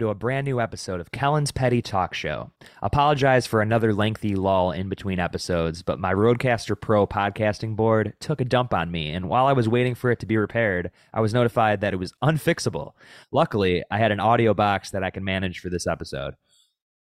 to a brand new episode of Kellen's Petty Talk Show. Apologize for another lengthy lull in between episodes, but my RodeCaster Pro podcasting board took a dump on me, and while I was waiting for it to be repaired, I was notified that it was unfixable. Luckily, I had an audio box that I can manage for this episode.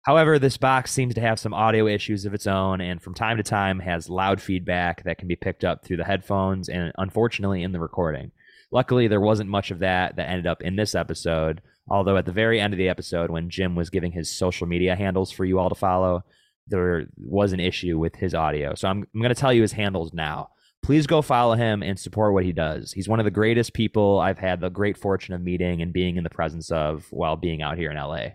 However, this box seems to have some audio issues of its own, and from time to time has loud feedback that can be picked up through the headphones and unfortunately in the recording. Luckily, there wasn't much of that that ended up in this episode. Although at the very end of the episode, when Jim was giving his social media handles for you all to follow, there was an issue with his audio. So I'm, I'm going to tell you his handles now. Please go follow him and support what he does. He's one of the greatest people I've had the great fortune of meeting and being in the presence of while being out here in LA.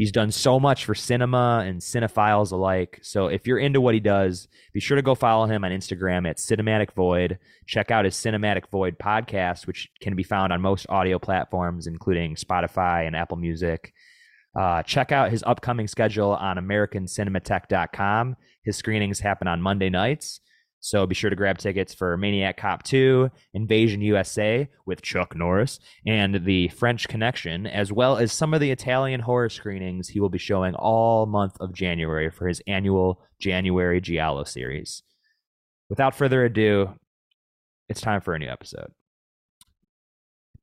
He's done so much for cinema and cinephiles alike. So if you're into what he does, be sure to go follow him on Instagram at Cinematic Void. Check out his Cinematic Void podcast, which can be found on most audio platforms, including Spotify and Apple Music. Uh, check out his upcoming schedule on AmericanCinematheque.com. His screenings happen on Monday nights. So be sure to grab tickets for Maniac Cop 2, Invasion USA with Chuck Norris, and The French Connection, as well as some of the Italian horror screenings he will be showing all month of January for his annual January Giallo series. Without further ado, it's time for a new episode.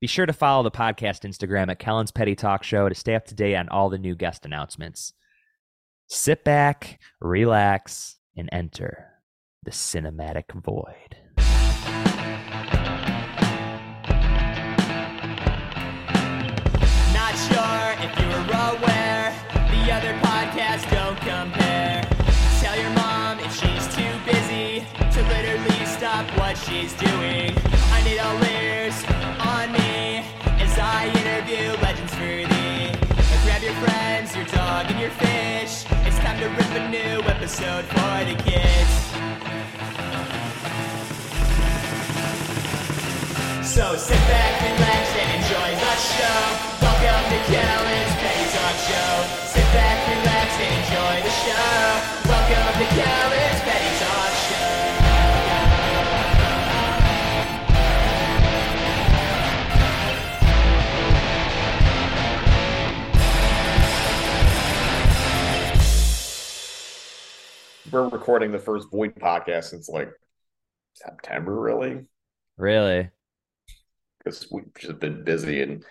Be sure to follow the podcast Instagram at Kellen's Petty Talk Show to stay up to date on all the new guest announcements. Sit back, relax, and enter the cinematic void. Not sure if you were aware, the other podcasts don't compare. Tell your mom if she's too busy to literally stop what she's doing. I need all ears on me as I interview legends for thee. Now grab your friends, your dog, and your fish. It's time to rip a new episode for the kids. So sit back, relax, and enjoy the show. Welcome to Kellen's Petty Talk Show. Sit back, relax, and enjoy the show. Welcome to Kellen's Petty Talk Show. we're recording the first Void podcast since like September, really, Really? Because we've just been busy. And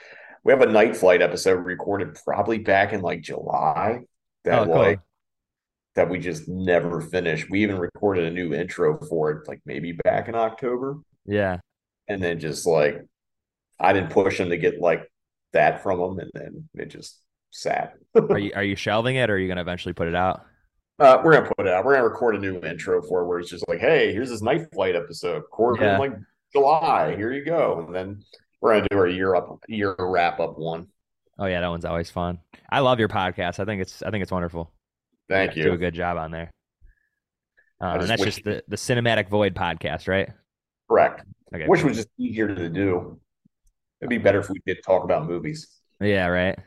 we have a night flight episode recorded probably back in like July that Oh, cool. like that we just never finished. We even recorded a new intro for it, like maybe back in October, Yeah. and then just like I didn't push him to get like that from him, and then it just sat. Are you are you shelving it or are you gonna eventually put it out? Uh, we're gonna put it out. We're gonna record a new intro for it where it's just like, hey, here's this night flight episode, Yeah. like July. Here you go, and then we're gonna do our year up year wrap up one. Oh yeah, that one's always fun. I love your podcast. I think it's I think it's wonderful. Thank You do a good job on there. Uh, and just that's just the, the Cinematic Void podcast, right? Correct. Okay. It was just easier to do. It'd be better if we did talk about movies. Yeah, right.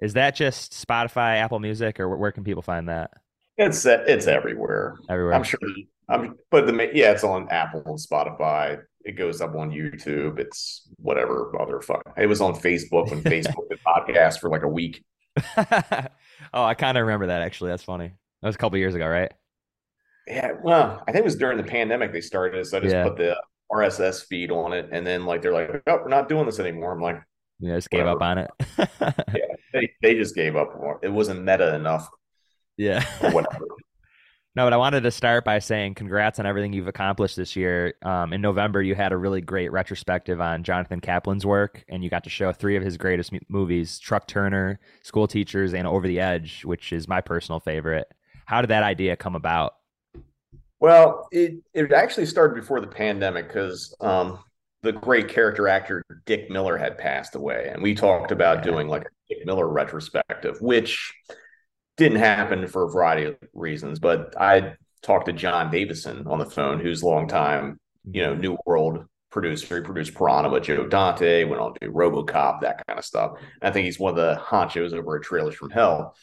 Is that just Spotify, Apple Music, or where, where can people find that? It's it's everywhere. Everywhere. I'm sure. I'm but the yeah, it's on Apple and Spotify. It goes up on YouTube. It's whatever other fuck. It was on Facebook when Facebook did podcasts for like a week. oh, I kind of remember that actually. That's funny. That was a couple years ago, right? Yeah, well, I think it was during the pandemic they started it, so I just Yeah. put the RSS feed on it, and then like they're like, "Oh, we're not doing this anymore." I'm like, Yeah, just gave up on it. they, they just gave up. it. It wasn't meta enough yeah. whatever. No, but I wanted to start by saying congrats on everything you've accomplished this year. Um, in November, you had a really great retrospective on Jonathan Kaplan's work, and you got to show three of his greatest mu- movies Truck Turner, School Teachers, and Over the Edge, which is my personal favorite. How did that idea come about? Well, it it actually started before the pandemic because um, the great character actor Dick Miller had passed away, and we talked about Yeah. doing like a Dick Miller retrospective, which didn't happen for a variety of reasons. But I talked to Jon Davison on the phone, who's a long you know, New World producer. He produced Piranha with Joe Dante, went on to RoboCop, that kind of stuff. And I think he's one of the honchos over at Trailers from Hell.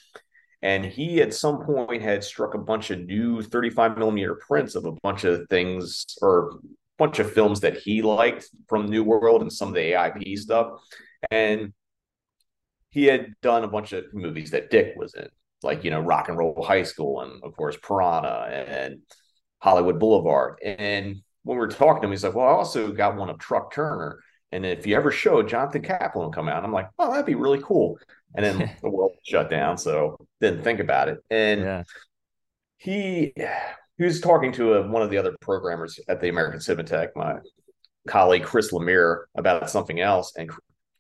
And he at some point had struck a bunch of new 35 millimeter prints of a bunch of things or a bunch of films that he liked from New World and some of the AIP stuff. And he had done a bunch of movies that Dick was in, like you know Rock and Roll High School and of course Piranha and Hollywood Boulevard. And when we were talking to him, he's like, "Well, I also got one of Truck Turner." And if you ever show Jonathan Kaplan come out, I'm like, oh, that'd be really cool. And then the world shut down, so didn't think about it. And yeah. he he was talking to a, one of the other programmers at the American Cinematheque, my colleague Chris Lemire, about something else, and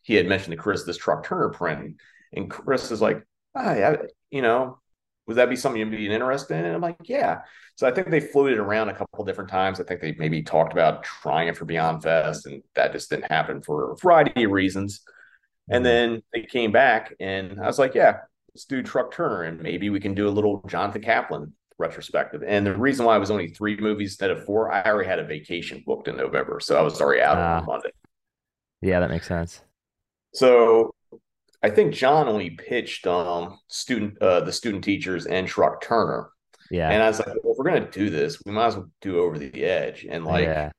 he had mentioned to Chris this Truck Turner print, and Chris is like, yeah, you know, would that be something you'd be interested in? And I'm like, yeah. So I think they floated around a couple different times. I think they maybe talked about trying it for Beyond Fest, and that just didn't happen for a variety of reasons. And mm-hmm. then they came back, and I was like, yeah, let's do Truck Turner, and maybe we can do a little Jonathan Kaplan retrospective. And the reason why it was only three movies instead of four, I already had a vacation booked in November, so I was already out uh, on Monday. Yeah, that makes sense. So I think John only pitched um student uh the student teachers and Truck Turner. Yeah. And I was like, well, if we're gonna do this, we might as well do over the edge. And like yeah.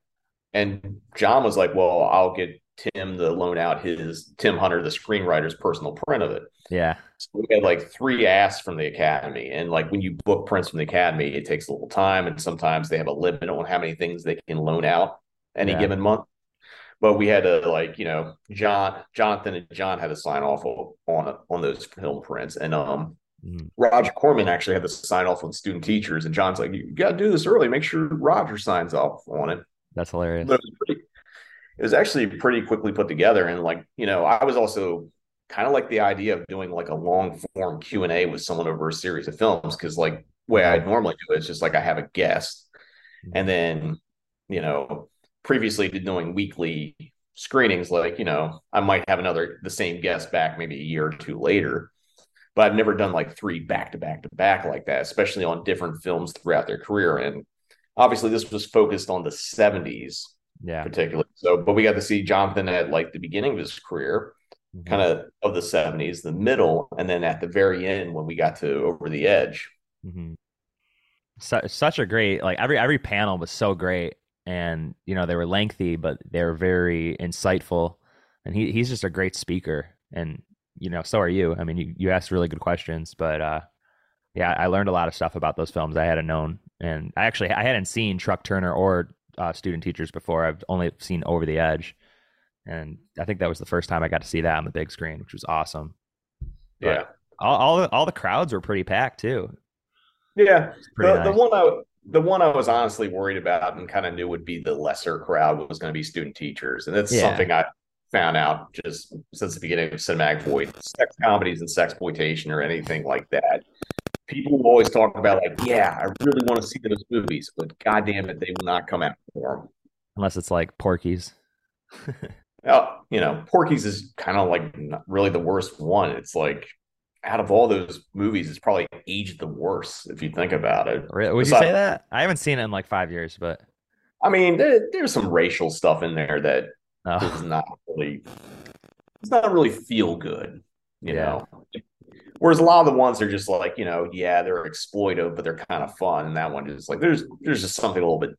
and John was like, Well, I'll get Tim to loan out his Tim Hunter, the screenwriter's personal print of it. Yeah. So we had like three asks from the Academy. And like when you book prints from the Academy, it takes a little time. And sometimes they have a limit on how many things they can loan out any yeah. given month but we had to like you know John Jonathan and John had to sign off on on those film prints. And um mm. Roger Corman actually had to sign off on student teachers. And John's like you got to do this early. Make sure Roger signs off on it. That's hilarious. But it was, pretty, it was actually pretty quickly put together. And like you know I was also kind of like the idea of doing like a long form Q&A with someone over a series of films because like way I normally do it, it's just like I have a guest. Mm. and then you know previously to doing weekly screenings, like, you know, I might have another, the same guest back maybe a year or two later. But I've never done like three back to back to back like that, especially on different films throughout their career. And obviously, this was focused on the 70s, yeah, particularly. So, but we got to see Jonathan at like the beginning of his career, mm-hmm. kind of of the 70s, the middle, and then at the very end when we got to Over the Edge. Mm-hmm. So, such a great like every every panel was so great and you know they were lengthy, but they were very insightful. And he he's just a great speaker, and you know so are you. I mean, you you asked really good questions, but uh, yeah, I learned a lot of stuff about those films I hadn't known, and I actually I hadn't seen Truck Turner or uh, Student Teachers before. I've only seen Over the Edge, and I think that was the first time I got to see that on the big screen, which was awesome. But yeah, all all the, all the crowds were pretty packed too. Yeah, the, nice. the one I the one I was honestly worried about and kind of knew would be the lesser crowd was going to be student teachers, and that's yeah. something I found out just since the beginning of Cinematic Void. Sex comedies and sexploitation or anything like that. People always talk about like, yeah, I really want to see those movies, but goddamn it, they will not come out for them unless it's like Porky's. well, you know, Porky's is kind of like really the worst one. It's like out of all those movies, it's probably aged the worst if you think about it. Really? Would Besides, you say that? I haven't seen it in like five years, but I mean, there, there's some racial stuff in there that oh. does not really, it's not really feel good, you yeah. know. Whereas a lot of the ones are just like, you know, yeah, they're exploitive, but they're kind of fun. And that one is like, there's there's just something a little bit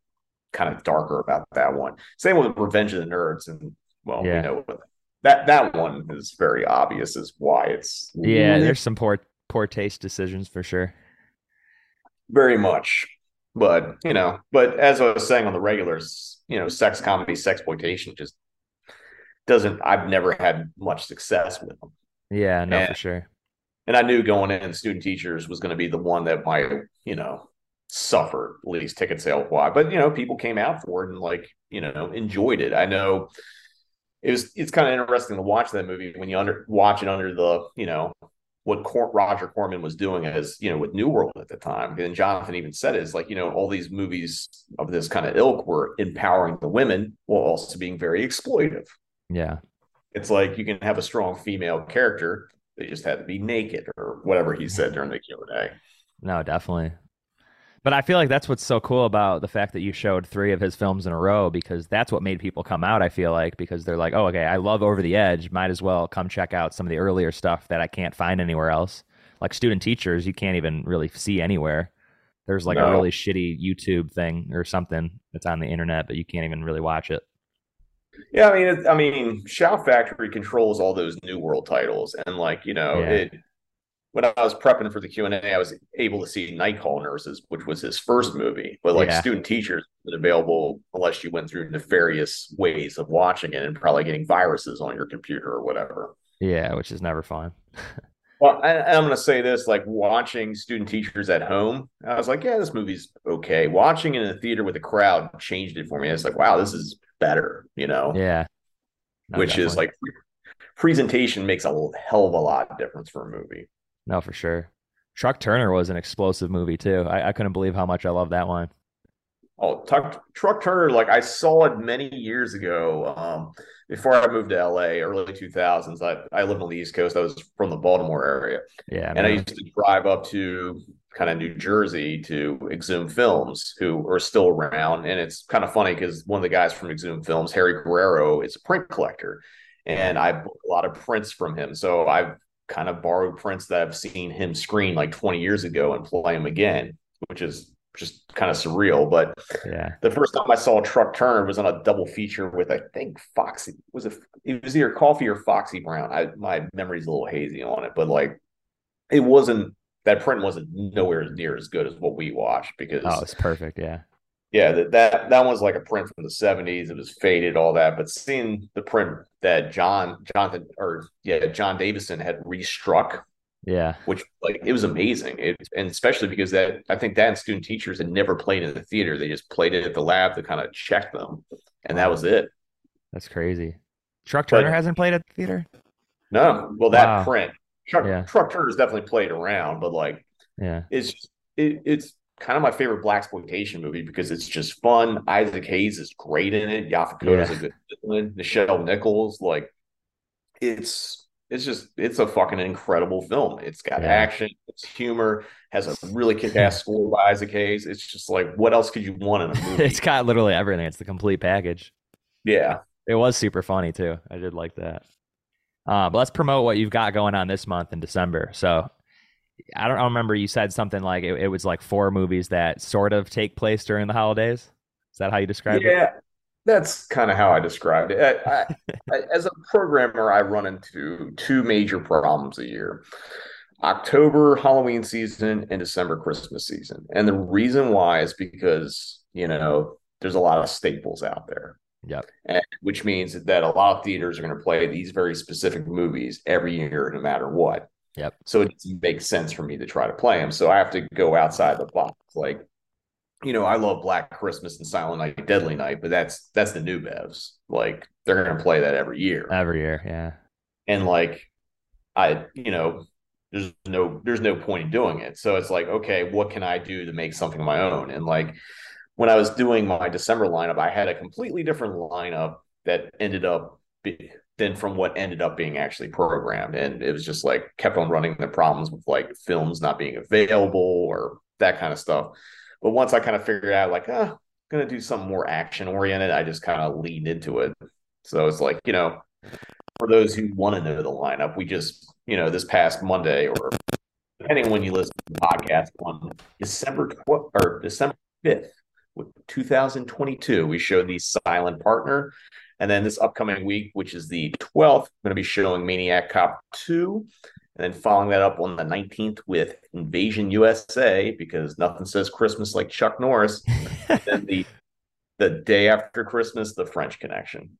kind of darker about that one. Same with Revenge of the Nerds, and well, yeah. we know what that that one is very obvious as why it's yeah there's some poor poor taste decisions for sure. Very much. But you know but as i was saying on the regulars you know sex comedy sex exploitation just doesn't i've never had much success with them. Yeah no and, for sure. and i knew going in student teachers was going to be the one that might you know suffer at least ticket sale why but you know people came out for it and like you know enjoyed it. I know it was it's kind of interesting to watch that movie when you under watch it under the you know what Cor- Roger Corman was doing as you know with New World at the time. And Jonathan even said it, is like you know all these movies of this kind of ilk were empowering the women while also being very exploitive. Yeah, it's like you can have a strong female character; they just had to be naked or whatever he said during the Q and A. No, definitely. But I feel like that's what's so cool about the fact that you showed three of his films in a row because that's what made people come out. I feel like because they're like, oh, okay, I love Over the Edge. Might as well come check out some of the earlier stuff that I can't find anywhere else. Like Student Teachers, you can't even really see anywhere. There's like no. a really shitty YouTube thing or something that's on the internet, but you can't even really watch it. Yeah, I mean, it, I mean, Shout Factory controls all those New World titles, and like you know, Yeah. it. When I was prepping for the Q and A, I was able to see Night Call Nurses, which was his first movie, but like Yeah. Student Teachers wasn't available unless you went through nefarious ways of watching it and probably getting viruses on your computer or whatever. Yeah, which is never fun. Well, I, I'm going to say this: like watching Student Teachers at home, I was like, yeah, this movie's okay. Watching it in a theater with a crowd changed it for me. It's like, wow, this is better, you know. Yeah. No, which is like presentation makes a hell of a lot of difference for a movie. No for sure. Truck Turner was an explosive movie too. I, I couldn't believe how much I love that one. Oh, Truck, Truck Turner, like I saw it many years ago. Um, before I moved to LA, early 2000s. I, I lived on the East Coast. I was from the Baltimore area. Yeah, and I used to drive up to kind of New Jersey to Exhume Films, who are still around. And it's kind of funny because one of the guys from Exhume Films, Harry Guerrero, is a print collector, and I bought a lot of prints from him. So I've kind of borrowed prints that I've seen him screen like 20 years ago and play them again, which is just kind of surreal. But yeah, the first time I saw Truck Turner was on a double feature with I think Foxy was it it was either Coffy or Foxy Brown. I my memory's a little hazy on it, but like it wasn't that print wasn't nowhere near as good as what we watched because oh, it's perfect. Yeah, yeah that, that that was like a print from the 70s. It was faded, all that. But seeing the print that John Jonathan or yeah, Jon Davison had restruck yeah, which like it was amazing. It, and especially because that I think that and student teachers had never played in the theater. They just played it at the lab to kind of check them, and that was it. that's crazy. Truck But- Turner hasn't played at the theater. No, well, that Wow. print truck Yeah. truck Turner's definitely played around, but like Yeah, it's it, it's kind of my favorite black exploitation movie because it's just fun. Isaac Hayes is great in it. Yaphet Kotto's Yeah. a good villain. Nichelle Nichols, like it's it's just it's a fucking incredible film. It's got Yeah. action, it's humor, has a really kick-ass score by Isaac Hayes. It's just like what else could you want in a movie? it's got literally everything. It's the complete package. yeah. It was super funny too. I did like that. Uh, but let's promote what you've got going on this month in December. So I don't, I remember you said something like it, it was like four movies that sort of take place during the holidays. Is that how you described it? Yeah, that's kind of how I described it. I, I, as a programmer, I run into two major problems a year. October Halloween season and December Christmas season. And the reason why is because, you know, there's a lot of staples out there. Yep. And, which means that a lot of theaters are going to play these very specific movies every year, no matter what. Yep. So it makes sense for me to try to play them. So I have to go outside the box. Like, you know, I love Black Christmas and Silent Night, Deadly Night, but that's that's the New Bev's. Like they're going to play that every year, Every year. Yeah. and like I, you know, there's no there's no point in doing it. So it's like, okay, what can I do to make something of my own? And like when I was doing my December lineup, I had a completely different lineup that ended up be, than from what ended up being actually programmed, and it was just like kept on running the problems with like films not being available or that kind of stuff. But once I kind of figured out, like, ah, I'm gonna do something more action oriented, I just kind of leaned into it. So it's like, you know, for those who want to know the lineup, we just, you know, this past Monday or depending when you listen to the podcast on December 12th or December 5th, 2022, we showed the Silent Partner. And then this upcoming week, which is the 12th, I'm going to be showing Maniac Cop 2. And then following that up on the 19th with Invasion USA, because nothing says Christmas like Chuck Norris. and then the the day after Christmas, the French Connection.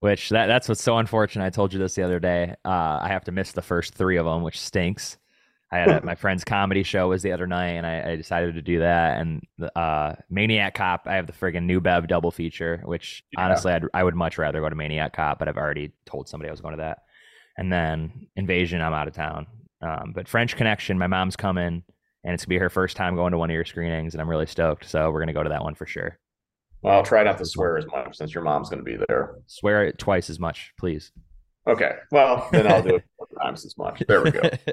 Which that that's what's so unfortunate. I told you this the other day. Uh, I have to miss the first three of them, which stinks. I had a, my friend's comedy show was the other night, and I, I decided to do that. And the, uh, Maniac Cop, I have the friggin' new Bev double feature, which Yeah. honestly I'd, I would much rather go to Maniac Cop, but I've already told somebody I was going to that. And then Invasion, I'm out of town. Um, but French Connection, my mom's coming, and it's gonna be her first time going to one of your screenings, and I'm really stoked. So we're gonna go to that one for sure. Well, I'll try not to swear as much since your mom's going to be there. Swear it twice as much, please. Okay. Well, then I'll do it four times as much. There we go.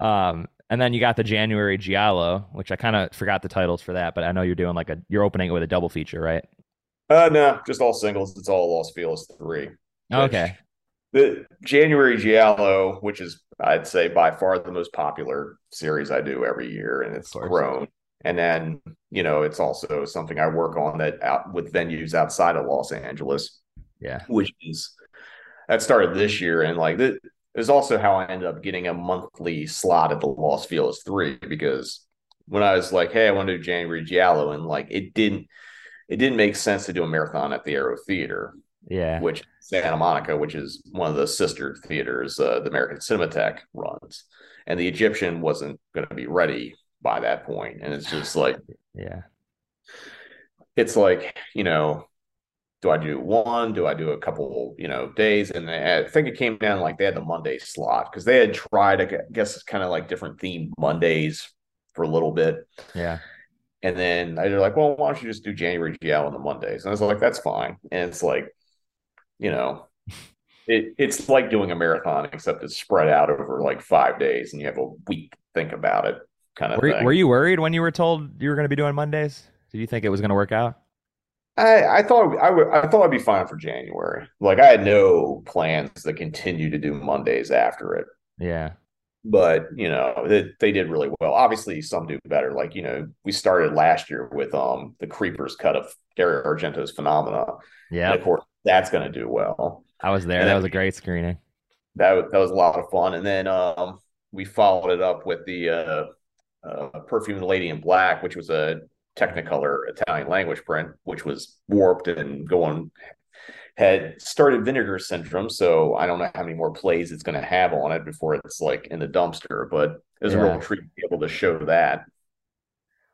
um, and then you got the January Giallo, which I kind of forgot the titles for that, but I know you're doing like a you're opening it with a double feature, right? Uh, no, just all singles. It's all Los Feliz three. Okay. The January Giallo, which is I'd say by far the most popular series I do every year, and it's grown. And then you know it's also something I work on that out with venues outside of Los Angeles. Yeah. which is that started this year, and like this is also how I ended up getting a monthly slot at the Los Feliz Three because when I was like, hey, I want to do January Giallo, and like it didn't it didn't make sense to do a marathon at the Aero Theater, Yeah. which Santa Monica, which is one of the sister theaters uh, the American Cinematheque runs, and the Egyptian wasn't going to be ready by that point, and it's just like Yeah. it's like you know do i do one do i do a couple you know days and i think it came down like they had the monday slot because they had tried i guess it's kind of like different themed mondays for a little bit Yeah. and then they're like well why don't you just do january giallo on the mondays and i was like that's fine and it's like you know it, it's like doing a marathon except it's spread out over like five days and you have a week to think about it kind of Were, were you worried when you were told you were going to be doing Mondays? Did you think it was going to work out? I, I thought I would I thought I'd be fine for January. Like I had no plans to continue to do Mondays after it. Yeah. But you know, they, they did really well. Obviously, some do better. Like, you know, we started last year with um the Creepers cut of Dario Argento's Phenomena. Yeah. Of course, that's gonna do well. I was there. and That was a great screening. That that was a lot of fun. And then um we followed it up with the uh, uh Perfume Lady in Black, which was a Technicolor Italian language print, which was warped and going had started vinegar syndrome. So I don't know how many more plays it's going to have on it before it's like in the dumpster. But it was a real treat to be able to show that.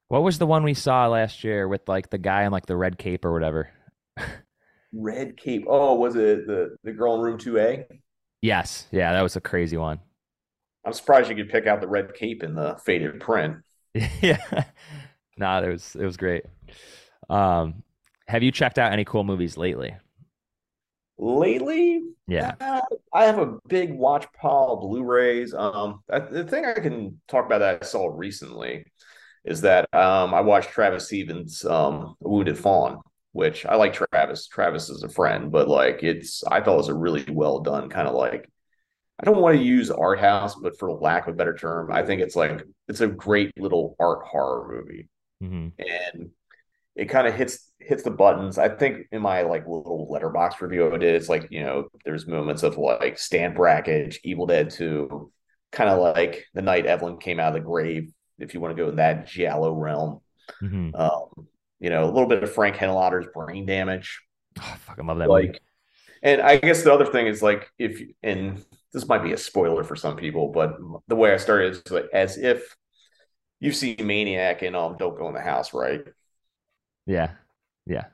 What was the one we saw last year with like the guy in like the red cape or whatever? Red Cape. Oh, was it the the girl in room two A? Yes. Yeah, that was a crazy one. I'm surprised you could pick out the red cape in the faded print. yeah. Nah, it was it was great. Um, have you checked out any cool movies lately? Lately, Yeah. Uh, I have a big watch pile of Blu-rays. Um, I, the thing I can talk about that I saw recently is that um, I watched Travis Stevens' um, Wounded Fawn, which I like Travis. Travis is a friend, but like it's I thought it was a really well done kind of like I don't want to use art house, but for lack of a better term, I think it's like it's a great little art horror movie hmm and it kind of hits hits the buttons. I think in my like little Letterboxd review I did, it's like you know there's moments of like Stan Brakhage, Evil Dead Two, kind of like the night Evelyn came out of the grave. If you want to go in that giallo realm, hmm um, you know a little bit of Frank Henenlotter's brain damage, Oh, I fucking love that movie. like. And I guess the other thing is like if and this might be a spoiler for some people, but the way I started is like as if you see Maniac and um Don't Go in the House, right? Yeah. Yeah.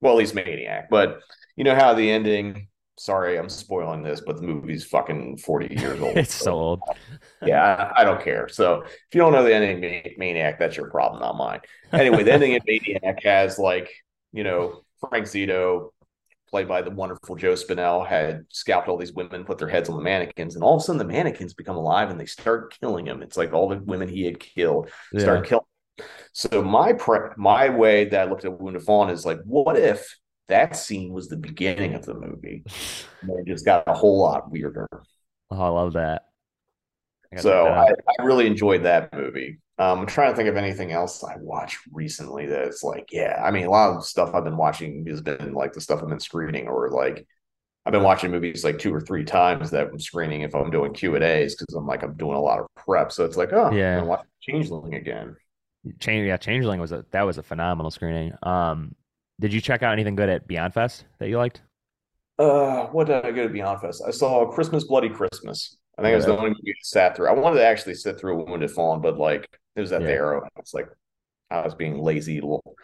well, at least Maniac. But you know how the ending. Sorry, I'm spoiling this, but the movie's fucking 40 years old. It's so old. yeah, I, I don't care. So if you don't know the ending of Maniac, that's your problem, not mine. Anyway, the ending of Maniac has like you know Frank Zito, played by the wonderful Joe Spinell, had scalped all these women, put their heads on the mannequins, and all of a sudden the mannequins become alive and they start killing him. It's like all the women he had killed Yeah. start killing. So my pre- my way that I looked at Wounded Fawn is like, what if that scene was the beginning of the movie? And it just got a whole lot weirder. Oh, I love that. I So check that out. I, I really enjoyed that movie. Um, I'm trying to think of anything else I watched recently that's like, yeah, I mean, a lot of stuff I've been watching has been like the stuff I've been screening, or like I've been watching movies like two or three times that I'm screening if I'm doing Q and A's because I'm like I'm doing a lot of prep. So it's like, oh, Yeah. I'm watching Changeling again. Change, yeah, Changeling was a that was a phenomenal screening. Um, did you check out anything good at Beyond Fest that you liked? Uh, what did I go to Beyond Fest? I saw Christmas Bloody Christmas. I think it was the only movie I sat through. I wanted to actually sit through a Wounded Fawn, but like it was at the Yeah. Aero. It's like I was being lazy little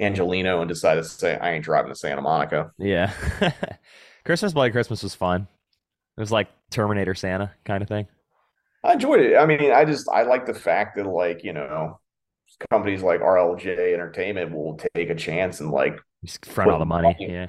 Angelino and decided to say I ain't driving to Santa Monica. Yeah, Christmas Bloody Christmas was fun. It was like Terminator Santa kind of thing. I enjoyed it. I mean, I just I like the fact that like you know companies like RLJ Entertainment will take a chance and like Just front all the money. Money. Yeah,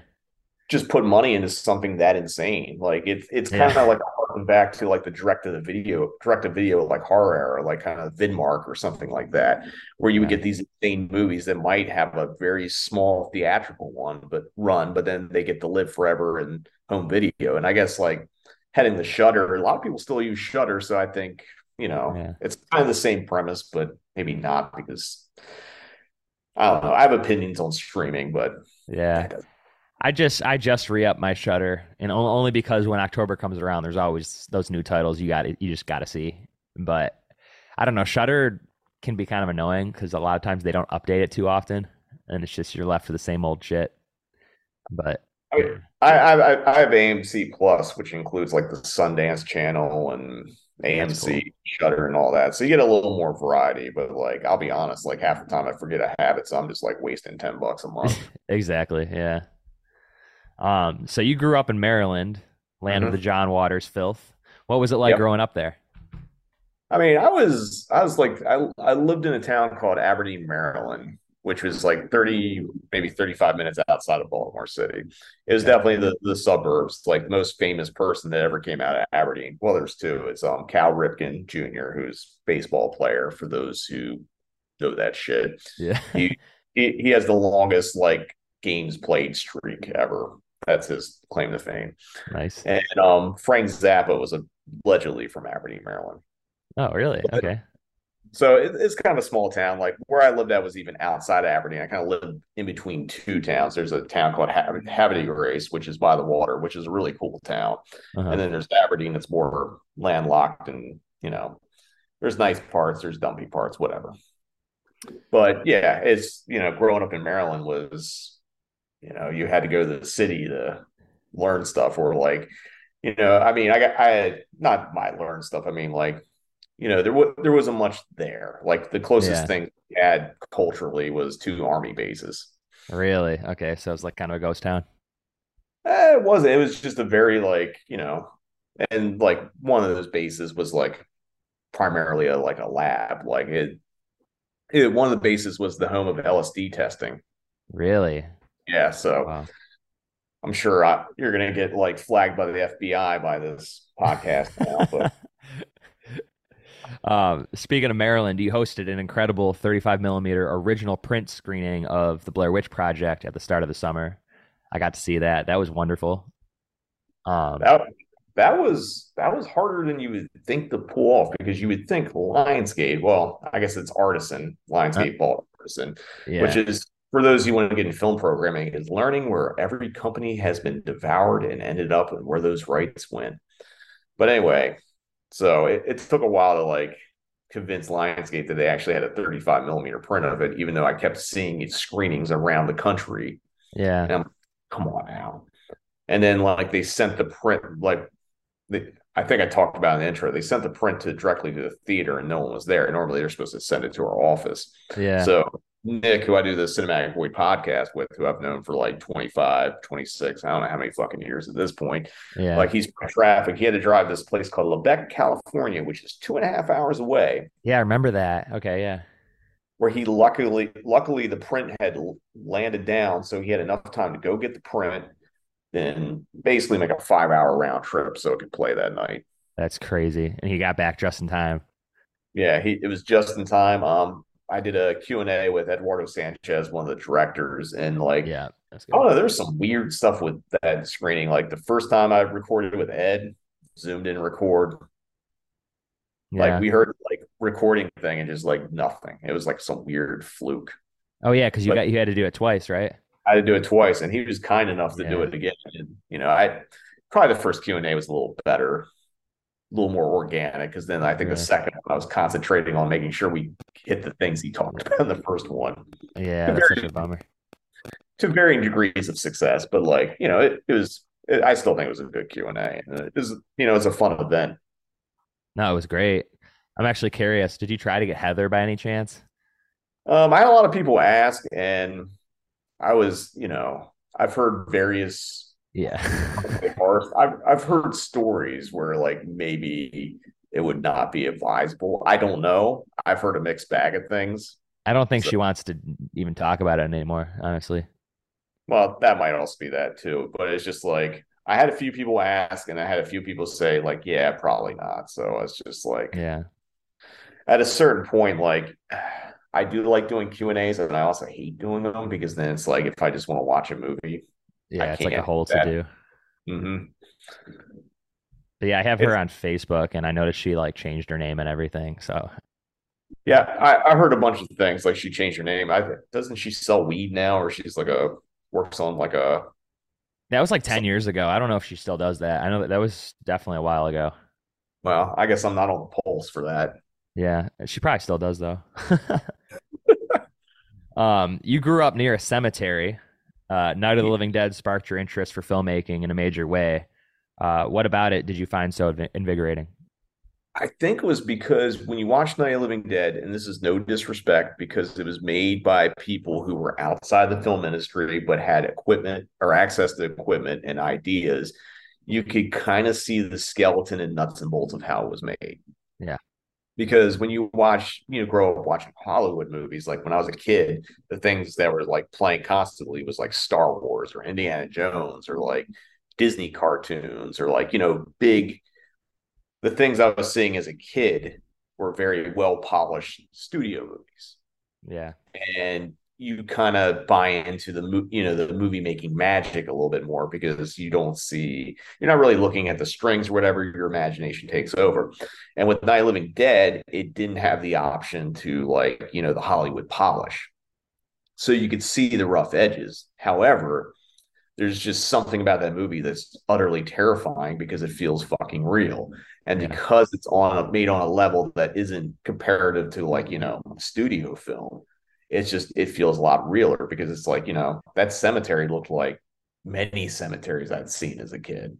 just put money into something that insane. Like it's it's kind of like harking back to like the direct to the video, direct to video like horror era, like kind of Vidmark or something like that, where you would get these insane movies that might have a very small theatrical one, but run, but then they get to live forever in home video. And I guess like heading the Shudder, a lot of people still use Shudder, so I think you know Yeah. it's kind of the same premise, but maybe not because I don't know. I have opinions on streaming, but yeah. I just I just re up my Shudder, and only because when October comes around, there's always those new titles you got you just got to see. But I don't know, Shudder can be kind of annoying because a lot of times they don't update it too often, and it's just you're left with the same old shit. But I, mean, I, I I have AMC Plus, which includes like the Sundance Channel and AMC cool. Shudder and all that. So you get a little more variety. But like, I'll be honest, like half the time I forget I have it, so I'm just like wasting ten bucks a month. exactly, yeah. Um, so you grew up in Maryland, land of Mhm. the John Waters filth. What was it like Yep. growing up there? I mean, I was I was like I I lived in a town called Aberdeen, Maryland, which was like 30, maybe 35 minutes outside of Baltimore City. It was definitely the the suburbs, like the most famous person that ever came out of Aberdeen. Well, there's two. It's um Cal Ripken Jr., who's baseball player for those who know that shit. Yeah. He he, he has the longest like games played streak ever. That's his claim to fame. Nice. And um Frank Zappa was allegedly from Aberdeen, Maryland. Oh, really? But Okay. So it, it's kind of a small town. Like where I lived at was even outside of Aberdeen. I kind of lived in between two towns. There's a town called Hab- Havre de Grace, which is by the water, which is a really cool town. Uh-huh. And then there's Aberdeen that's more landlocked and, you know, there's nice parts, there's dumpy parts, whatever. But yeah, it's, you know, growing up in Maryland was, you know, you had to go to the city to learn stuff or like, you know, I mean, I got, I had not my learn stuff. I mean, like, you know, there was there wasn't much there. Like the closest Yeah. thing we had culturally was two army bases. Really? Okay. So it's like kind of a ghost town. Eh, it wasn't. It was just a very like you know, and like one of those bases was like primarily a like a lab. Like it, it one of the bases was the home of LSD testing. Really? Yeah, so Wow. I'm sure I, you're gonna get like flagged by the FBI by this podcast now. But Um, speaking of Maryland, you hosted an incredible 35 millimeter original print screening of the Blair Witch Project at the start of the summer. I got to see that. That was wonderful. Um, that that was that was harder than you would think to pull off because you would think Lionsgate. Well, I guess it's Artisan. Lionsgate bought Artisan, yeah. which is for those who want to get in film programming, is learning where every company has been devoured and ended up and where those rights went. But anyway, so it, it took a while to like convince Lionsgate that they actually had a 35 millimeter print of it, even though I kept seeing its screenings around the country. yeah. And I'm, come on now. And then like they sent the print, like they, I think I talked about in the intro, they sent the print to directly to the theater and no one was there. Normally they're supposed to send it to our office. Yeah. So Nick, who I do the Cinematic Void podcast with, who I've known for like 25, 26, I don't know how many fucking years at this point. yeah. Like he's traffic. He had to drive this place called Lebec, California, which is two and a half hours away. yeah. I remember that. Okay. Yeah. Where he luckily, luckily the print had landed down, so he had enough time to go get the print, then basically make a five hour round trip so it could play that night. That's crazy. And he got back just in time. Yeah, he it was just in time. Um, I did a Q and A with Eduardo Sanchez, one of the directors, and like Yeah. That's I don't good. know, there's some weird stuff with that screening. Like the first time I recorded with Ed, zoomed in record, like we heard like recording thing and just like nothing. It was like some weird fluke. Oh, yeah. Because you But- got you had to do it twice, right? I had to do it twice, and he was kind enough to do it again. And you know, I probably the first Q and A was a little better, little more organic. Because then I think Yeah. the second one I was concentrating on making sure we hit the things he talked about in the first one Yeah. That's such a bummer. to varying degrees of success. But like you know, it, it was. It, I still think it was a good Q and A. It was you know, it's a fun event. No, it was great. I'm actually curious. Did you try to get Heather by any chance? Um, I had a lot of people ask, and I was you know, I've heard various Yeah. I've I've heard stories where like maybe it would not be advisable. I don't know. I've heard a mixed bag of things. I don't think So- she wants to even talk about it anymore, honestly. Well, that might also be that too, but it's just like I had a few people ask and I had a few people say like, yeah, probably not. So it's just like Yeah. at a certain point, like I do like doing Q and A's and I also hate doing them because then it's like if I just want to watch a movie. Yeah, it's like a whole to do. hmm But yeah, I have her on Facebook and I noticed she like changed her name and everything. So Yeah, I, I heard a bunch of things like she changed her name. I doesn't she sell weed now or she's like a works on like a That was like 10 years ago. I don't know if she still does that. I know that that was definitely a while ago. Well, I guess I'm not on the pulse for that. Yeah, she probably still does though. um, you grew up near a cemetery. Uh, Night of the Living Dead sparked your interest for filmmaking in a major way. Uh, what about it did you find so invigorating? I think it was because when you watch Night of the Living Dead, and this is no disrespect because it was made by people who were outside the film industry but had equipment or access to equipment and ideas, you could kind of see the skeleton and nuts and bolts of how it was made. Yeah. Because when you watch, you know, grow up watching Hollywood movies, like when I was a kid, the things that were like playing constantly was like Star Wars or Indiana Jones or like Disney cartoons or like, you know, big the things I was seeing as a kid were very well polished studio movies. Yeah. And you kind of buy into the you know the movie making magic a little bit more because you don't see you're not really looking at the strings or whatever your imagination takes over. And with night living dead it didn't have the option to like you know the hollywood polish. So you could see the rough edges. However there's just something about that movie that's utterly terrifying because it feels fucking real. And yeah. because it's on a, made on a level that isn't comparative to like you know studio film it's just it feels a lot realer because it's like you know that cemetery looked like many cemeteries i'd seen as a kid.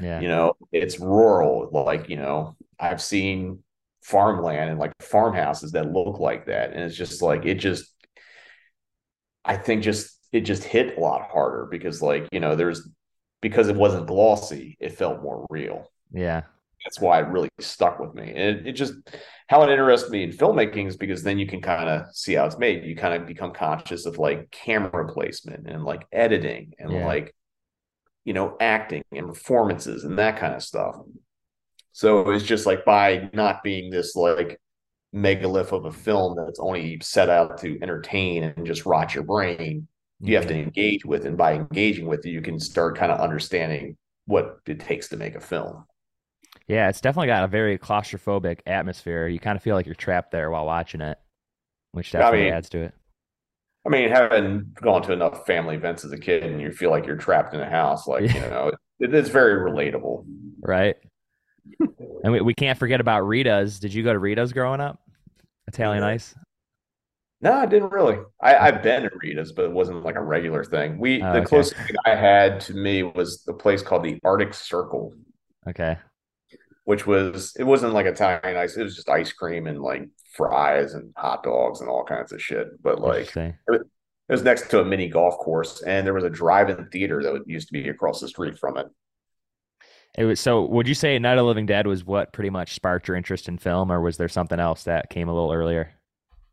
Yeah. You know it's rural like you know i've seen farmland and like farmhouses that look like that. And it's just like it just i think just it just hit a lot harder because like you know there's because it wasn't glossy it felt more real. Yeah that's why it really stuck with me. And it, it just how it interested me in filmmaking is because then you can kind of see how it's made. You kind of become conscious of like camera placement and like editing and yeah. like you know acting and performances and that kind of stuff. So it's just like by not being this like megalith of a film that's only set out to entertain and just rot your brain you have to mm-hmm. engage with and by engaging with it you can start kind of understanding what it takes to make a film yeah it's definitely got a very claustrophobic atmosphere you kind of feel like you're trapped there while watching it which definitely I mean, adds to it i mean having gone to enough family events as a kid and you feel like you're trapped in a house like yeah. you know it, it's very relatable right and we, we can't forget about rita's did you go to rita's growing up italian yeah. ice no, I didn't really. I, I've been to Rita's, but it wasn't like a regular thing. We oh, the okay. closest thing I had to me was the place called the Arctic Circle. Okay. Which was it wasn't like Italian ice, it was just ice cream and like fries and hot dogs and all kinds of shit. But like it was, next to a mini golf course and there was a drive-in theater that used to be across the street from it. It was so would you say Night of Living Dead was what pretty much sparked your interest in film or was there something else that came a little earlier?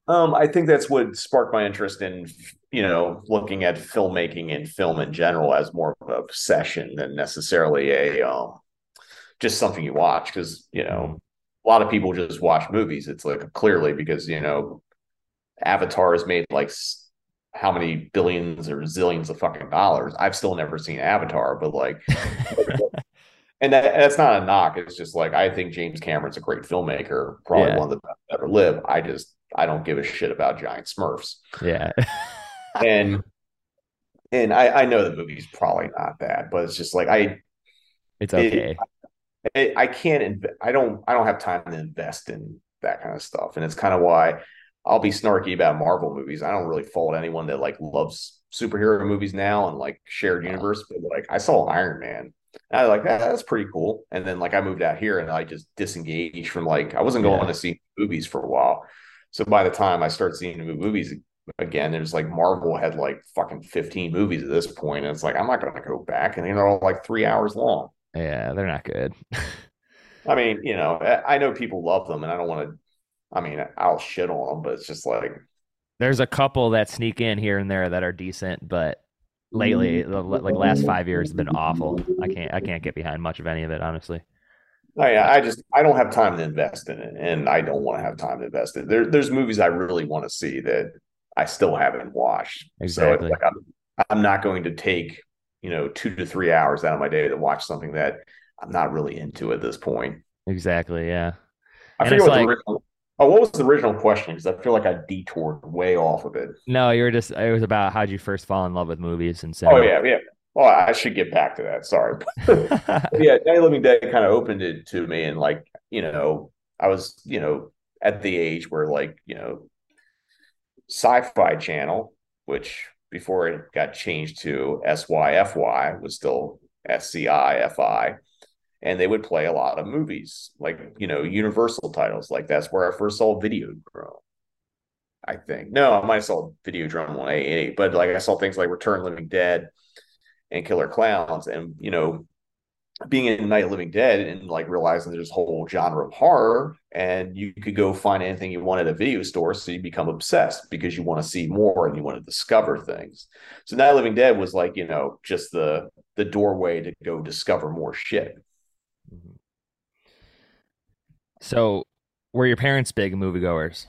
Um, I think that's what sparked my interest in, you know, looking at filmmaking and film in general as more of an obsession than necessarily a um, just something you watch. Because you know, mm-hmm. a lot of people just watch movies. It's like clearly because you know, Avatar has made like how many billions or zillions of fucking dollars. I've still never seen Avatar, but like. and that, that's not a knock. It's just like I think James Cameron's a great filmmaker, probably yeah. one of the best ever live. I just I don't give a shit about giant Smurfs. Yeah. and and I, I know the movie's probably not bad, but it's just like I it's okay. It, I, I can't inv- I don't I don't have time to invest in that kind of stuff. And it's kind of why I'll be snarky about Marvel movies. I don't really fault anyone that like loves superhero movies now and like shared universe, but like I saw Iron Man. And I was like, ah, that's pretty cool. And then like I moved out here and I just disengaged from like I wasn't going yeah. to see movies for a while. So by the time I start seeing the movies again, there's like Marvel had like fucking 15 movies at this point, and it's like I'm not going to go back, and they're all like three hours long. Yeah, they're not good. I mean, you know, I know people love them, and I don't want to. I mean, I'll shit on them, but it's just like there's a couple that sneak in here and there that are decent, but lately, mm-hmm. the, like last five years, have been awful. I can't, I can't get behind much of any of it, honestly. Oh, yeah, I just I don't have time to invest in it, and I don't want to have time to invest in it. There, there's movies I really want to see that I still haven't watched. Exactly. So like I'm, I'm not going to take you know two to three hours out of my day to watch something that I'm not really into at this point. Exactly. Yeah. I forget what like, the original. Oh, what was the original question? Because I feel like I detoured way off of it. No, you were just. It was about how'd you first fall in love with movies and cinema. Oh yeah, yeah. Well, I should get back to that. Sorry. yeah, the Living Dead kind of opened it to me, and like you know, I was you know at the age where like you know, Sci-Fi Channel, which before it got changed to SYFY was still SCIFI, and they would play a lot of movies like you know Universal titles. Like that's where I first saw Videodrome. I think no, I might have saw Videodrome on A but like I saw things like Return Living Dead and Killer Clowns, and you know, being in Night Living Dead and like realizing there's a whole genre of horror, and you could go find anything you want at a video store, so you become obsessed because you want to see more and you want to discover things. So Night Living Dead was like you know just the the doorway to go discover more shit. Mm-hmm. So, were your parents big moviegoers?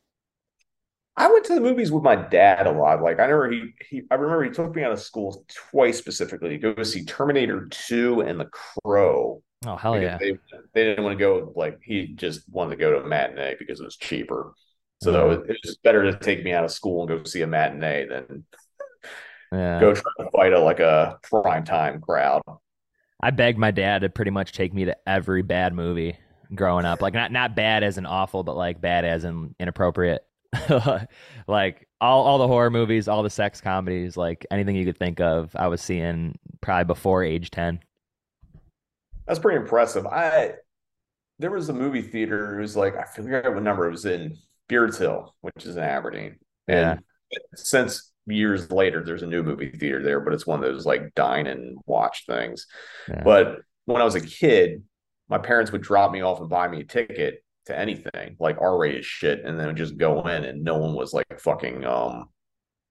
I went to the movies with my dad a lot. Like I remember he, he I remember he took me out of school twice specifically to go see Terminator 2 and The Crow. Oh hell yeah. They, they didn't want to go like he just wanted to go to a matinee because it was cheaper. So mm-hmm. it was better to take me out of school and go see a matinee than yeah. go try to fight a like a prime time crowd. I begged my dad to pretty much take me to every bad movie growing up. Like not not bad as an awful, but like bad as an inappropriate. like all all the horror movies, all the sex comedies, like anything you could think of, I was seeing probably before age ten. That's pretty impressive. I there was a movie theater. It was like I forget what number it was in Beards Hill, which is in Aberdeen. And yeah. since years later, there's a new movie theater there, but it's one of those like dine and watch things. Yeah. But when I was a kid, my parents would drop me off and buy me a ticket to anything like R-rated shit, and then just go in, and no one was like fucking um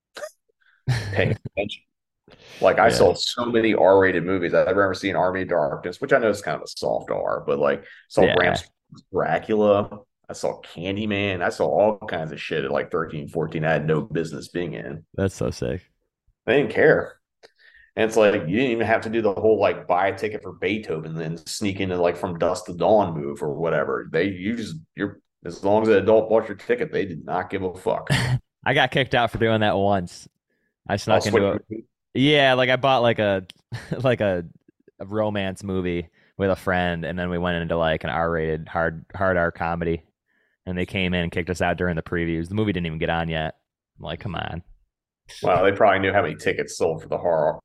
paying attention. Like I yeah. saw so many R-rated movies. I remember seeing Army of Darkness, which I know is kind of a soft R, but like saw yeah. Dracula. I saw Candyman. I saw all kinds of shit at like 13, 14. I had no business being in. That's so sick. They didn't care. And it's like you didn't even have to do the whole like buy a ticket for Beethoven and then sneak into like from dusk to dawn move or whatever. They you just you're as long as an adult bought your ticket, they did not give a fuck. I got kicked out for doing that once. I snuck into it. Yeah, like I bought like a like a, a romance movie with a friend, and then we went into like an R-rated hard hard R comedy, and they came in and kicked us out during the previews. The movie didn't even get on yet. I'm like, come on. Wow, they probably knew how many tickets sold for the horror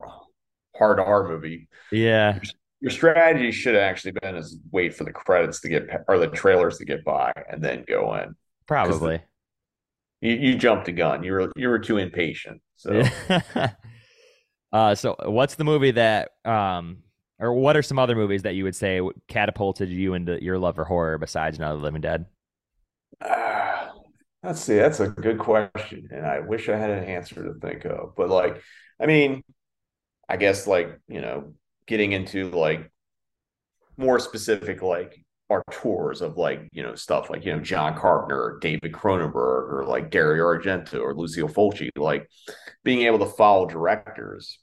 hard R movie. Yeah. Your strategy should have actually been is wait for the credits to get or the trailers to get by and then go in. Probably. The, you, you jumped the gun. You were you were too impatient. So uh so what's the movie that um or what are some other movies that you would say catapulted you into your love for horror besides the Living Dead? Uh, let's see. That's a good question, and I wish I had an answer to think of. But like, I mean, I guess like, you know, getting into like more specific like auteurs of like, you know, stuff like, you know, John Carpenter or David Cronenberg or like Dario Argento or Lucio Fulci, like being able to follow directors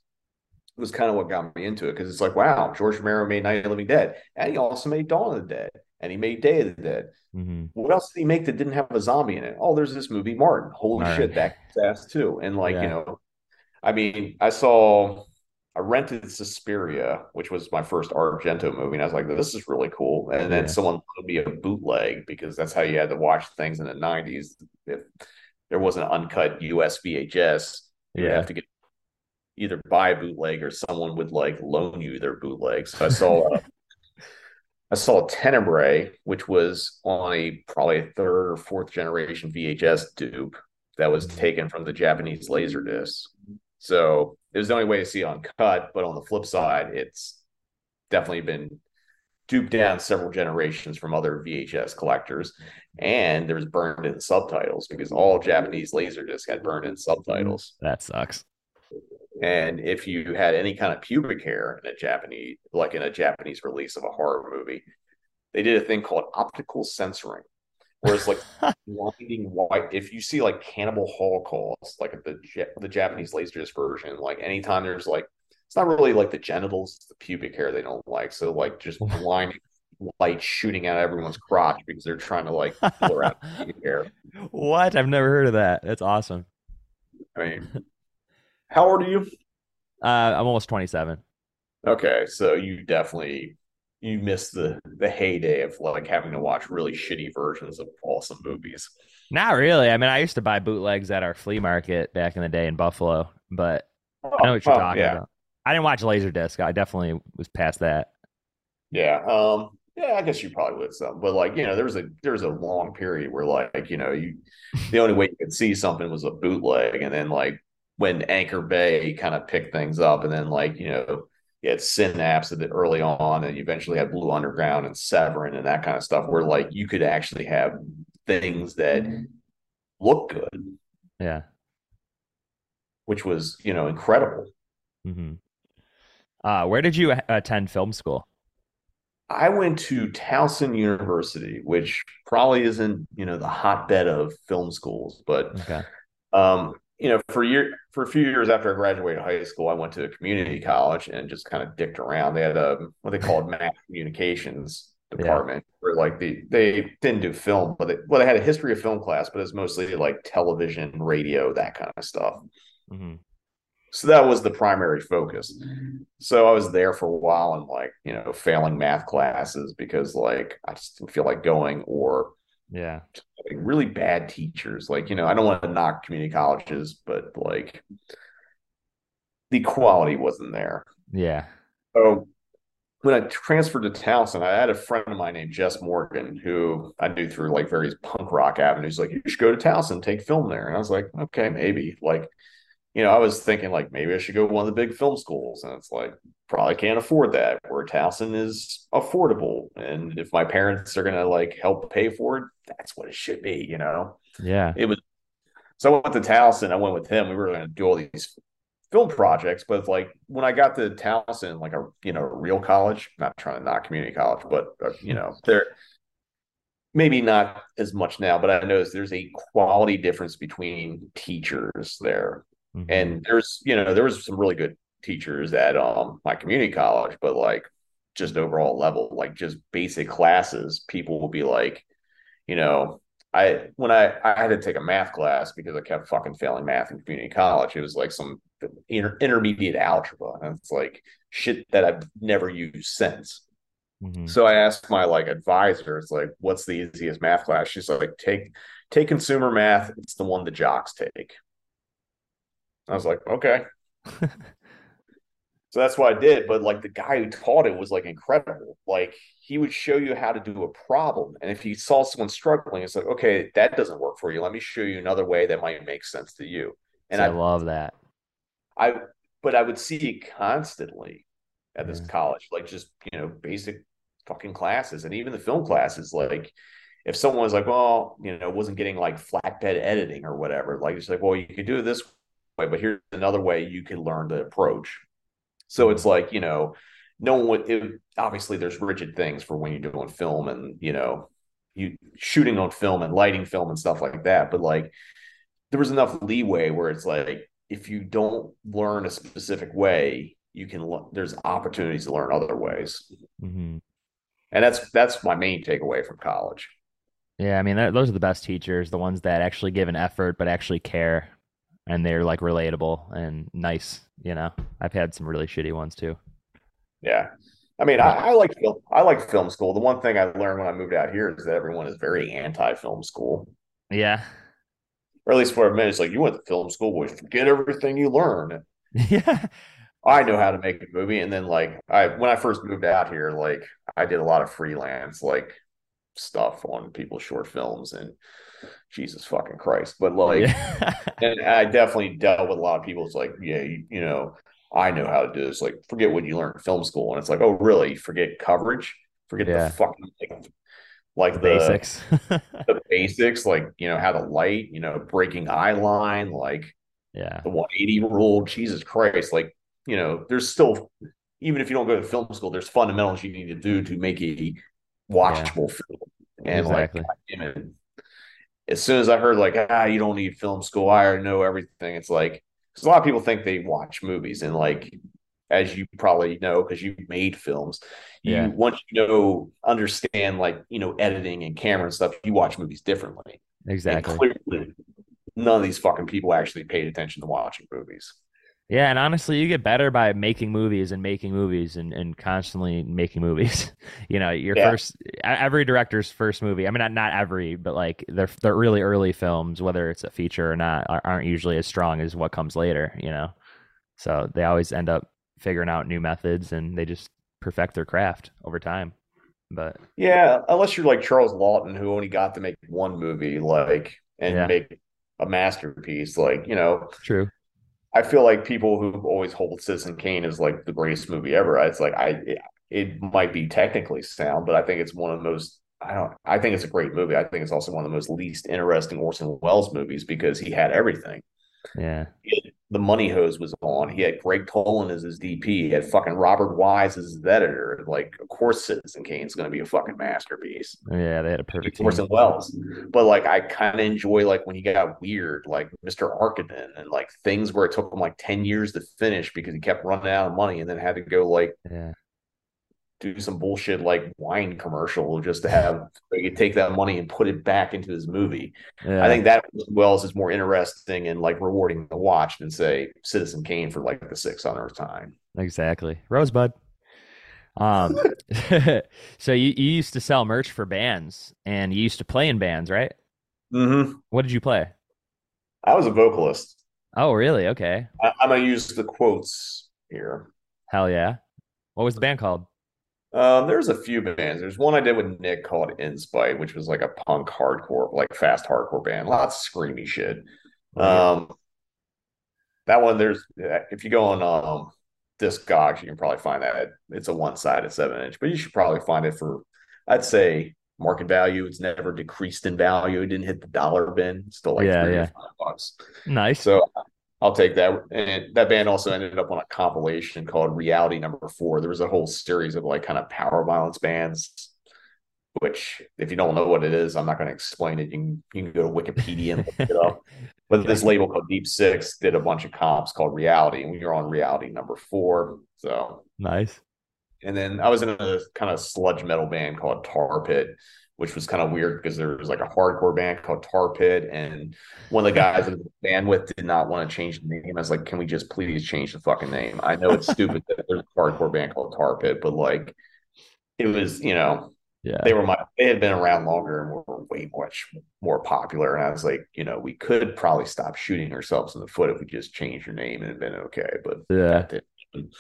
was kind of what got me into it because it's like, wow, George Romero made Night of the Living Dead, and he also made Dawn of the Dead, and he made Day of the Dead. Mm-hmm. What else did he make that didn't have a zombie in it? Oh, there's this movie Martin. Holy Martin. shit, that's ass too. And like, yeah. you know, I mean, I saw I rented Suspiria, which was my first Argento movie, and I was like, "This is really cool." And then yeah. someone put me a bootleg because that's how you had to watch things in the '90s. If there was an uncut US VHS, you yeah. have to get either buy a bootleg or someone would like loan you their bootleg. So I saw, uh, I saw Tenebrae, which was on a probably a third or fourth generation VHS dupe that was taken from the Japanese laser Laserdisc. So it was the only way to see it uncut. But on the flip side, it's definitely been duped down several generations from other VHS collectors. And there's burned in subtitles because all Japanese Laserdisc had burned in subtitles. That sucks. And if you had any kind of pubic hair in a Japanese, like in a Japanese release of a horror movie, they did a thing called optical censoring, Whereas like blinding white, if you see like Cannibal Holocaust, like the the Japanese laserdisc version, like anytime there's like it's not really like the genitals, the pubic hair they don't like. So like just blinding light shooting at everyone's crotch because they're trying to like blur out hair. What? I've never heard of that. That's awesome. I mean, how old are you? Uh, I'm almost 27. Okay, so you definitely you missed the the heyday of like having to watch really shitty versions of awesome movies. Not really. I mean, I used to buy bootlegs at our flea market back in the day in Buffalo, but I know what you're Oh, talking yeah. about. I didn't watch Laserdisc. I definitely was past that. Yeah. Um, yeah, I guess you probably would some, but like, you know, there was a there was a long period where like, you know, you the only way you could see something was a bootleg, and then like when Anchor Bay kind of picked things up, and then like, you know, you had Synapse early on, and you eventually had Blue Underground and Severin and that kind of stuff, where like you could actually have things that look good, Yeah. which was, you know, incredible. Mm-hmm. Uh, where did you attend film school? I went to Towson University, which probably isn't, you know, the hotbed of film schools, but Okay. um, you know, for year for a few years after I graduated high school, I went to a community college and just kind of dicked around. They had a what they called mass communications department where like the they didn't do film, but they well, they had a history of film class, but it's mostly like television, radio, that kind of stuff. hmm So that was the primary focus. So I was there for a while and like, you know, failing math classes because like I just didn't feel like going or Yeah. having really bad teachers. Like, you know, I don't want to knock community colleges, but like the quality wasn't there. Yeah. So when I transferred to Towson, I had a friend of mine named Jess Morgan who I knew through like various punk rock avenues. Like, you should go to Towson, take film there. And I was like, okay, maybe. Like, you know, I was thinking like maybe I should go to one of the big film schools. And it's like, probably can't afford that. Where Towson is affordable. And if my parents are gonna like help pay for it, that's what it should be, you know. Yeah. It was so I went to Towson, I went with him. We were gonna do all these film projects, but like when I got to Towson, like a you know, a real college, not trying to knock community college, but uh, you know, there maybe not as much now, but I noticed there's a quality difference between teachers there. Mhm. And there's, you know, there was some really good teachers at um my community college, but like just overall level, like just basic classes, people will be like, you know, I when I I had to take a math class because I kept fucking failing math in community college. It was like some inter- intermediate algebra, and it's like shit that I've never used since. Mhm. So I asked my like advisor, it's like, what's the easiest math class? She's like, take take consumer math. It's the one the jocks take. I was like, okay. So that's what I did. But like the guy who taught it was like incredible. Like he would show you how to do a problem. And if he saw someone struggling, it's like, okay, that doesn't work for you. Let me show you another way that might make sense to you. And I I, love that. I, but I would see it constantly at this Yeah. college, like just, you know, basic fucking classes. And even the film classes, like if someone was like, well, you know, wasn't getting like flatbed editing or whatever, like it's like, well, you could do it this way, but here's another way you can learn the approach. So it's like, you know, no one would, it, obviously there's rigid things for when you're doing film and, you know, you shooting on film and lighting film and stuff like that. But like, there was enough leeway where it's like, if you don't learn a specific way, you can, le- there's opportunities to learn other ways. hmm And that's, that's my main takeaway from college. Yeah, I mean, those are the best teachers, the ones that actually give an effort but actually care, and they're like relatable and nice. You know, I've had some really shitty ones too. Yeah. I mean, I, I like film. I like film school. The one thing I learned when I moved out here is that everyone is very anti-film school, Yeah, or at least for a minute. It's like you went to film school, boy, forget everything you learn. yeah, I know how to make a movie, and then like I, when I first moved out here, like I did a lot of freelance like stuff on people's short films, and Jesus fucking Christ, but like, yeah. and I definitely dealt with a lot of people. It's like, yeah, you, you know, I know how to do this. Like, forget what you learned in film school, and it's like, oh, really? Forget coverage? Forget Yeah. the fucking like, like the Basics. the basics, like you know how to light, you know, breaking eye line, like yeah, the 180 rule. Jesus Christ, like you know, there's still even if you don't go to film school, there's fundamentals you need to do to make a watchable film. And exactly. like, damn it, as soon as I heard like ah, you don't need film school, I already know everything. It's like because a lot of people think they watch movies and like as you probably know because you made films you Yeah. once you know understand like you know editing and camera and stuff you watch movies differently Exactly. and clearly none of these fucking people actually paid attention to watching movies Yeah, and honestly, you get better by making movies and making movies and, and constantly making movies. You know, your Yeah. first every director's first movie. I mean, not not every, but like they're they're really early films, whether it's a feature or not, are- aren't usually as strong as what comes later. You know, so they always end up figuring out new methods and they just perfect their craft over time. But Yeah, unless you're like Charles Laughton, who only got to make one movie, like, and Yeah. make a masterpiece. Like, you know, true. I feel like people who always hold Citizen Kane as like the greatest movie ever. It's like I, it, it might be technically sound, but I think it's one of the most. I don't. I think it's a great movie. I think it's also one of the most least interesting Orson Welles movies because he had everything. Yeah. The Money Hose was on. He had Gregg Toland as his DP. He had fucking Robert Wise as his editor. Like, of course, Citizen Kane's going to be a fucking masterpiece. Yeah, they had a perfect team. Orson Welles. But like I kind of enjoy like when he got weird, like Mr. Arkadin and like things where it took him like 10 years to finish because he kept running out of money and then had to go like Yeah. Do some bullshit like wine commercial just to have could take that money and put it back into his movie. Yeah. I think that Welles is more interesting and like rewarding to watch than say Citizen Kane for like the 600th time. Exactly. Rosebud. Um so you, you used to sell merch for bands and you used to play in bands, right? Mm-hmm. What did you play? I was a vocalist. Oh, really? Okay. I, I'm gonna use the quotes here. Hell yeah. What was the band called? Um, there's a few bands. There's one I did with Nick called Inspite, which was like a punk hardcore, like fast hardcore band. Lots of screamy shit. Um, that one there's if you go on um Discogs, you can probably find that. It's a one-sided seven inch, but you should probably find it for I'd say market value. It's never decreased in value. It didn't hit the dollar bin. It's still like Yeah, three yeah. bucks. nice. So I'll take that. And that band also ended up on a compilation called Reality Number Four. There was a whole series of like kind of power violence bands, which if you don't know what it is, I'm not going to explain it. You can you can go to Wikipedia and look it up. But this label called Deep Six did a bunch of comps called Reality, and we were on Reality Number Four. So nice. and then I was in a kind of sludge metal band called Tar Pit, which was kind of weird because there was like a hardcore band called Tar Pit, and one of the guys in the band with did not want to change the name. I was like, "Can we just please change the fucking name?" I know it's stupid that there's a hardcore band called Tar Pit, but like, it was you know Yeah. they were my they had been around longer and were way much more popular. And I was like, you know, we could probably stop shooting ourselves in the foot if we just changed your name and it'd been okay. But Yeah. that didn't.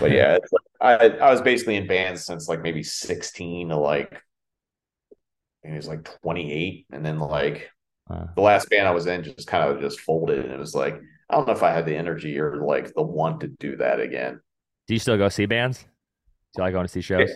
But yeah, it's like, I I was basically in bands since like maybe 16 to like it was like 28. And then like Uh, the last band I was in just kind of just folded. And it was like, I don't know if I had the energy or like the want to do that again. do you still go see bands? Do you like going to see shows?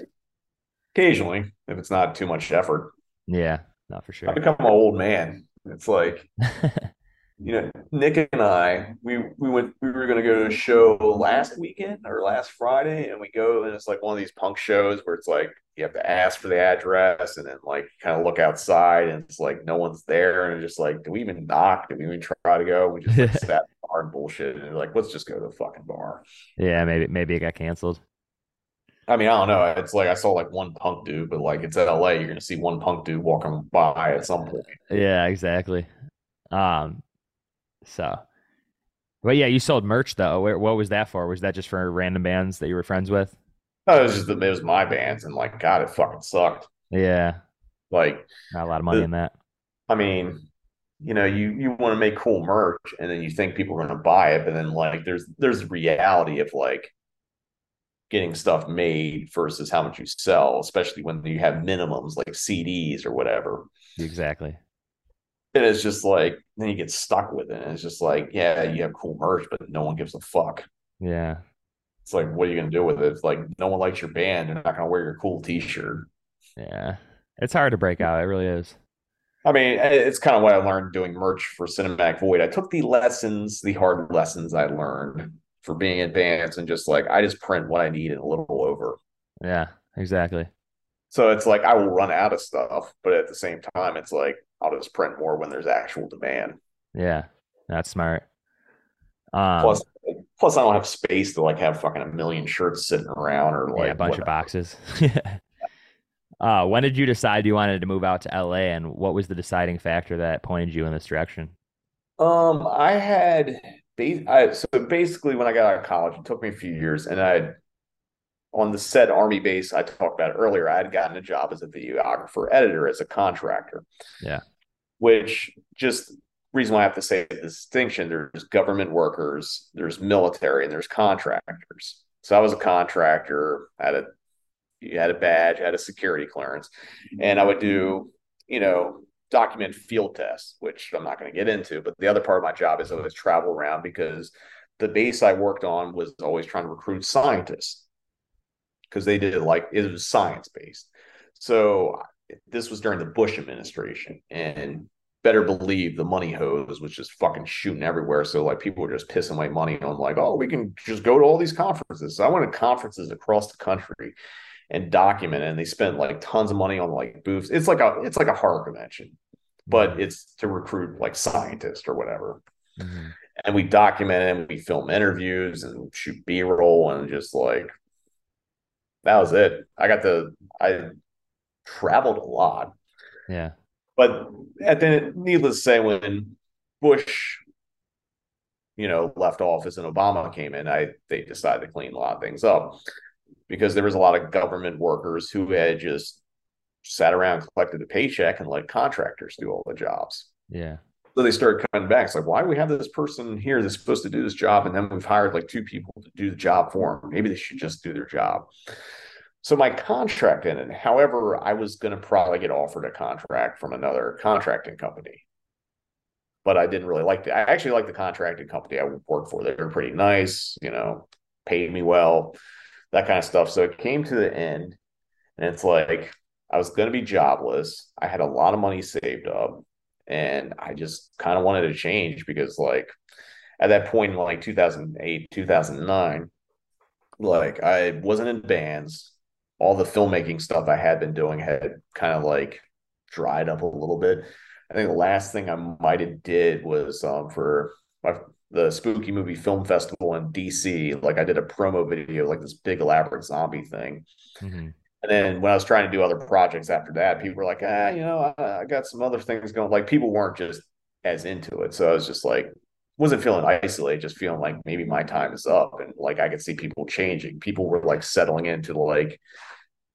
Occasionally, if it's not too much effort. Yeah. Not for sure. I've become an old man. It's like you know, Nick and I, we we went we were gonna go to a show last weekend or last Friday, and we go and it's like one of these punk shows where it's like you have to ask for the address and then like kind of look outside and it's like no one's there and it's just like, do we even knock? Do we even try to go? We just like sat bar and bullshit and like, let's just go to the fucking bar. yeah, maybe maybe it got canceled. I mean, I don't know. It's like I saw like one punk dude, but like it's LA, you're gonna see one punk dude walking by at some point. Yeah, exactly. Um, so, but yeah, you sold merch though. Where, what was that for? Was that just for random bands that you were friends with? No, it was just that it was my bands and like God, it fucking sucked. Yeah, Like not a lot of money The- in that. I mean, you know, you you want to make cool merch, and then you think people are going to buy it, but then like there's there's the reality of like getting stuff made versus how much you sell, especially when you have minimums like CDs or whatever. Exactly. It's just like then you get stuck with it. And it's just like, yeah, you have cool merch, but no one gives a fuck. Yeah. It's like, what are you going to do with it? It's like no one likes your band. They're not going to wear your cool T-shirt. Yeah. It's hard to break out. It really is. I mean, it's kind of what I learned doing merch for Cinematic Void. I took the lessons, the hard lessons I learned for being in bands, and just like I just print what I need and a little over. Yeah, exactly. So it's like I will run out of stuff, but at the same time, it's like I'll just print more when there's actual demand. Yeah, that's smart. Um, Plus, plus I don't have space to like have fucking a million shirts sitting around or like yeah, a bunch of whatever. boxes. uh, when did you decide you wanted to move out to LA, and what was the deciding factor that pointed you in this direction? Um, I had I, so basically, when I got out of college, it took me a few years, and I, on the said army base I talked about earlier, I had gotten a job as a videographer editor as a contractor. Yeah. Which just reason why I have to say the distinction: there's government workers, there's military, and there's contractors. So I was a contractor, had a you had a badge, had a security clearance, and I would do, you know, document field tests, which I'm not going to get into. But the other part of my job is always travel around because the base I worked on was always trying to recruit scientists because they did like it was science based. So this was during the Bush administration, and better believe the money hose was just fucking shooting everywhere. So like people were just pissing away money on like, oh, we can just go to all these conferences. So I went to conferences across the country and document it, and they spent like tons of money on like booths. It's like a it's like a horror convention, but mm-hmm. it's to recruit like scientists or whatever. Mm-hmm. And we document and we film interviews and shoot B roll and just like that was it. I got the I traveled a lot. Yeah. But at the needless to say, when Bush, you know, left office and Obama came in, I they decided to clean a lot of things up because there was a lot of government workers who had just sat around, collected a paycheck, and let contractors do all the jobs. Yeah. So they started coming back. It's like, why do we have this person here that's supposed to do this job? And then we've hired like two people to do the job for them. Maybe they should just do their job. So my contract ended. However, I was going to probably get offered a contract from another contracting company, but I didn't really like it. I actually liked the contracting company I worked for. They were pretty nice, you know, paid me well, that kind of stuff. So it came to the end, and it's like I was going to be jobless. I had a lot of money saved up, and I just kind of wanted to change because, like, at that point in like 2008, 2009, like I wasn't in bands all the filmmaking stuff I had been doing had kind of like dried up a little bit. I think the last thing I might have did was um, for my, the Spooky Movie Film Festival in DC. Like I did a promo video, like this big elaborate zombie thing. Mm-hmm. And then when I was trying to do other projects after that, people were like, ah, you know, I, I got some other things going. Like people weren't just as into it. So I was just like, wasn't feeling isolated, just feeling like maybe my time is up and like I could see people changing. People were like settling into like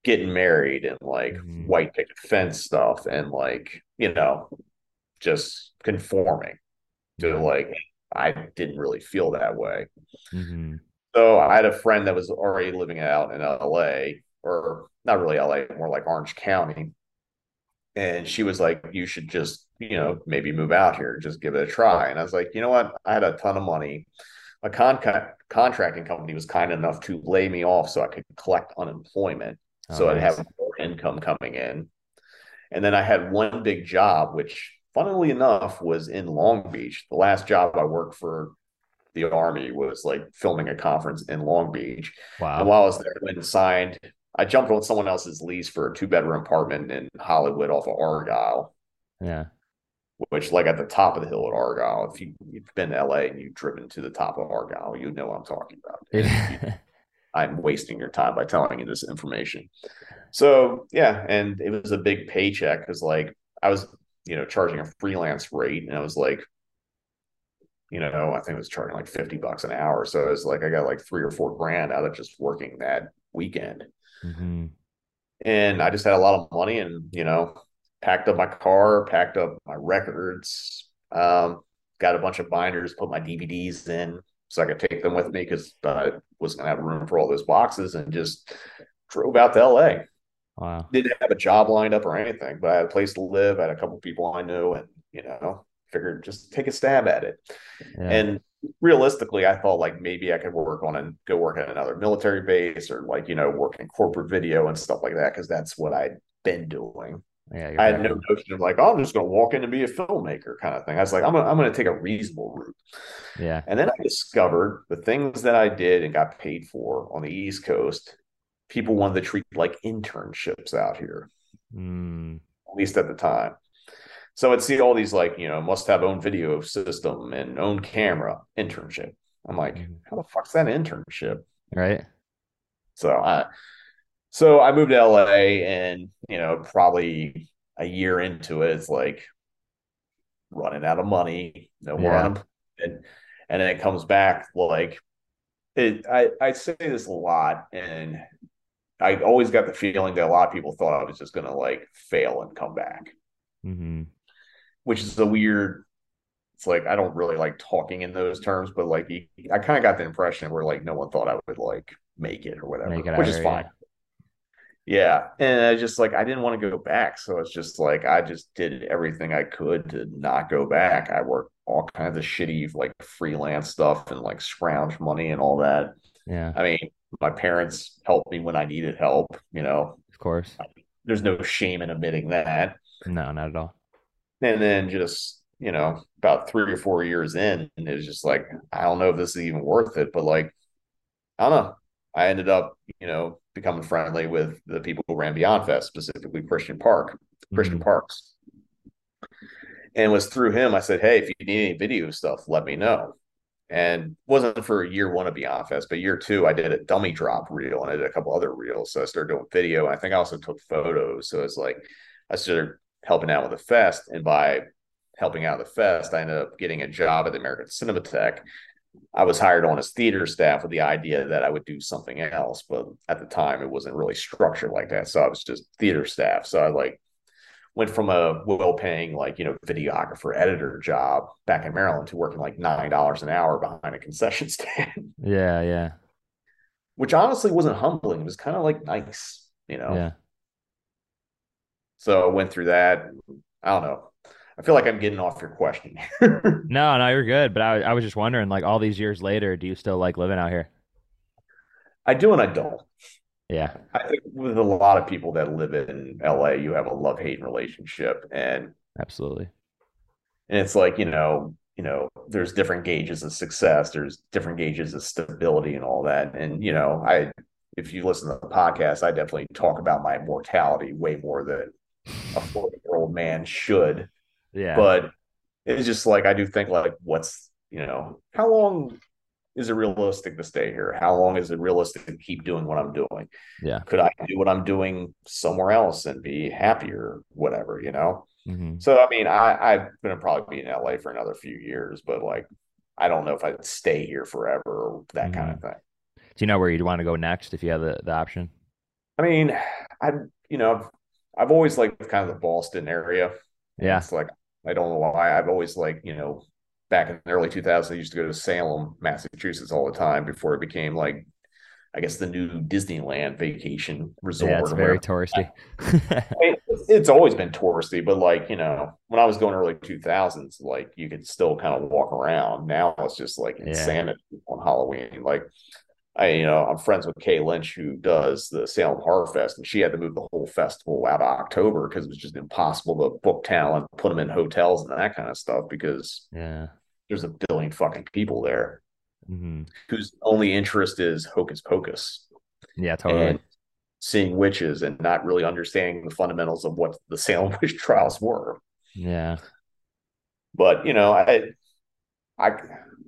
getting married and like mm-hmm. white picket fence stuff and like, you know, just conforming to like I didn't really feel that way. Mm-hmm. So I had a friend that was already living out in LA or not really LA, more like Orange County. And she was like, You should just you know, maybe move out here, just give it a try. And I was like, you know what? I had a ton of money. A con- contracting company was kind enough to lay me off so I could collect unemployment. Oh, so nice. I'd have more income coming in. And then I had one big job, which funnily enough was in Long Beach. The last job I worked for the army was like filming a conference in Long Beach. Wow. And while I was there, I went and signed. I jumped on someone else's lease for a two bedroom apartment in Hollywood off of Argyle. Yeah which like at the top of the hill at Argyle. If you, you've been to LA and you've driven to the top of Argyle, you know what I'm talking about. I'm wasting your time by telling you this information. So yeah, and it was a big paycheck because like I was, you know, charging a freelance rate, and I was like, you know, I think I was charging like 50 bucks an hour. So it was like I got like three or four grand out of just working that weekend. Mm-hmm. And I just had a lot of money and, you know, packed up my car, packed up my records, um, got a bunch of binders, put my DVDs in so I could take them with me because I wasn't gonna have room for all those boxes, and just drove out to LA. Wow. Didn't have a job lined up or anything, but I had a place to live. I had a couple people I knew, and you know, figured just take a stab at it. Yeah. And realistically, I thought like maybe I could work on and go work at another military base or like you know work in corporate video and stuff like that because that's what I'd been doing. Yeah, I had no notion of like, oh, I'm just going to walk in and be a filmmaker kind of thing. I was like, I'm gonna, I'm going to take a reasonable route. Yeah. And then I discovered the things that I did and got paid for on the East Coast, people wanted to treat like internships out here, mm. at least at the time. So I'd see all these like, you know, must have own video system and own camera internship. I'm like, mm. how the fuck's that internship? Right. So I, so I moved to LA and, you know, probably a year into it, it's like running out of money, no more yeah. unemployment. and then it comes back like it. I I say this a lot, and I always got the feeling that a lot of people thought I was just gonna like fail and come back, hmm which is a weird. It's like I don't really like talking in those terms, but like I kind of got the impression where like no one thought I would like make it or whatever, Make it which is fine. Yeah. And I just like I didn't want to go back. So it's just like I just did everything I could to not go back. I worked all kinds of shitty like freelance stuff and like scrounge money and all that. Yeah, I mean, my parents helped me when I needed help, you know. of course. There's no shame in admitting that. No, not at all. And then just, you know, about three or four years in, and it was just like, I don't know if this is even worth it, but like, I don't know. I ended up, you know, becoming friendly with the people who ran Beyond Fest, specifically Christian Park, Christian Mhm. Parkes. And it was through him I said, Hey, if you need any video stuff, let me know. And wasn't for year one of Beyond Fest, but year two, I did a dummy drop reel and I did a couple other reels. So I started doing video. And I think I also took photos. So it's like I started helping out with the fest. And by helping out the fest, I ended up getting a job at the American Cinematheque. I was hired on as theater staff with the idea that I would do something else, but at the time it wasn't really structured like that. So I was just theater staff. So I like went from a well-paying like you know videographer editor job back in Maryland to working like nine dollars an hour behind a concession stand, Yeah, yeah, which honestly wasn't humbling. It was kind of like nice, you know. yeah. So I went through that. I don't know. I feel like I'm getting off your question. No, no, you're good. But I, I was just wondering, like all these years later, do you still like living out here? I do and I don't. Yeah, I think with a lot of people that live in LA, you have a love-hate relationship, and absolutely. and it's like you know you know there's different gauges of success there's different gauges of stability and all that and you know i if you listen to the podcast i definitely talk about my mortality way more than a 40 year old man should Yeah, but it's just like i do think like what's you know how long is it realistic to stay here how long is it realistic to keep doing what i'm doing yeah. could i do what i'm doing somewhere else and be happier whatever you know hmm so I mean, I I'm probably be in LA for another few years, but like I don't know if I'd stay here forever or that kind of thing. Do you know where you'd want to go next if you had the, the option? I mean, I you know I've, I've always liked kind of the Boston area. Yeah. It's like I don't know why I've always like you know back in the early 2000s I used to go to Salem, Massachusetts all the time before it became like I guess the new Disneyland vacation resort. Yeah, it's very touristy. I mean, it's always been touristy, but like, you know, when I was going early 2000s, like you could still kind of walk around. Now it's just like Yeah. insanity on Halloween. Like, I, you know, I'm friends with Kate Lynch, who does the Salem Horror Fest, and she had to move the whole festival out of October because it was just impossible to book talent, put them in hotels and that kind of stuff because Yeah. there's a billion fucking people there hmm whose only interest is hocus pocus Yeah, totally. and seeing witches and not really understanding the fundamentals of what the Salem witch trials were. Yeah. But you know, I I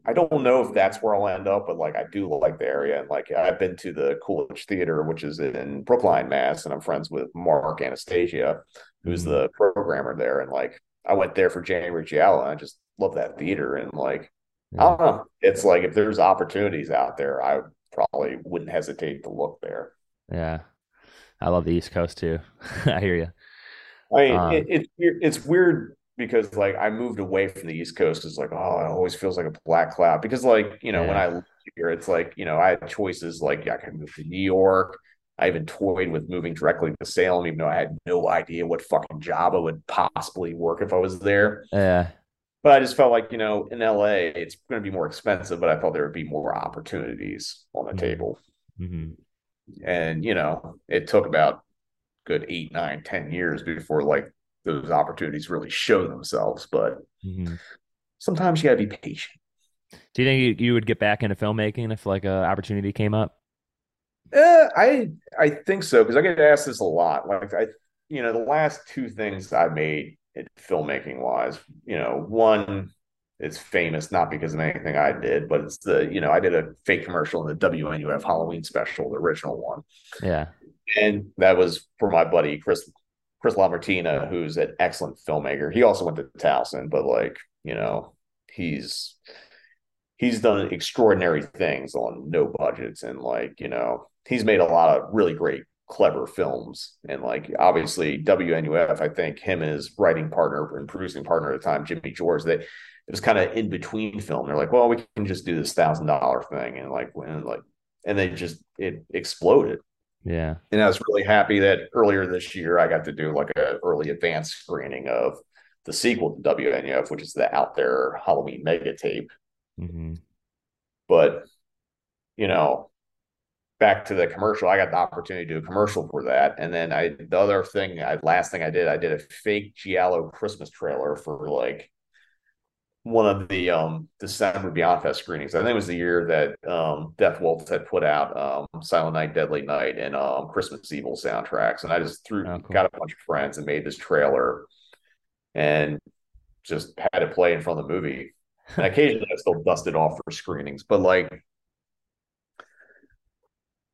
I don't know if that's where I'll end up, but like I do like the area and like I've been to the Coolidge Theater, which is in Brookline, Mass, and I'm friends with Mark Anastasio, who's Mhm. the programmer there. And like I went there for January Giallo and I just love that theater. And like I don't know. It's like if there's opportunities out there, I probably wouldn't hesitate to look there. Yeah. I love the East Coast too. I hear you. I mean, Um, it, it's it's weird because like I moved away from the East Coast because like oh, it always feels like a black cloud because like you know when I lived here, it's like you know I had choices like I could move to New York. I even toyed with moving directly to Salem, even though I had no idea what fucking job I would possibly work if I was there. Yeah. But I just felt like you know in LA it's going to be more expensive, but I thought there would be more opportunities on the Mhm. table. hmm And you know it took about good eight, nine, ten years before like those opportunities really show themselves. But hmm sometimes you gotta be patient. Do you think you, you would get back into filmmaking if like an opportunity came up? Uh, I I think so because I get asked this a lot. Like I, you know, the last two things I made filmmaking wise, you know, one is famous not because of anything I did, but it's the you know I did a fake commercial in the WNUF Halloween special, the original one, Yeah. and that was for my buddy Chris Chris LaMartina, who's an excellent filmmaker. He also went to Towson, but like you know, he's he's done extraordinary things on no budgets and like you know he's made a lot of really great clever films. And like obviously WNUF I think him and his writing partner and producing partner at the time Jimmy George that it was kind of in between film. They're like well we can just do this thousand dollar thing and like and like and they just it exploded Yeah. and I was really happy that earlier this year I got to do like a early advanced screening of the sequel to WNUF, which is the Out There Halloween mega tape. hmm But you know, back to the commercial, I got the opportunity to do a commercial for that, and then I the other thing, I last thing I did, I did a fake Giallo Christmas trailer for like one of the um December Beyond Fest screenings. I think it was the year that um Death Waltz had put out um Silent Night, Deadly Night and um Christmas Evil soundtracks. And I just threw Oh, cool. got a bunch of friends and made this trailer and just had it play in front of the movie. And occasionally I still dust it off for screenings, but like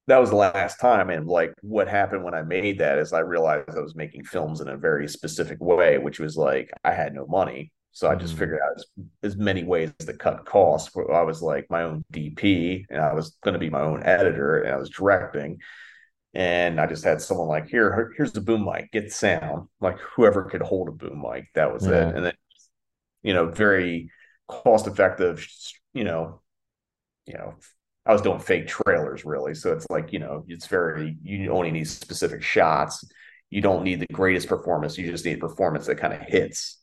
that was the last time. And like what happened when I made that is I realized I was making films in a very specific way, which was like I had no money. So I just Mhm. figured out as, as many ways to cut costs. Where I was like my own DP and I was going to be my own editor and I was directing. And I just had someone like, here, here- here's the boom mic, get sound. Like whoever could hold a boom mic, that was Yeah. it. And then, you know, very cost effective, you know, you know, I was doing fake trailers really. So it's like, you know, it's very, you only need specific shots. You don't need the greatest performance. You just need performance that kind of hits.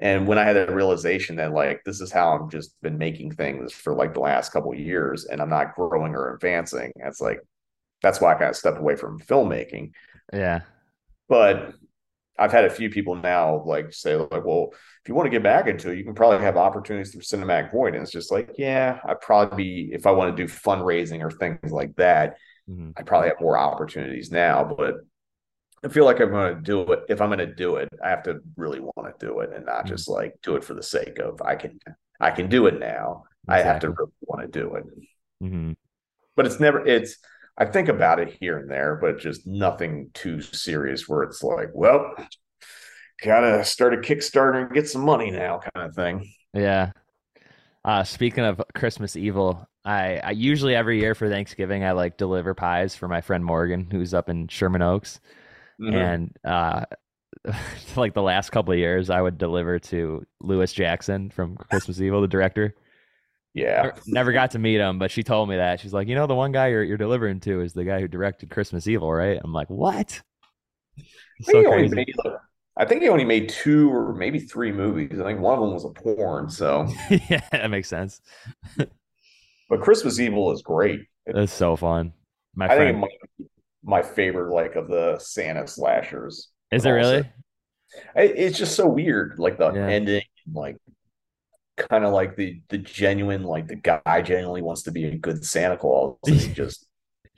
And when I had that realization that like this is how I've just been making things for like the last couple of years and I'm not growing or advancing, it's like that's why I kind of stepped away from filmmaking. Yeah. But I've had a few people now like say like, well, if you want to get back into it, you can probably have opportunities through Cinematic Void. And it's just like, yeah, I'd probably be if I want to do fundraising or things like that, hmm I probably have more opportunities now. But I feel like I'm going to do it. If I'm going to do it, I have to really want to do it and not Mhm. just like do it for the sake of I can I can do it now. I have to really want to do it. hmm But it's never it's I think about it here and there, but just nothing too serious where it's like, well, gotta start a Kickstarter and get some money now, kind of thing. Yeah. Uh, speaking of Christmas Evil, I, I usually every year for Thanksgiving I like deliver pies for my friend Morgan who's up in Sherman Oaks, Mhm. and uh, like the last couple of years I would deliver to Lewis Jackson from Christmas Evil, the director. yeah. Never, got to meet him, but she told me that she's like, you know, the one guy you're you're delivering to is the guy who directed Christmas Evil, right? I'm like, what? I think he only crazy. made I think he only made two or maybe three movies. I think one of them was a porn. So, yeah, that makes sense. but Christmas Evil is great. It's so fun. My I think it friend, might my favorite, like of the Santa slashers. is it really? It- It's just so weird, like the Yeah. ending, like kind of like the the genuine, like the guy genuinely wants to be a good Santa Claus, and he just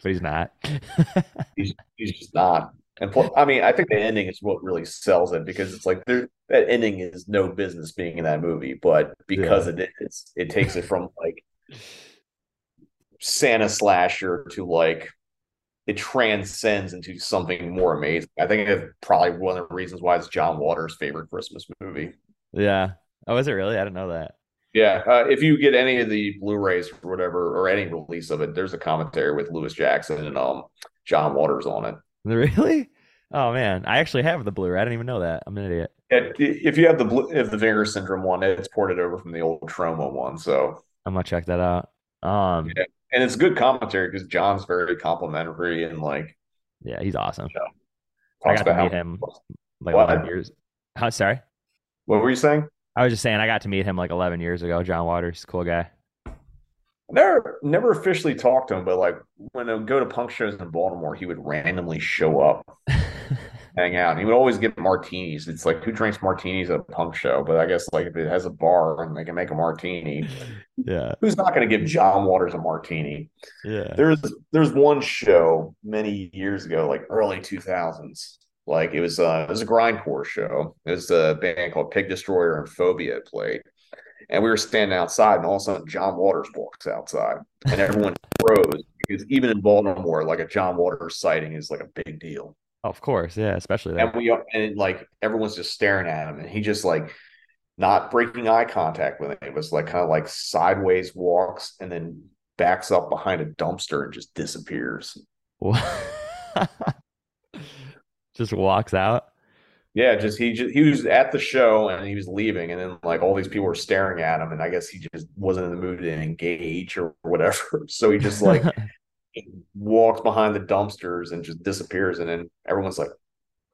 But he's not. he's he's just not. And I mean, I think the ending is what really sells it because it's like there that ending is no business being in that movie, but because it is, it takes it from like Santa slasher to like it transcends into something more amazing. I think it's probably one of the reasons why it's John Waters' favorite Christmas movie. yeah. Oh, is it really? I didn't know that. Yeah, uh, if you get any of the Blu-rays or whatever, or any release of it, there's a commentary with Lewis Jackson and um John Waters on it. Really? Oh man, I actually have the Blu-ray. I didn't even know that. I'm an idiot. And If you have the blue, if the Vinegar Syndrome one, it's ported over from the old Troma one. So, I'm gonna check that out. Um, Yeah. And it's good commentary because John's very complimentary and like yeah, he's awesome. Yeah. I got to about meet how. him like What? 11 years. Huh, sorry. What were you saying? I was just saying I got to meet him like 11 years ago. John Waters, cool guy. Never, never officially talked to him, but like when I would go to punk shows in Baltimore, he would randomly show up, hang out. And he would always get martinis. It's like who drinks martinis at a punk show? But I guess like if it has a bar and they can make a martini, yeah, who's not going to give John Waters a martini? yeah. There's there's one show many years ago, like early 2000s. Like it was uh it was a grindcore show. It was a band called Pig Destroyer and Phobia played. And we were standing outside, and all of a sudden John Waters walks outside, and everyone froze because even in Baltimore, like a John Waters sighting is like a big deal. Of course, yeah, especially that. And we and like everyone's just staring at him, and he just like not breaking eye contact with it. It was like kind of like sideways walks and then backs up behind a dumpster and just disappears. just walks out. Yeah, just he just he was at the show and he was leaving, and then like all these people were staring at him, and I guess he just wasn't in the mood to engage or whatever. So he just like walks behind the dumpsters and just disappears, and then everyone's like,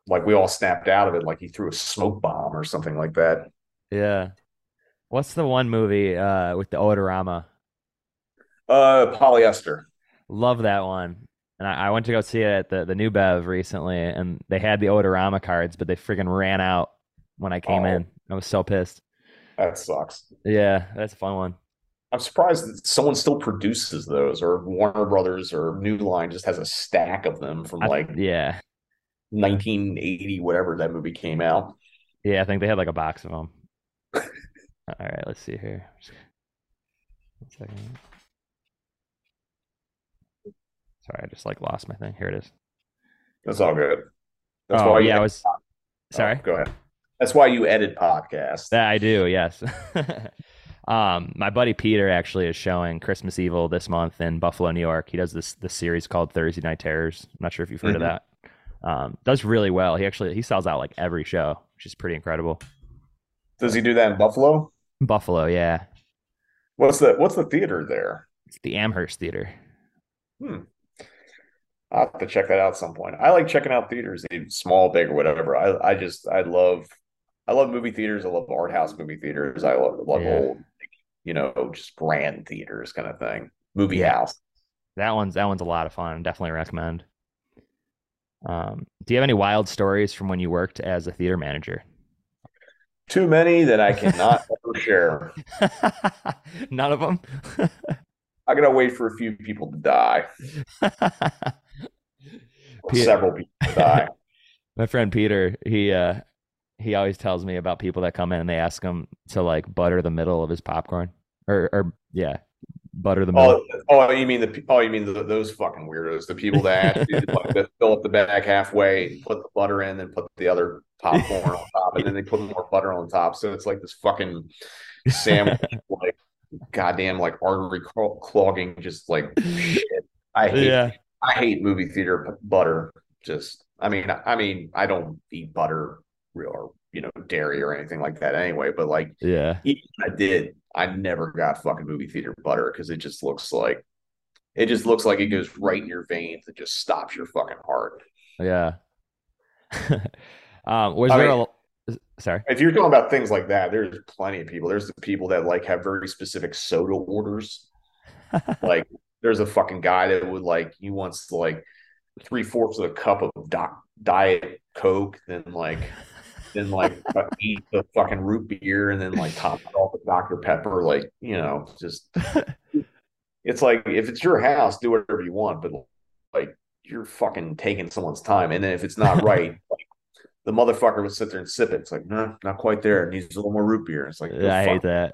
like we all snapped out of it, like he threw a smoke bomb or something like that. Yeah. What's the one movie uh with the odorama? Uh, polyester. Love that one. And I, I went to go see it at the, the New Bev recently, and they had the Odorama cards, but they freaking ran out when I came Oh. in. I was so pissed. That sucks. Yeah, that's a fun one. I'm surprised that someone still produces those, or Warner Brothers or New Line just has a stack of them from I- like yeah, 1980, whatever that movie came out. yeah, I think they had like a box of them. All right, let's see here. One second. Sorry, I just like lost my thing. Here it is. That's all good. That's oh, why yeah, I was. Oh, Sorry. go ahead. That's why you edit podcasts. That I do, yes. um, my buddy Peter actually is showing Christmas Evil this month in Buffalo, New York. He does this this series called Thursday Night Terrors. I'm not sure if you've heard Mhm. of that. Um, does really well. He actually he sells out like every show, which is pretty incredible. Does he do that in Buffalo? Buffalo, yeah, What's the what's the theater there? it's the Amherst Theater. Hmm. I'll have to check that out at some point. I like checking out theaters, even small, big, or whatever. I I just I love I love movie theaters. I love art house movie theaters. I love love Yeah. old, you know, just grand theaters kind of thing. Movie Yeah. house. That one's that one's a lot of fun. Definitely recommend. Um, do you have any wild stories from when you worked as a theater manager? Too many that I cannot ever share. None of them. I gotta wait for a few people to die. Or Pe- several people to die. My friend Peter, he uh he always tells me about people that come in and they ask him to like butter the middle of his popcorn. Or or yeah, butter the middle. Oh, oh, you mean the oh, you mean the, those fucking weirdos, the people that ask you to, fill up the bag halfway, put the butter in, and put the other popcorn on top, and then they put more butter on top. So it's like this fucking sandwich, like goddamn, like artery clogging, just like shit. I hate, yeah. I hate movie theater butter. Just, I mean, I, I mean, I don't eat butter or you know dairy or anything like that anyway. But like, Yeah. I did, I never got fucking movie theater butter because it just looks like it just looks like it goes right in your veins and just stops your fucking heart. Yeah. um was I there mean- a sorry. If you're talking about things like that, there's plenty of people. There's the people that like have very specific soda orders. like there's a fucking guy that would like he wants like three fourths of a cup of doc, diet coke, then like then like uh, eat the fucking root beer and then like top it off with Dr. Pepper. Like, you know, just it's like if it's your house, do whatever you want, but like you're fucking taking someone's time. And then if it's not right, like the motherfucker would sit there and sip it. It's like, no, not quite there. It needs a little more root beer. It's like, go I hate that.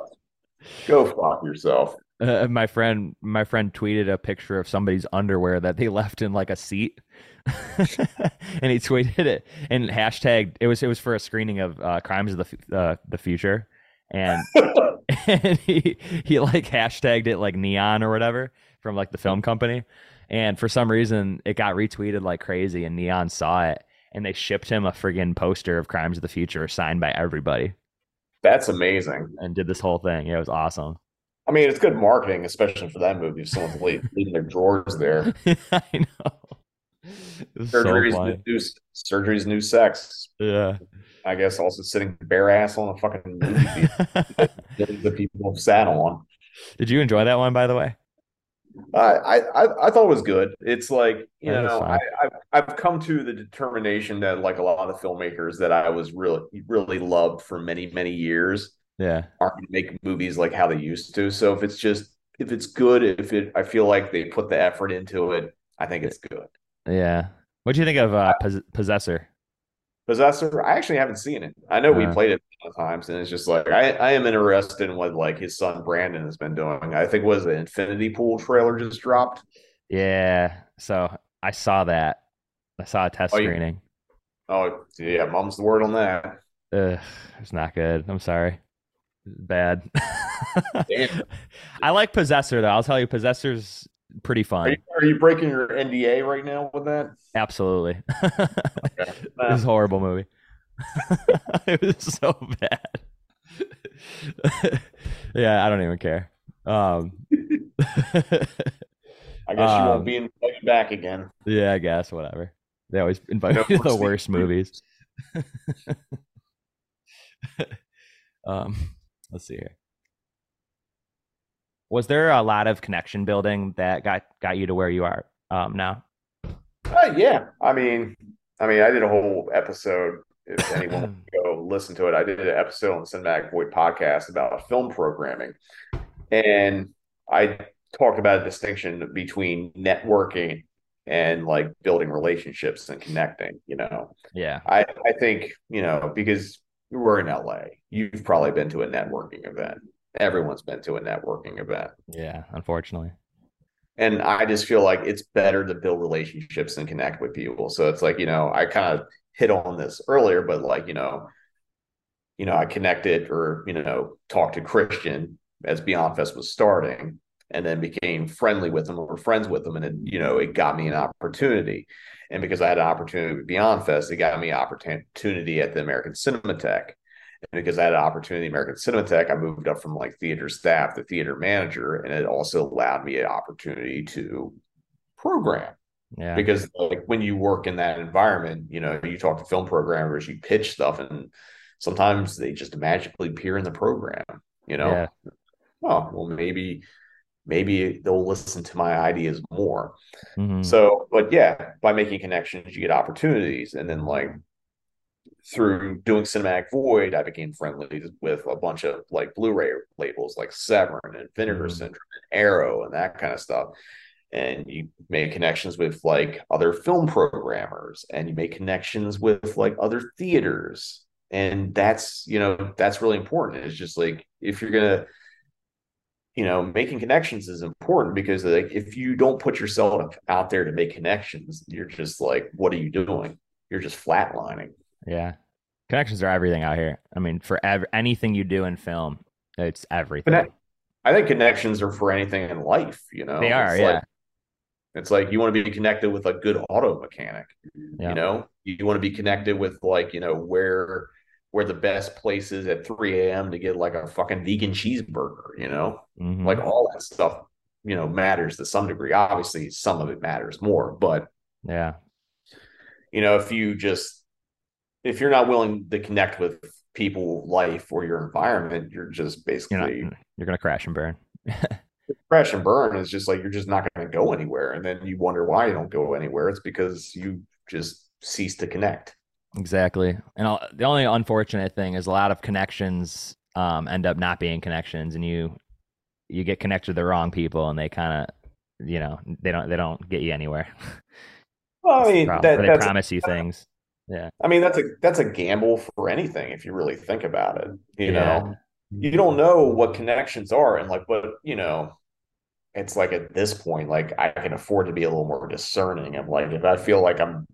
Go fuck yourself. Uh, my friend my friend tweeted a picture of somebody's underwear that they left in like a seat. and he tweeted it and hashtagged. it was it was for a screening of uh, Crimes of the uh, the Future and and he he like hashtagged it like neon or whatever from like the film company and for some reason it got retweeted like crazy and neon saw it and they shipped him a friggin' poster of crimes of the future signed by everybody That's amazing. and did this whole thing yeah, it was awesome I mean, it's good marketing, especially for that movie. If someone's le- leaving their drawers there, i know was so surgery's new surgery's new sex. yeah I guess also sitting bare ass on a fucking movie that the people have sat on. did you enjoy that one by the way I, I I I thought it was good. It's like you know. I, I've I've come to the determination that like a lot of filmmakers that I was really really loved for many many years yeah aren't going to make movies like how they used to. So if it's just if it's good, if it I feel like they put the effort into it, I think it's good. yeah what do you think of uh Pos- possessor Possessor, I actually haven't seen it. I know we Uh. played it a couple times, and it's just like I, I am interested in what like his son Brandon has been doing. I think was the Infinity Pool trailer just dropped. yeah so i saw that i saw a test Oh, you- screening Oh yeah, mom's the word on that. Ugh, it's not good i'm sorry Bad. I like Possessor though. I'll tell you, Possessor's pretty Are fun. you, are you breaking your NDA right now with that? Absolutely. Okay. This is a horrible movie. it was so bad. yeah, I don't even care. Um, I guess you Um, won't be invited back again. yeah, I guess whatever. They always invite me to the worst movies. um, let's see here. Was there a lot of connection building that got got you to where you are um, now? Uh, yeah, I mean, I mean, I did a whole episode. If anyone go listen to it, I did an episode on the Cinematic Void podcast about film programming, and I talked about a distinction between networking and like building relationships and connecting. You know, Yeah, I I think you know because we're in LA, you've probably been to a networking event. Everyone's been to a networking event. yeah. Unfortunately, And I just feel like it's better to build relationships and connect with people. So it's like, you know, I kind of hit on this earlier, but like, you know, you know, I connected or, you know, talked to Christian as Beyond Fest was starting and then became friendly with him or friends with them. And then, you know, it got me an opportunity. And because I had an opportunity with Beyond Fest, it got me an opportunity at the American Cinematheque. And because I had an opportunity at American Cinematheque, I moved up from like theater staff to theater manager. And it also allowed me an opportunity to program yeah, because like when you work in that environment, you know, you talk to film programmers, you pitch stuff, and sometimes they just magically appear in the program. You know, yeah, oh well, maybe maybe they'll listen to my ideas more. Mhm. So, but yeah, by making connections, you get opportunities, and then like through doing cinematic void i became friendly with a bunch of like blu-ray labels like Severin and vinegar Mhm. syndrome and arrow and that kind of stuff and you make connections with like other film programmers and you make connections with like other theaters and that's you know that's really important it's just like if you're gonna you know making connections is important because like if you don't put yourself out there to make connections you're just like what are you doing you're just flatlining yeah. Connections are everything out here. I mean, for ev- anything you do in film, it's everything. Connect- I think connections are for anything in life, you know. They are, It's yeah. Like, it's like you want to be connected with a good auto mechanic, Yeah. you know. You want to be connected with like, you know, where where the best place is at 3 a.m. to get like a fucking vegan cheeseburger, you know. Mhm. Like all that stuff, you know, matters to some degree. Obviously, some of it matters more, but yeah, you know, if you just if you're not willing to connect with people, life, or your environment, you're just you're basically not. You're gonna crash and burn. crash and burn is just like you're just not going to go anywhere and then you wonder why you don't go anywhere it's because you just cease to connect Exactly. And I'll, the only unfortunate thing is a lot of connections um, end up not being connections, and you you get connected to the wrong people, and they kind of you know they don't they don't get you anywhere. well i the mean that, they promise you things. Yeah. I mean that's a that's a gamble for anything if you really think about it you Yeah. know you don't know what connections are and like what you know it's like at this point like i can afford to be a little more discerning i'm like if i feel like i'm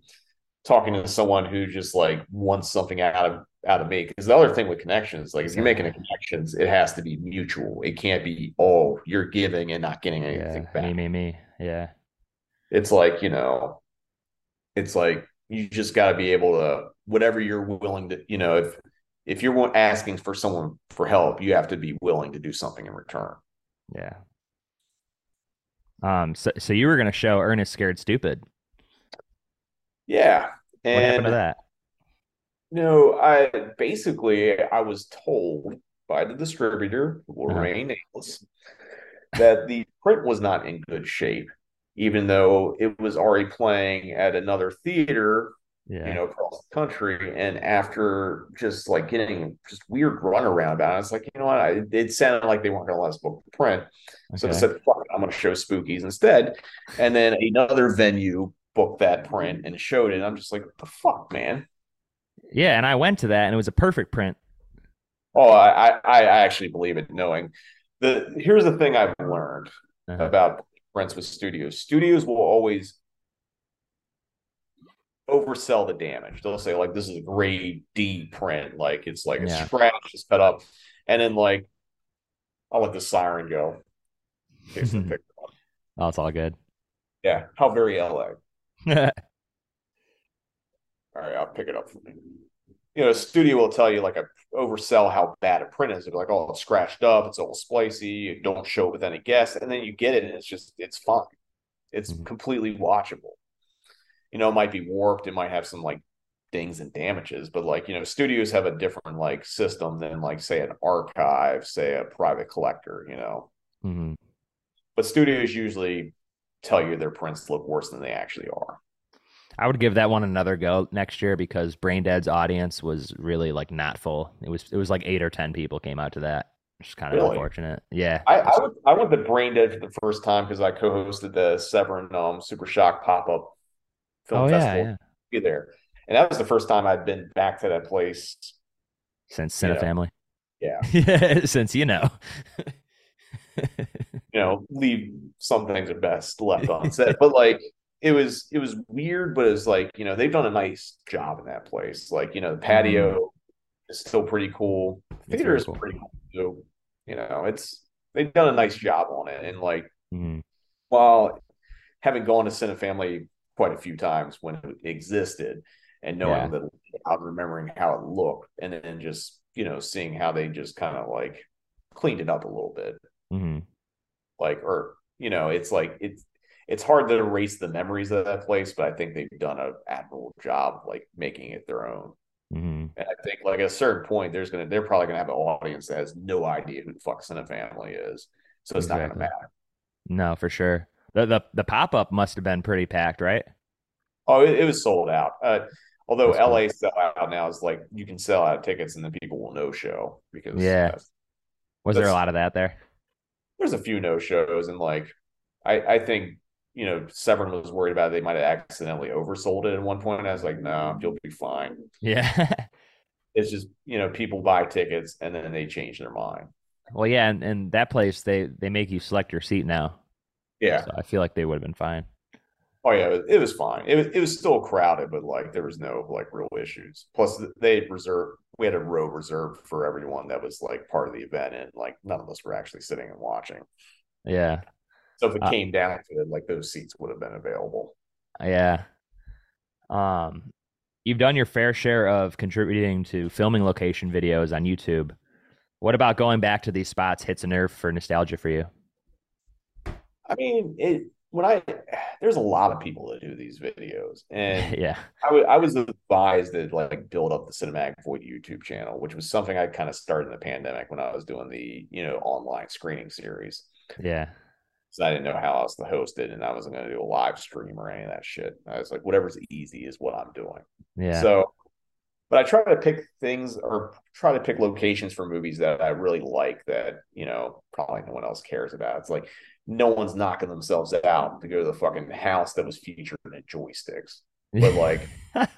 talking to someone who just like wants something out of out of me because the other thing with connections like if you're making a connections it has to be mutual it can't be oh you're giving and not getting anything Yeah, back me, me, me. Yeah, it's like you know it's like you just got to be able to whatever you're willing to you know if if you're asking for someone for help you have to be willing to do something in return yeah. Um. So, so you were gonna show Ernest Scared Stupid. yeah What and happened to that? no i basically i was told by the distributor who will Uh-huh. that the print was not in good shape even though it was already playing at another theater Yeah. you know, across the country. And after just like getting just weird runaround about it, it's like, you know what? I, it sounded like they weren't going to let us book the print. So I said, fuck I'm going to show Spookies instead. And then another venue booked that print and showed it. And I'm just like, what the fuck, man? Yeah, and I went to that, and it was a perfect print. Oh, I, I, I actually believe it, knowing the here's the thing I've learned Uh-huh. about prints with studios. Studios will always oversell the damage. They'll say like this is a grade D print, like it's like a scratch is cut up. and then like I'll let the siren go. case they pick it up. Oh, it's all good. Yeah, how very LA. All right, I'll pick it up for me. You know, a studio will tell you like a oversell how bad a print is. They'll be like, oh, it's scratched up, it's all spicy, you don't show it with any guess, and then you get it and it's just it's fine. It's Mhm. completely watchable. You know, it might be warped, it might have some like dings and damages, but like, you know, studios have a different like system than like say an archive, say a private collector, you know. hmm But studios usually tell you their prints look worse than they actually are. I would give that one another go next year because Brain Dead's audience was really like not full. It was it was like eight or ten people came out to that. Which is kind of Really? unfortunate. Yeah. I, I went I went to Brain Dead for the first time because I co-hosted the Severin um, Super Shock pop-up film oh yeah, festival yeah. Be there. And that was the first time I'd been back to that place. Since You Cine know, Family. yeah. Since you know. You know, leave some things at best left unsaid. but like it was it was weird, but it's like, you know, they've done a nice job in that place. Like, you know, the patio is still pretty cool. Theater is cool. pretty cool too. You know, it's they've done a nice job on it. And like Mhm. while having gone to Cine Family quite a few times when it existed and knowing Yeah. that I'm remembering how it looked and then just, you know, seeing how they just kind of like cleaned it up a little bit. Mhm. Like, or, you know, it's like it's it's hard to erase the memories of that place, but I think they've done an admirable job like making it their own. Mhm. And I think like at a certain point, there's gonna they're probably gonna have an audience that has no idea who the fuck a Family is. So it's not gonna matter. No, for sure. The the the pop up must have been pretty packed, right? Oh, it, it was sold out. Uh, although That's cool. LA sell out now is like you can sell out tickets and then people will no show because Yeah. Was there a lot of that there? There's a few no shows and like I I think you know Severin was worried about it. they might have accidentally oversold it at one point. I was like, no, you'll be fine. Yeah. It's just you know people buy tickets and then they change their mind. well, yeah, and, and that place they they make you select your seat now. Yeah. So I feel like they would have been fine. Oh yeah, it was, fine. It was it was still crowded, but like there was no like real issues. Plus, they reserved. We had a row reserved for everyone that was like part of the event, and like none of us were actually sitting and watching. Yeah. So if it Uh, came down to it, like those seats would have been available. Yeah. Um, you've done your fair share of contributing to filming location videos on YouTube. What about going back to these spots hits a nerve for nostalgia for you? I mean, it when I there's a lot of people that do these videos, and yeah. I I was advised to like build up the Cinematic Void YouTube channel, which was something I kind of started in the pandemic when I was doing the you know online screening series. Yeah. So I didn't know how else to host it, and I wasn't going to do a live stream or any of that shit. I was like, whatever's easy is what I'm doing. Yeah. So, but I try to pick things or try to pick locations for movies that I really like that you know probably no one else cares about. It's like no one's knocking themselves out to go to the fucking house that was featured in joysticks. But like, it,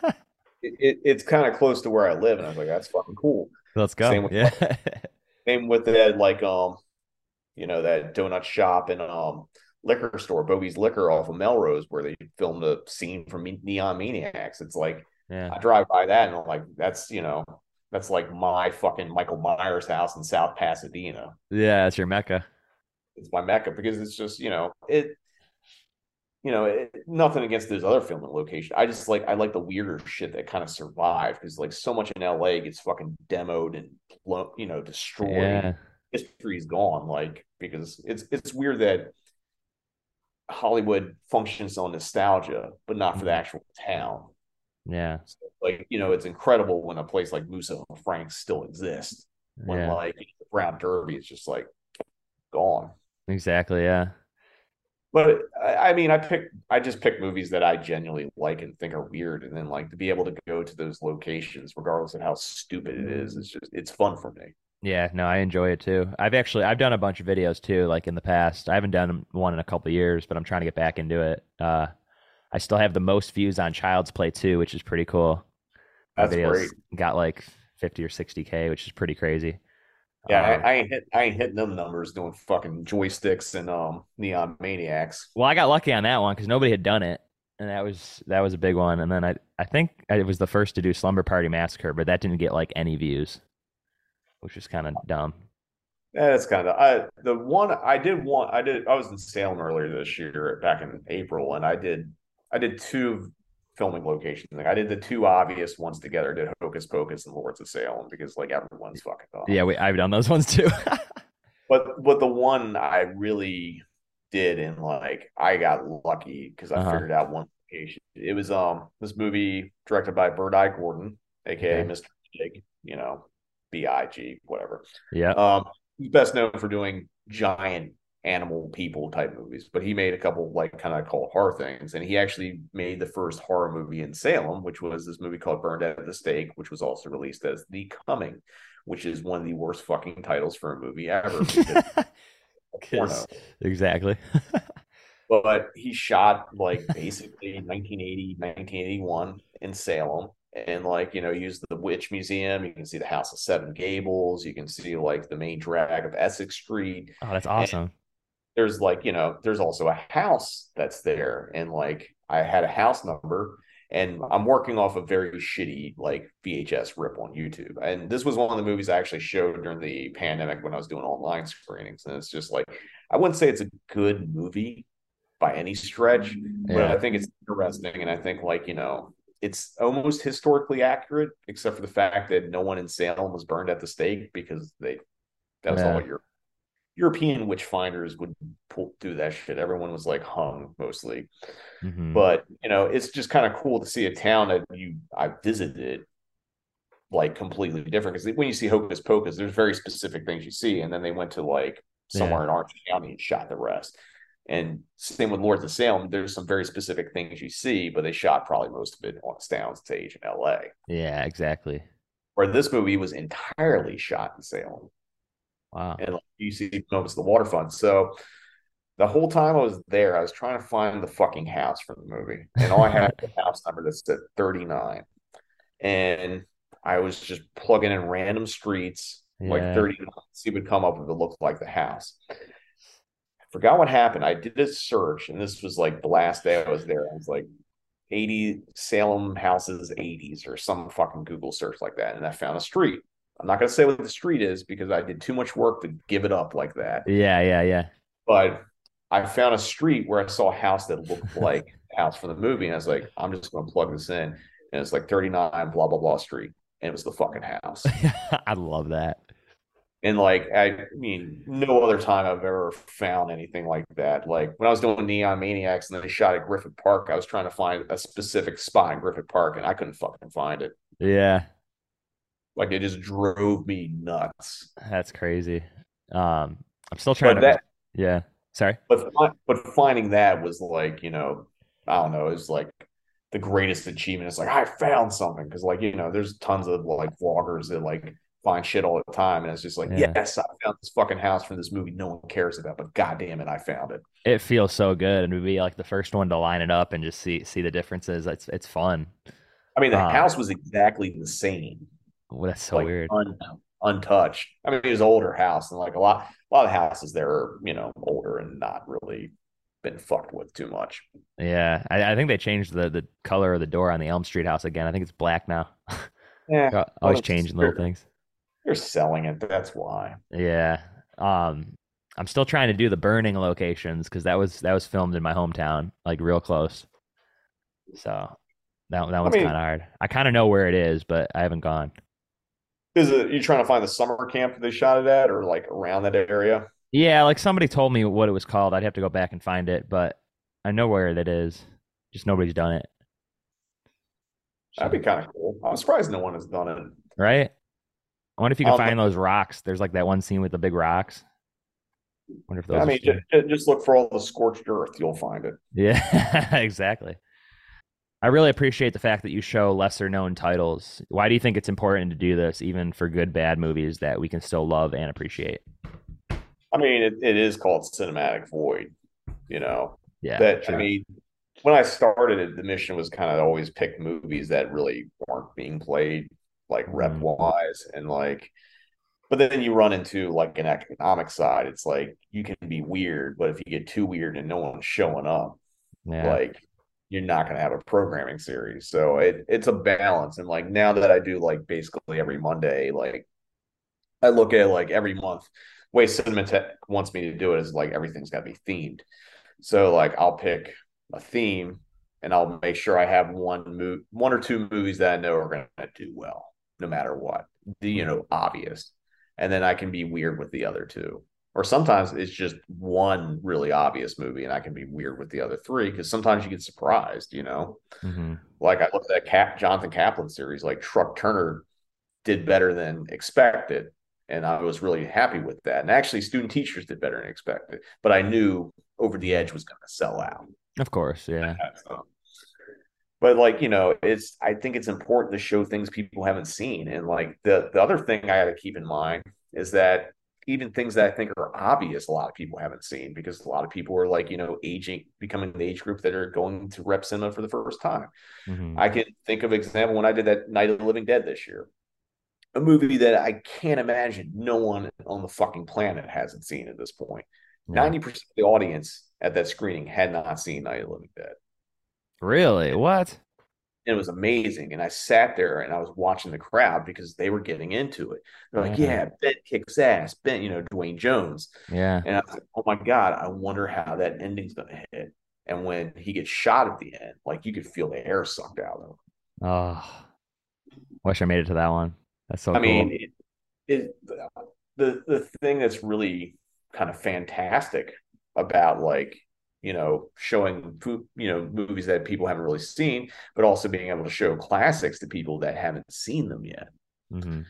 it, it's kind of close to where I live, and I was like, that's fucking cool. let's go. same with- yeah. Same with that, like um, you know, that donut shop and um liquor store, Bogey's Liquor off of Melrose, where they filmed a scene from Neon Maniacs. It's like yeah. I drive by that and I'm like, that's you know, that's like my fucking Michael Myers house in South Pasadena. Yeah, that's your mecca. It's my mecca because it's just you know it. You know, it, nothing against those other filming locations. I just like I like the weirder shit that kind of survived because like so much in LA gets fucking demoed and you know, destroyed Yeah. history's gone like because it's it's weird that hollywood functions on nostalgia but not for the Mhm. actual town Yeah. So, like you know it's incredible when a place like Musso and Frank's still exists when Yeah. like the brown derby is just like gone Exactly. Yeah. but I, mean i pick i just pick movies that i genuinely like and think are weird and then like to be able to go to those locations regardless of how stupid it is it's just it's fun for me Yeah, no, I enjoy it too. I've actually I've done a bunch of videos too, like in the past. I haven't done one in a couple of years, but I'm trying to get back into it. Uh, I still have the most views on Child's Play too, which is pretty cool. My That's videos great. Got like 50 or 60k, which is pretty crazy. Yeah, Um, I, I ain't hit I ain't hitting them numbers doing fucking joysticks and um neon maniacs. well, I got lucky on that one because nobody had done it, and that was that was a big one. And then I I think I was the first to do Slumber Party Massacre, but that didn't get like any views, which is kind of dumb. Yeah, That's kind of I the one I did one I did I was in Salem earlier this year back in April and I did I did two filming locations. Like I did the two obvious ones together. I did Hocus Pocus and Lords of Salem because like everyone's fucking done. Yeah, we, I've done those ones too. but but the one I really did and like I got lucky because I Uh-huh. figured out one location. It was um this movie directed by Bert I. Gordon, aka Okay. Mr. Big, you know, B I G, whatever. yeah. Um, he's best known for doing giant animal people type movies, but he made a couple like kind of called horror things, and he actually made the first horror movie in Salem, which was this movie called Burned at the Stake, which was also released as The Coming, which is one of the worst fucking titles for a movie ever. because it's porno. 'Cause- exactly. but he shot like basically 1980 1981 in salem and like you know use the witch museum you can see the house of seven gables you can see like the main drag of essex street oh, that's awesome. There's like you know there's also a house that's there and like i had a house number and i'm working off a very shitty like vhs rip on youtube. And this was one of the movies i actually showed during the pandemic when i was doing online screenings. And it's just like i wouldn't say it's a good movie by any stretch but i think it's interesting. And i think like you know it's almost historically accurate except for the fact that no one in salem was burned at the stake because they that was Yeah. all your European witch finders would pull do that shit. Everyone was like hung mostly. Mhm. But you know, it's just kind of cool to see a town that you I visited like completely different. Because when you see Hocus Pocus, there's very specific things you see, and then they went to like somewhere in Orange County and shot the rest. And same with Lords of Salem, there's some very specific things you see, but they shot probably most of it on a sound stage in LA. yeah, exactly. Where this movie was entirely shot in Salem Wow. and like, you see moments of the waterfront. So the whole time I was there, I was trying to find the fucking house from the movie, and all I had was the house number that said 39, and I was just plugging in random streets like Yeah. 39, see what would come up if it looked like the house. I forgot what happened. I did a search, and this was like the last day I was there. I was like 80 Salem houses 80s or some fucking Google search like that, and I found a street. I'm not going to say what the street is because I did too much work to give it up like that. Yeah, yeah, yeah. But I found a street where I saw a house that looked like the house from the movie, and I was like, I'm just going to plug this in, and it's like 39 blah blah blah street, and it was the fucking house. I love that. And like, I mean, no other time I've ever found anything like that. Like when I was doing Neon Maniacs and then they shot at Griffith Park, I was trying to find a specific spot in Griffith Park, and I couldn't fucking find it. Yeah, Like it just drove me nuts. that's crazy. Um, I'm still trying But to. that, Yeah. Sorry. but but finding that was like, you know, I don't know, it was like the greatest achievement. It's like I found something because, like, you know, there's tons of like vloggers that like find shit all the time, and it's just like, Yeah. yes, I found this fucking house from this movie no one cares about, but god damn it, I found it. It feels so good, and to be like the first one to line it up and just see see the differences. It's it's fun. I mean, the Uh, house was exactly the same, Well, that's so like weird. un, untouched. I mean, it was an older house, and like a lot, a lot of houses there are, you know, older and not really been fucked with too much. Yeah, I, I think they changed the the color of the door on the Elm Street house again. I think it's black now. Yeah, Always changing little things. they're selling it. That's why. Yeah. Um, I'm still trying to do the burning locations because that was that was filmed in my hometown, like real close. So that that one's mean- kind of hard. I kind of know where it is, but I haven't gone. Is it you trying to find the summer camp they shot it at, or like around that area? Yeah, like somebody told me what it was called. I'd have to go back and find it, but I know where that is. Just nobody's done it. That'd be kind of cool. I'm surprised no one has done it. Right? I wonder if you can Um, find those rocks. There's like that one scene with the big rocks. Wonder if those. I mean, just, just look for all the scorched earth. You'll find it. Yeah, exactly. I really appreciate the fact that you show lesser known titles. Why do you think it's important to do this, even for good, bad movies that we can still love and appreciate? I mean, it, it is called cinematic void. You know Yeah. that. true. I mean, when I started it, the mission was kind of always pick movies that really weren't being played, like rep Mhm. wise, and like. But then you run into like an economic side. It's like you can be weird, but if you get too weird and no one's showing up, yeah. like you're not going to have a programming series. So it it's a balance. And like now that I do like basically every Monday, like I look at like every month. Way Cinematheque wants me to do it is like everything's got to be themed. So like I'll pick a theme and I'll make sure I have one move, one or two movies that I know are going to do well, no matter what. The you know obvious, and then I can be weird with the other two. Or sometimes it's just one really obvious movie, and I can be weird with the other three because sometimes you get surprised. You know, hmm like I looked at that Cap, Jonathan Kaplan series, like Truck Turner did better than expected. And I was really happy with that. And actually, student teachers did better than expected. But I knew Over the Edge was going to sell out. Of course, yeah. But like, you know, it's I think it's important to show things people haven't seen. And like the the other thing I got to keep in mind is that even things that I think are obvious, a lot of people haven't seen because a lot of people are like, you know, aging, becoming the age group that are going to rep cinema for the first time. hmm I can think of example when I did that Night of the Living Dead this year a movie that I can't imagine no one on the fucking planet hasn't seen at this point. Yeah. Ninety percent of the audience at that screening had not seen Night of the Living Dead. Really? What? And it was amazing. And I sat there and I was watching the crowd because they were getting into it. They're like, mm-hmm. Yeah. "Yeah, Ben kicks ass." Ben, you know, Duane Jones. Yeah. And I was like, "Oh my god, I wonder how that ending's gonna hit." And when he gets shot at the end, like you could feel the air sucked out of him. Oh, wish I made it to that one. That's so I cool. mean, it, it the the thing that's really kind of fantastic about like you know showing you know movies that people haven't really seen, but also being able to show classics to people that haven't seen them yet. hmm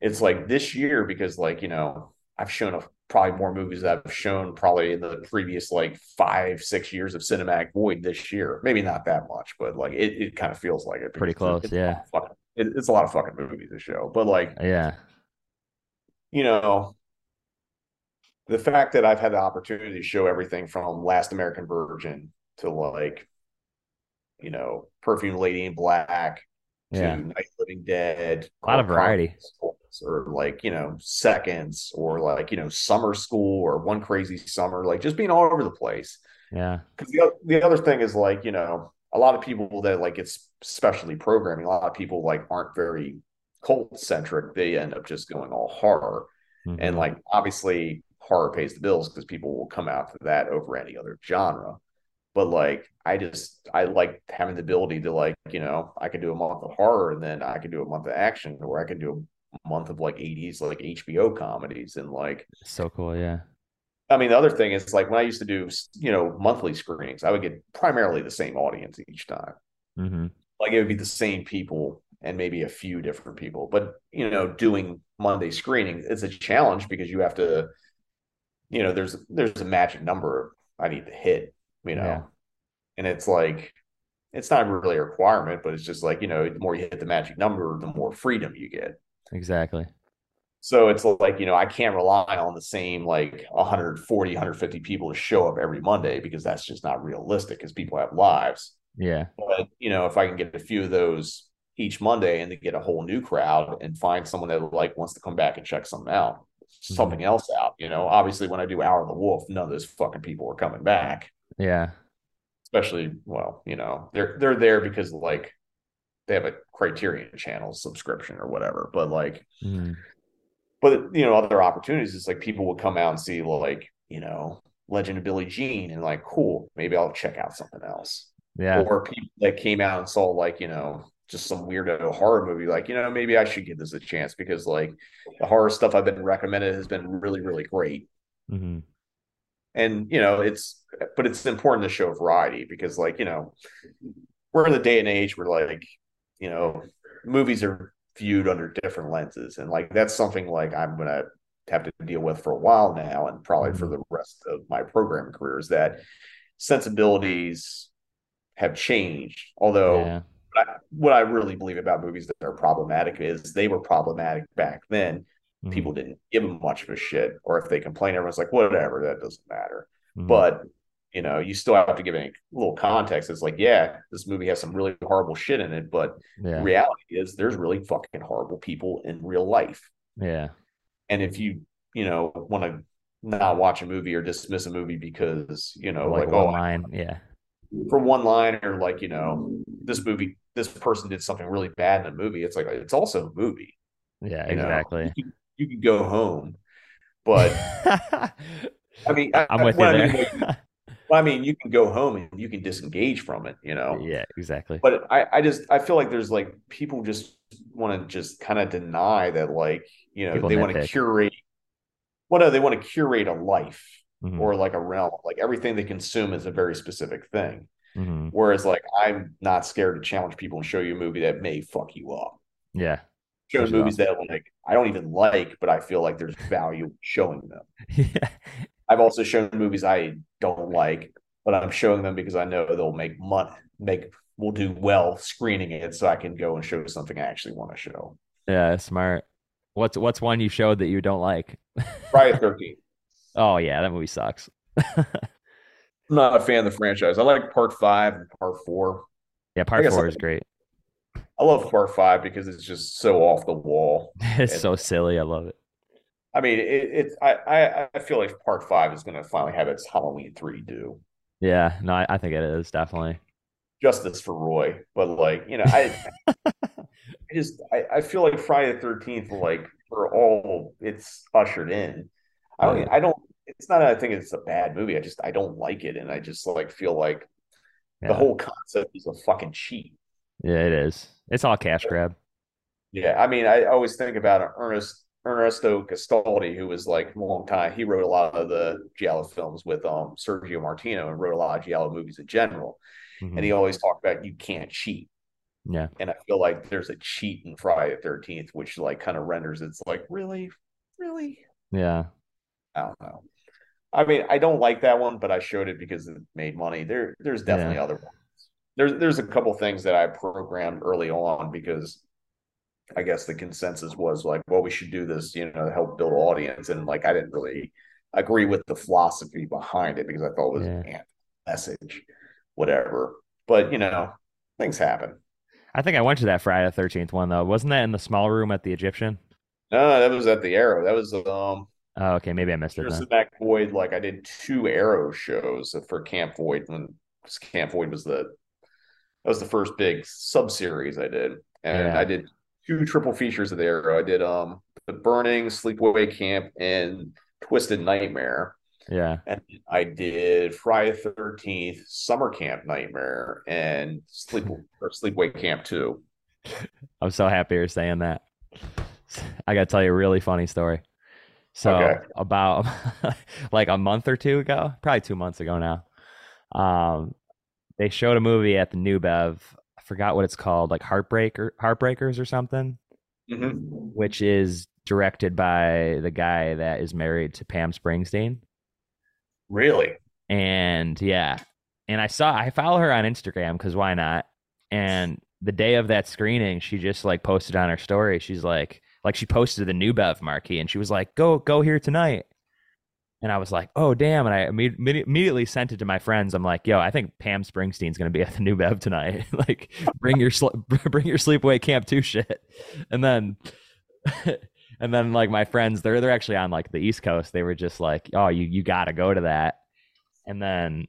It's like this year because like you know I've shown a, probably more movies that I've shown probably in the previous like five six years of cinematic void this year. Maybe not that much, but like it, it kind of feels like it. Pretty close, yeah. fucking- it- it's a lot of fucking movies to show, but like Yeah. you know, the fact that I've had the opportunity to show everything from Last American Virgin to like, you know, Perfume Lady in Black to Yeah. Night Living Dead, A lot of variety. Or like, you know, Seconds, or like, you know, Summer School or One Crazy Summer, like just being all over the place. Yeah. Because the, the other thing is like, you know, a lot of people that like it's specialty programming, a lot of people like aren't very cult centric. They end up just going all horror. And mm-hmm. like obviously horror pays the bills because people will come out to that over any other genre. But like I just I like having the ability to like, you know, I can do a month of horror and then I can do a month of action or I can do a month of like 80s like HBO comedies and like so cool. Yeah. I mean the other thing is like when I used to do, you know, monthly screenings, I would get primarily the same audience each time hmm like it would be the same people and maybe a few different people but you know doing monday screening it's a challenge because you have to you know there's there's a magic number i need to hit you know Yeah. and it's like it's not really a requirement but it's just like you know the more you hit the magic number the more freedom you get Exactly. so it's like you know i can't rely on the same like 140 150 people to show up every monday because that's just not realistic because people have lives Yeah. but you know, if I can get a few of those each Monday and to get a whole new crowd and find someone that like wants to come back and check something out, something else out, you know, obviously when I do Hour of the Wolf, none of those fucking people are coming back. Yeah. Especially, well, you know, they're they're there because like they have a Criterion channel subscription or whatever. But like, Mhm. but you know, other opportunities is like people will come out and see like, you know, Legend of Billie Jean and like, cool, maybe I'll check out something else. Yeah. or people that came out and saw like you know just some weirdo horror movie like you know maybe i should give this a chance because like the horror stuff i've been recommended has been really really great. Hmm and you know it's but it's important to show variety because like you know we're in the day and age where like you know movies are viewed under different lenses. And like that's something like i'm gonna have to deal with for a while now and probably for the rest of my programming career is that sensibilities have changed. Although Yeah. What I, what I really believe about movies that are problematic is they were problematic back then. Mhm. People didn't give them much of a shit, or if they complain, everyone's like, whatever, that doesn't matter. Mhm. But you know, you still have to give it a little context. It's like, yeah, this movie has some really horrible shit in it, but yeah. reality is there's really fucking horrible people in real life. Yeah. And if you, you know, want to not watch a movie or dismiss a movie because, you know, Like, like, oh, line. Yeah. for one line or like you know this movie this person did something really bad in a movie it's like it's also a movie Yeah. you? Exactly. you, can, you can go home, but I mean, I, I'm with you I mean, I mean, you can go home and you can disengage from it, you know. yeah, exactly. But I, I just, I feel like there's like people just want to just kind of deny that, like, you know, People they want to curate. Well, no, they want to curate a life Mhm, or like a realm. Like everything they consume is a very specific thing. Mhm. Whereas, like, I'm not scared to challenge people and show you a movie that may fuck you up. Yeah. Show movies that like I don't even like, but I feel like there's value showing them. yeah. I've also shown movies I don't like, but I'm showing them because I know they'll make money, make will do well screening it, so I can go and show something I actually want to show. Yeah, smart. What's what's one you showed that you don't like? Friday Thirteenth. Oh yeah, that movie sucks. I'm not a fan of the franchise. I like Part Five and Part Four. Yeah, part four I- is great. I love Part Five because it's just so off the wall. It's so silly. I love it. I mean, it, it's I, I I feel like Part Five is going to finally have its Halloween three due. Yeah, no, I, I think it is definitely. justice for Roy, but like you know, I, I just I, I feel like Friday the Thirteenth, like for all it's ushered in, I don't Oh. I don't. It's not. I think it's a bad movie. I just I don't like it, and I just like feel like Yeah. the whole concept is a fucking cheat. Yeah, it is. It's all cash grab. Yeah, I mean, I always think about Ernest Ernesto Gastaldi, who was like a long time. He wrote a lot of the Giallo films with um Sergio Martino, and wrote a lot of Giallo movies in general. Mhm. And he always talked about you can't cheat. Yeah, and I feel like there's a cheat in Friday the Thirteenth, which like kind of renders it's like really, really. yeah, I don't know. I mean, I don't like that one, but I showed it because it made money. There, there's definitely other ones. There's there's a couple things that I programmed early on because I guess the consensus was like, well, we should do this, you know, help build audience, and like I didn't really agree with the philosophy behind it because I thought it was Yeah. an message, whatever. But you know, things happen. I think I went to that Friday the Thirteenth one though. Wasn't that in the small room at the Egyptian? No, that was at the Arrow. That was um Oh, okay, maybe I missed it Here's then. the Mac Void. Like I did two Arrow shows for Camp Void when Camp Void was the that was the first big sub series I did, and Yeah. I did two triple features of the Arrow. I did um the Burning, Sleepaway Camp, and Twisted Nightmare, Yeah, and I did Friday Thirteenth, Summer Camp Nightmare, and Sleep or Sleepaway Camp too. I'm so happy you're saying that. I got to tell you a really funny story. So Okay. about like a month or two ago, probably two months ago now, um, they showed a movie at the New Bev. I forgot what it's called, like Heartbreaker, Heartbreakers or something, Mhm. which is directed by the guy that is married to Pam Springsteen. Really? And yeah, and I saw I follow her on Instagram because why not? And the day of that screening, she just like posted on her story. She's like, like she posted the new Bev marquee, and she was like, "Go, go here tonight." And I was like, "Oh damn!" And I imme- imme- immediately sent it to my friends. I'm like, "Yo, I think Pam Springsteen's gonna be at the new Bev tonight. like, bring your sl- bring your sleepaway camp two shit." And then, and then like my friends, they're they're actually on like the East Coast. They were just like, "Oh, you you got to go to that." And then,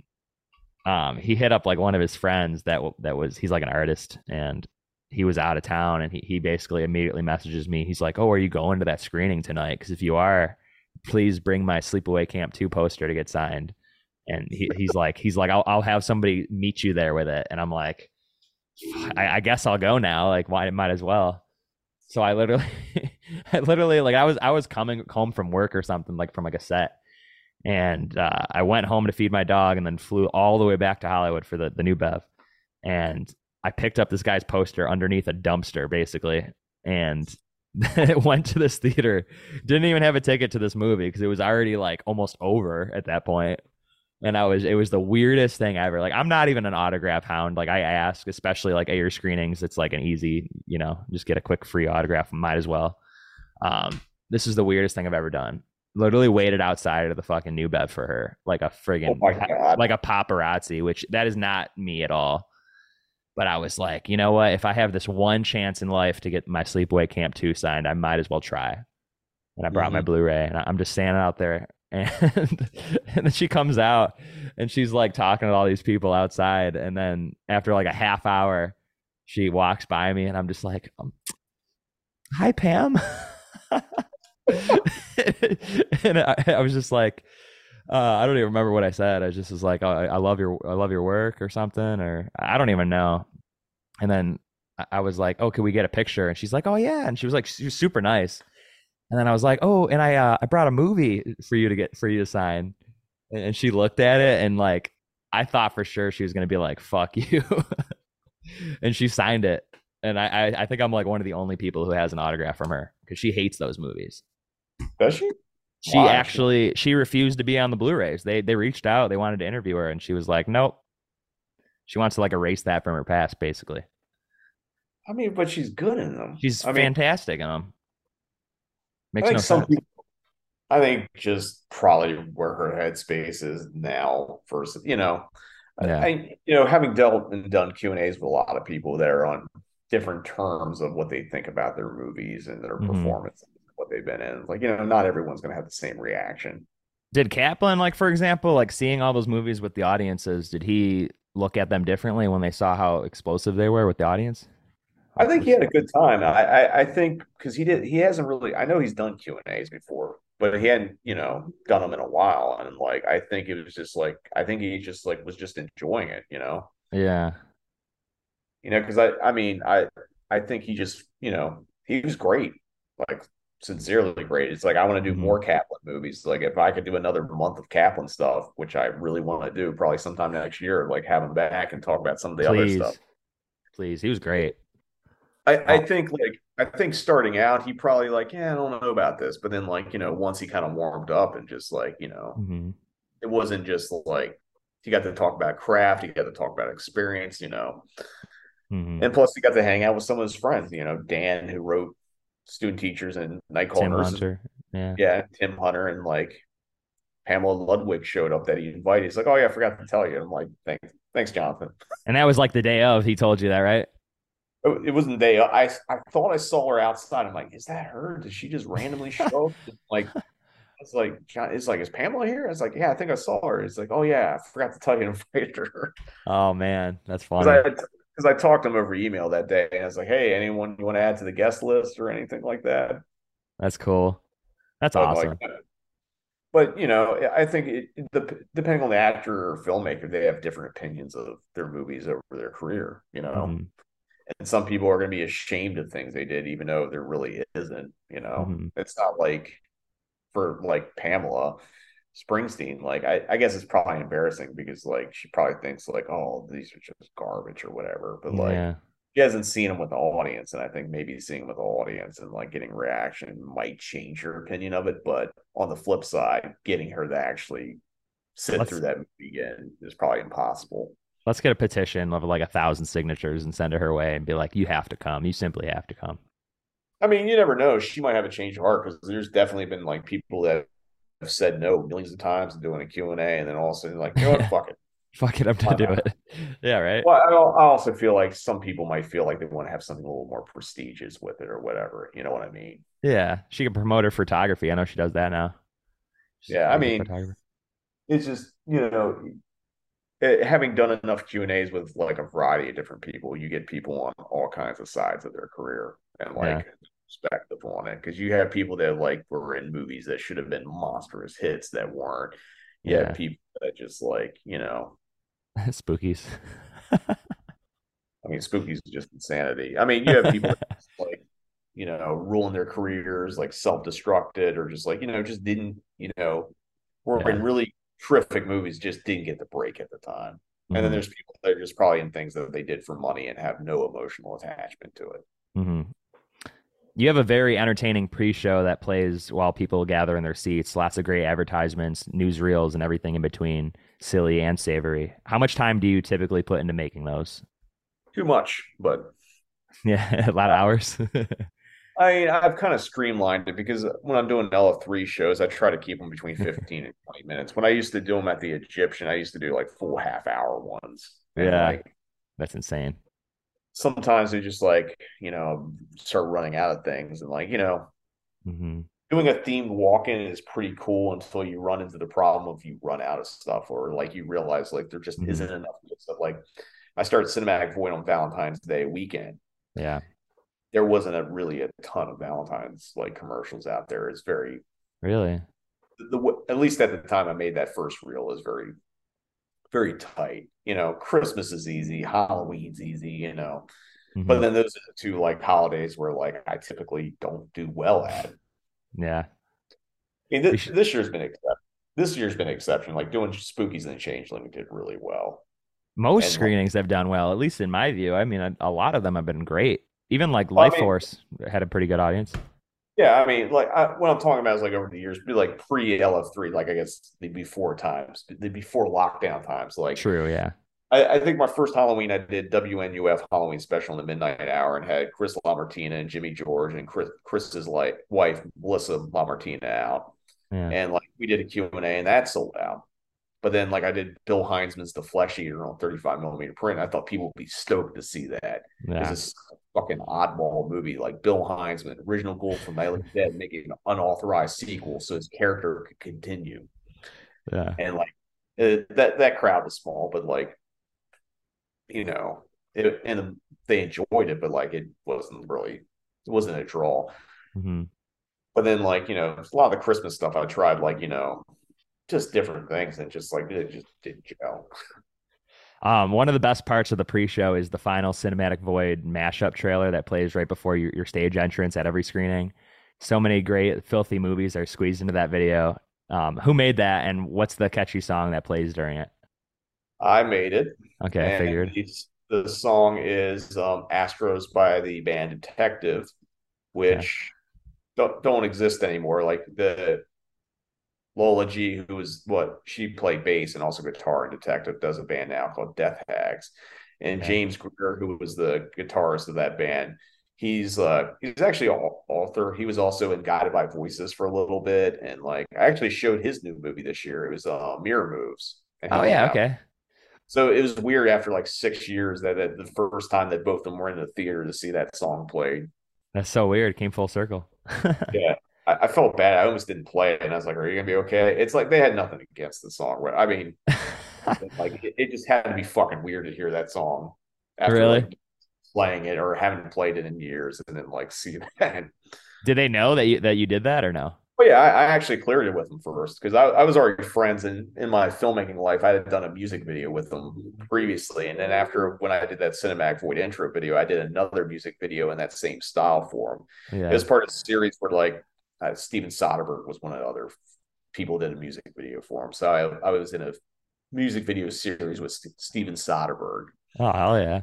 um, he hit up like one of his friends that that was he's like an artist and he was out of town and he, he basically immediately messages me. He's like, "Oh, are you going to that screening tonight? Because if you are, please bring my Sleepaway Camp two poster to get signed." And he, he's like, he's like, I'll I'll have somebody meet you there with it. And I'm like, I, I guess I'll go now. Like, why might as well. So I literally, I literally like I was I was coming home from work or something like from like a set, and uh, I went home to feed my dog and then flew all the way back to Hollywood for the the new Bev, and I picked up this guy's poster underneath a dumpster basically, and went to this theater. Didn't even have a ticket to this movie because it was already like almost over at that point. And I was, it was the weirdest thing ever. Like, I'm not even an autograph hound. Like, I ask, especially like at your screenings, it's like an easy, you know, just get a quick free autograph. Might as well. Um, this is the weirdest thing I've ever done. Literally waited outside of the fucking new bev for her, like a friggin' Oh like a paparazzi, which that is not me at all. But I was like, you know what? If I have this one chance in life to get my Sleepaway Camp 2 signed, I might as well try. And I brought my Mhm. Blu-ray and I'm just standing out there and and then she comes out and she's like talking to all these people outside and then after like a half hour she walks by me and I'm just like um, hi Pam and I, I was just like, uh, I don't even remember what I said. I just was like, oh, I, I love your, I love your work or something, or I don't even know. And then I- was like, oh, can we get a picture? And she's like, oh yeah, and she was like, she was super nice. And then I was like, oh, and I, uh, I brought a movie for you to get for you to sign. And and she looked at it and like, I thought for sure she was gonna be like, fuck you. and she signed it. And I, I, I think I'm like one of the only people who has an autograph from her because she hates those movies. Does she? She actually she refused to be on the Blu-rays. They they reached out, they wanted to interview her, and she was like, Nope. She wants to like erase that from her past, basically. I mean, but she's good in them. She's I mean, fantastic in them. I Makes think no some sense. people, I think just probably where her headspace is now versus, you know, I- Yeah. I, you know, having dealt and done Q and A's with a lot of people that are on different terms of what they think about their movies and their Mhm. performance, what they've been in. Like, you know, not everyone's going to have the same reaction. Did Kaplan, like for example, like seeing all those movies with the audiences, did he look at them differently when they saw how explosive they were with the audience? I think he had a good time. I, I, I think because he did, he hasn't really. I know he's done Q and A's before, but he hadn't, you know, done them in a while. And like, I think it was just like, I think he just like was just enjoying it, you know. Yeah. you know, because I, I mean, I, I think he just, you know, he was great, like sincerely great. It's like I want to do Mhm. more Kaplan movies. Like if I could do another month of Kaplan stuff, which I really want to do, probably sometime next year, like have him back and talk about some of the other stuff. Please. He was great. I, I Oh. think like I think starting out, he probably like, yeah, I don't know about this, but then like you know, once he kind of warmed up and just like you know, hmm it wasn't just like he got to talk about craft, he got to talk about experience, you know. hmm And plus, he got to hang out with some of his friends. You know, Dan, who wrote Student Teachers and Night Call Tim Nurses. Hunter. Yeah. Yeah, Tim Hunter and like Pamela Ludwig showed up that he invited. He's like, "Oh yeah, I forgot to tell you." I'm like, "Thanks, thanks, Jonathan." And that was like the day of. He told you that, right? It it wasn't they. I I thought I saw her outside. I'm like, "Is that her? Did she just randomly show up?" Like, it's like, John, it's like, "Is Pamela here?" It's like, "Yeah, I think I saw her." It's like, "Oh yeah, I forgot to tell you to invite her." Oh man, that's funny. I because I talked to him over email that day, and I was like, "Hey, anyone you want to add to the guest list or anything like that?" That's cool. That's awesome. like, but you know, I think it, dep- depending on the actor or filmmaker, they have different opinions of their movies over their career. You know, Mhm, and some people are going to be ashamed of things they did, even though there really isn't. You know, mhm. it's not like for like Pamela Springsteen. Like, I, I guess it's probably embarrassing because like she probably thinks like, oh, these are just garbage or whatever. But like, yeah. she hasn't seen them with the audience, and I think maybe seeing them with the audience and like getting reaction might change her opinion of it. But on the flip side, getting her to actually sit Let's- through that movie again is probably impossible. Let's get a petition of like a thousand signatures and send it her way and be like, you have to come. You simply have to come. I mean, you never know; she might have a change of heart because there's definitely been like people that said no millions of times and doing a Q and A, and then all of a sudden like, you know what, fuck it. Fuck it, I'm to do it. yeah, right. Well, I also feel like some people might feel like they want to have something a little more prestigious with it or whatever. You know what I mean? Yeah, she can promote her photography. I know she does that now. She's Yeah, I mean, it's just you know eh, having done enough q and a's with like a variety of different people you get people on all kinds of sides of their career and Yeah. Perspective on it because you have people that like were in movies that should have been monstrous hits that weren't you Yeah. have people that just like you know Spookies. i mean spookies is just insanity i mean you have people like you know ruling their careers like self-destructed or just like you know just didn't you know were Yeah. in really terrific movies just didn't get the break at the time And then Mhm, there's people that are just probably in things that they did for money and have no emotional attachment to it. mhm. You have a very entertaining pre-show that plays while people gather in their seats. Lots of great advertisements, newsreels, and everything in between, silly and savory. How much time do you typically put into making those? Too much, but Yeah, a lot of hours. I mean, I've kind of streamlined it because when I'm doing LF3 shows, I try to keep them between 15 and 20 minutes. When I used to do them at the Egyptian, I used to do like full half hour ones. Yeah. like That's insane. Sometimes they just like, you know, start running out of things and like, you know, hmm doing a themed walk-in is pretty cool until you run into the problem of you run out of stuff or like you realize like there just Mhm. isn't enough stuff. Like I started Cinematic Void on Valentine's Day weekend. Yeah. there wasn't a really a ton of Valentine's like commercials out there. It's very Really? the, the at least at the time I made that first reel is very very tight. You know, Christmas is easy, Halloween's easy, you know. Mhm. But then those are the two like holidays where like I typically don't do well at. yeah. I mean, this, should- this year's been exception. This year's been exception. Like doing Spookies and the Changeling did really well. Most And- screenings have done well, at least in my view. I mean, a, a lot of them have been great. Even like Well, I Life mean- Force had a pretty good audience. Yeah, I mean, like I, what I'm talking about is like over the years, be like pre LF3, like I guess the before times, the before lockdown times. Like True, yeah. I, I think my first Halloween, I did WNUF Halloween special in the midnight hour and had Chris LaMartina and Jimmy George and Chris Chris's like wife Melissa LaMartina out, Yeah. and like we did a Q and A and that sold out. But then like I did Bill Hinzman's The Flesh Eater on 35 millimeter print. I thought people would be stoked to see that. Yeah. This is a fucking oddball movie, like Bill Hinzman, original goal from the Dead, making an unauthorized sequel so his character could continue. Yeah. And like it, that that crowd was small, but like you know, it, and they enjoyed it, but like it wasn't really it wasn't a draw. hmm But then like you know, a lot of the Christmas stuff I tried, like you know, just different things, and just like it just didn't gel. Um, one of the best parts of the pre-show is the final cinematic void mashup trailer that plays right before your, your stage entrance at every screening. So many great filthy movies are squeezed into that video. Um, who made that, and what's the catchy song that plays during it? I made it. Okay, I figured. the song is um, Astros by the band Detective, which don't don't exist anymore. Like the Lola G, who was what she played bass and also guitar in Detective, does a band now called Death Hags. And Okay. James Greer, who was the guitarist of that band, he's uh he's actually an author. He was also in Guided by Voices for a little bit, and like I actually showed his new movie this year. It was uh Mirror Moves. And Oh yeah, out. okay. So it was weird after like six years that, that the first time that both of them were in the theater to see that song played. That's so weird. Came full circle. Yeah, I, I felt bad. I almost didn't play it, and I was like, "Are you gonna be okay?" It's like they had nothing against the song. Right? I mean, like it, it just had to be fucking weird to hear that song after Really? like, playing it or haven't played it in years, and then like see that. Did they know that you that you did that or no? But yeah, I, I actually cleared it with them first because I, I was already friends, and in my filmmaking life, I had done a music video with them previously, and then after when I did that Cinematic Void intro video, I did another music video in that same style for them. Yeah. It was part of a series where like uh, Steven Soderbergh was one of the other people that did a music video for him. So I, I was in a music video series with St- Steven Soderbergh. Oh hell yeah.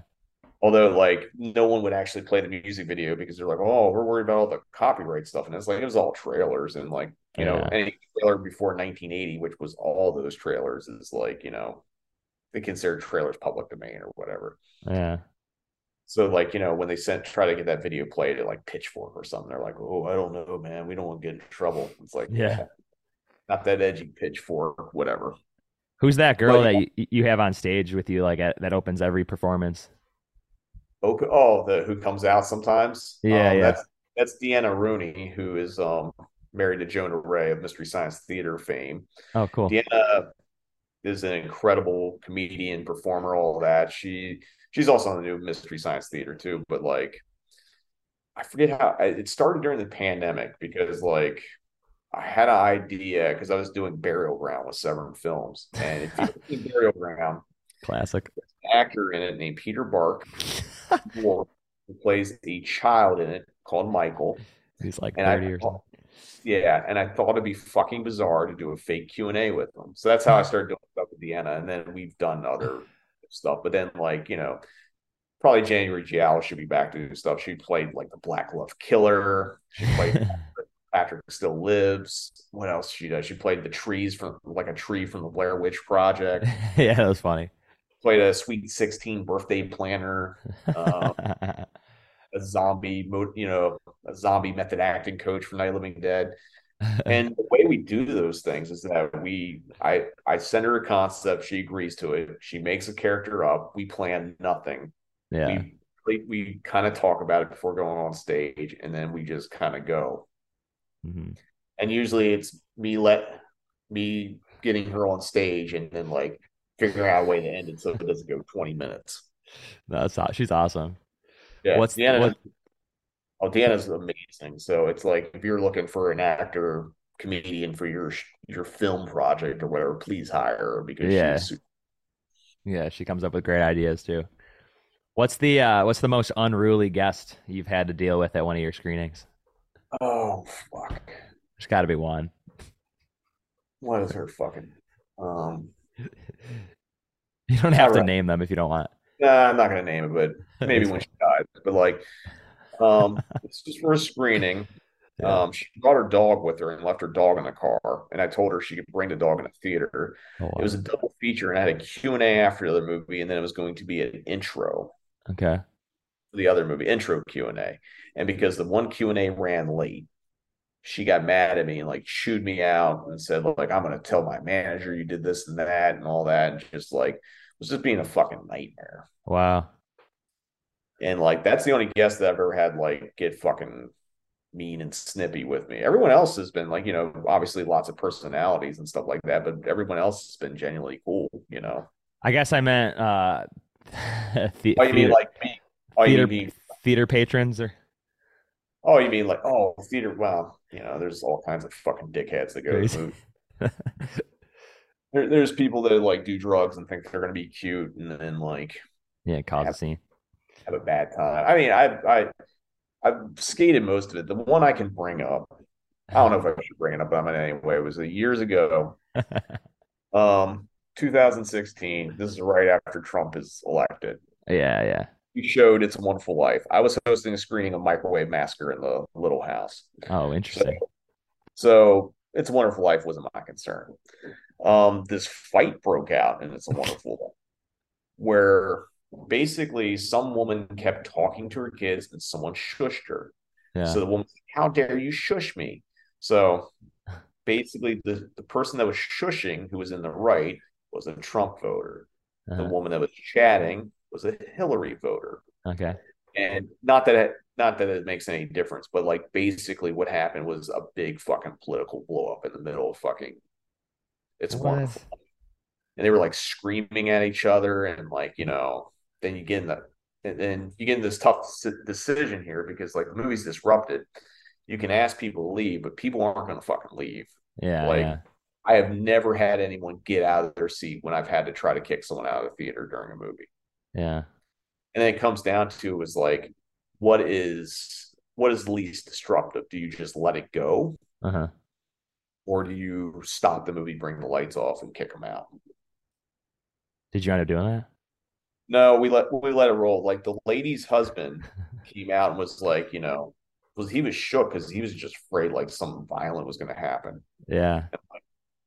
Although like no one would actually play the music video because they're like, oh, we're worried about all the copyright stuff, and it's like it was all trailers and like you know any trailer before 1980, which was all those trailers, is like you know they consider trailers public domain or whatever. Yeah. So like you know when they sent try to get that video played at like Pitchfork or something, they're like, oh, I don't know, man, we don't want to get in trouble. It's like Yeah. not that edgy Pitchfork, whatever. Who's that girl Well, that you, you have on stage with you like at, that opens every performance? Okay. Oh, the who comes out sometimes. Yeah, Um, yeah. That's that's Deanna Rooney, who is um married to Jonah Ray of Mystery Science Theater fame. Oh cool. Deanna is an incredible comedian, performer, all that. She she's also on the new Mystery Science Theater too. But like, I forget how I- it started during the pandemic because like I had an idea because I was doing Burial Ground with Severin Films, and if Burial Ground, Classic. actor in it named Peter Bark who plays a child in it called Michael. He's like And I 30 or something. Yeah, and I thought it'd be fucking bizarre to do a fake Q and A with them. So that's how I started doing stuff with Deanna, and then we've done other stuff. But then, like you know, probably January Giallo should be back to do stuff. She played like the Black Love Killer. She played Patrick Still Lives. What else she does? She played the trees from like a tree from the Blair Witch Project. yeah, that was funny. Played a Sweet Sixteen birthday planner. Um, a zombie, you know, a zombie method acting coach from Night Living Dead. And the way we do those things is that we, I, I send her a concept, she agrees to it, she makes a character up, we plan nothing. yeah. We, we kind of talk about it before going on stage, and then we just kind of go. Mhm. And usually it's me let me getting her on stage, and then like figuring out a way to end it so it doesn't go twenty minutes. That's she's awesome. Yeah, What's- Deanna what- Oh, Deanna's amazing. So it's like if you're looking for an actor, comedian for your your film project or whatever, please hire her because Yeah. she's super Yeah, she comes up with great ideas too. What's the uh what's the most unruly guest you've had to deal with at one of your screenings? Oh fuck. There's got to be one. What is her fucking um You don't have to Alright. name them if you don't want. nah, I'm not gonna name it, but maybe when she dies. But like um it's just for a screening. Yeah. Um she brought her dog with her and left her dog in the car. And I told her she could bring the dog in the theater. Oh, It was a double feature and I had a Q&A after the other movie and then it was going to be an intro. okay. for the other movie intro q&a and because the one q&a ran late she got mad at me and like chewed me out and said like i'm going to tell my manager you did this and that and all that and just like was just being a fucking nightmare Wow. And like that's the only guest that i've ever had like get fucking mean and snippy with me everyone else has been like you know obviously lots of personalities and stuff like that but everyone else has been genuinely cool you know I guess I meant uh the- oh you mean theater, like me oh you theater, mean theater patrons or Oh, you mean like oh theater? Well, you know, there's all kinds of fucking dickheads that go to the movie. There, there's people that like do drugs and think they're gonna be cute and then like yeah, cause a scene. Have a bad time. I mean, I I I've skated most of it. The one I can bring up, I don't know if I should bring it up, but I'm gonna anyway. It was years ago, um, 2016. This is right after Trump is elected. Yeah, yeah. We showed It's a Wonderful Life. I was hosting a screening of Microwave Massacre in the Little House. Oh, interesting. So It's a Wonderful Life wasn't my concern. Um, this fight broke out and It's a Wonderful Life, where basically some woman kept talking to her kids and someone shushed her. Yeah. So the woman, how dare you shush me? So basically, the, the person that was shushing, who was in the right, was a Trump voter. The Uh-huh. woman that was chatting was a Hillary voter Okay. and not that it not that it makes any difference, but like basically what happened was a big fucking political blow up in the middle of fucking it's What? wonderful. And they were like screaming at each other and like, you know, then you get in the and then you get in this tough decision here because like the movie's disrupted. You can ask people to leave, but people aren't gonna fucking leave. Yeah, Like, yeah. I have never had anyone get out of their seat when I've had to try to kick someone out of the theater during a movie. Yeah. and then it comes down to is like what is what is least disruptive do you just let it go Uh-huh. or do you stop the movie bring the lights off and kick them out Did you end up doing that? No we let we let it roll like the lady's husband came out and was like you know was he was shook because he was just afraid like something violent was going to happen Yeah.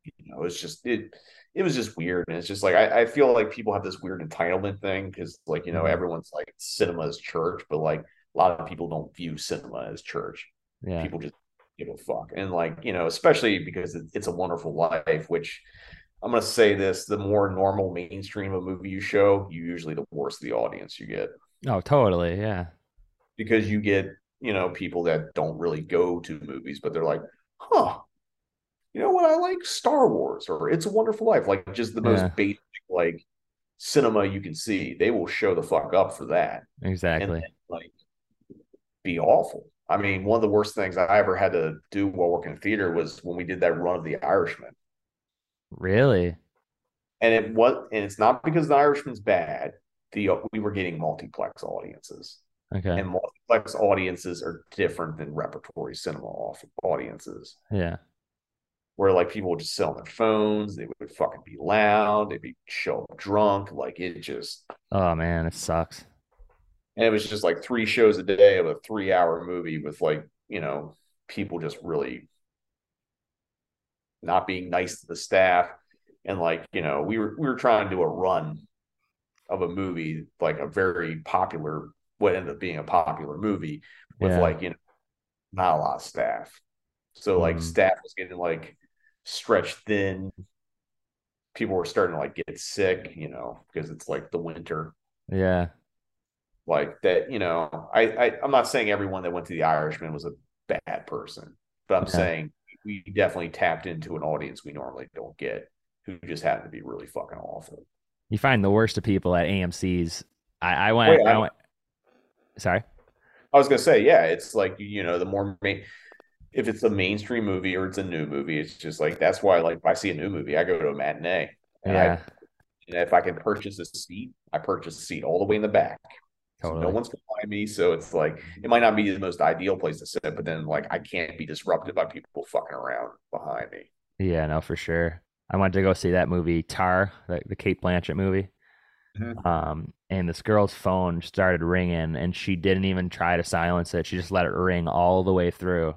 you know it's just it it was just weird and it's just like I, I feel like people have this weird entitlement thing because like you know Mhm. everyone's like cinema is church but like a lot of people don't view cinema as church Yeah. people just give a fuck. And like, you know, especially because it- it's a wonderful life, which I'm going to say this the more normal mainstream a movie you show, you usually the worse the audience you get Oh, totally. Yeah. because you get, you know, people that don't really go to movies, but they're like, huh, you know what? I like Star Wars or It's a Wonderful Life, like just the most Yeah. basic, like cinema you can see. They will show the fuck up for that. Exactly. then, like be awful. I mean, one of the worst things I ever had to do while working in theater was when we did that run of The Irishman, Really? and it was, and it's not because The Irishman's bad. The we were getting multiplex audiences, Okay. and multiplex audiences are different than repertory cinema off- audiences, Yeah. where like people would just sit on their phones, they would fucking be loud, they'd be show up drunk, like it just Oh man, it sucks. And it was just like three shows a day of a three hour movie with like, you know, people just really not being nice to the staff. And like, you know, we were we were trying to do a run of a movie, like a very popular, what ended up being a popular movie with Yeah. like, you know, not a lot of staff. So like Mm. staff was getting like stretched thin. People were starting to like get sick, you know, because it's like the winter Yeah. like that you know I, I i'm not saying everyone that went to the irishman was a bad person but i'm Okay. saying we definitely tapped into an audience we normally don't get who just happened to be really fucking awful You find the worst of people at AMC's. I, I went. Oh, Wait, I I- went. Sorry. I was gonna say, yeah, it's like you know, the more main, if it's a mainstream movie or it's a new movie, it's just like that's why like if I see a new movie, I go to a matinee. And Yeah, I, and if I can purchase a seat, I purchase a seat all the way in the back. So no totally. one's behind me. So it's like it might not be the most ideal place to sit, but then like I can't be disrupted by people fucking around behind me. Yeah, no, for sure. I went to go see that movie Tar, the, the Cate Blanchett movie. Mhm. Um, and this girl's phone started ringing, and she didn't even try to silence it. She just let it ring all the way through.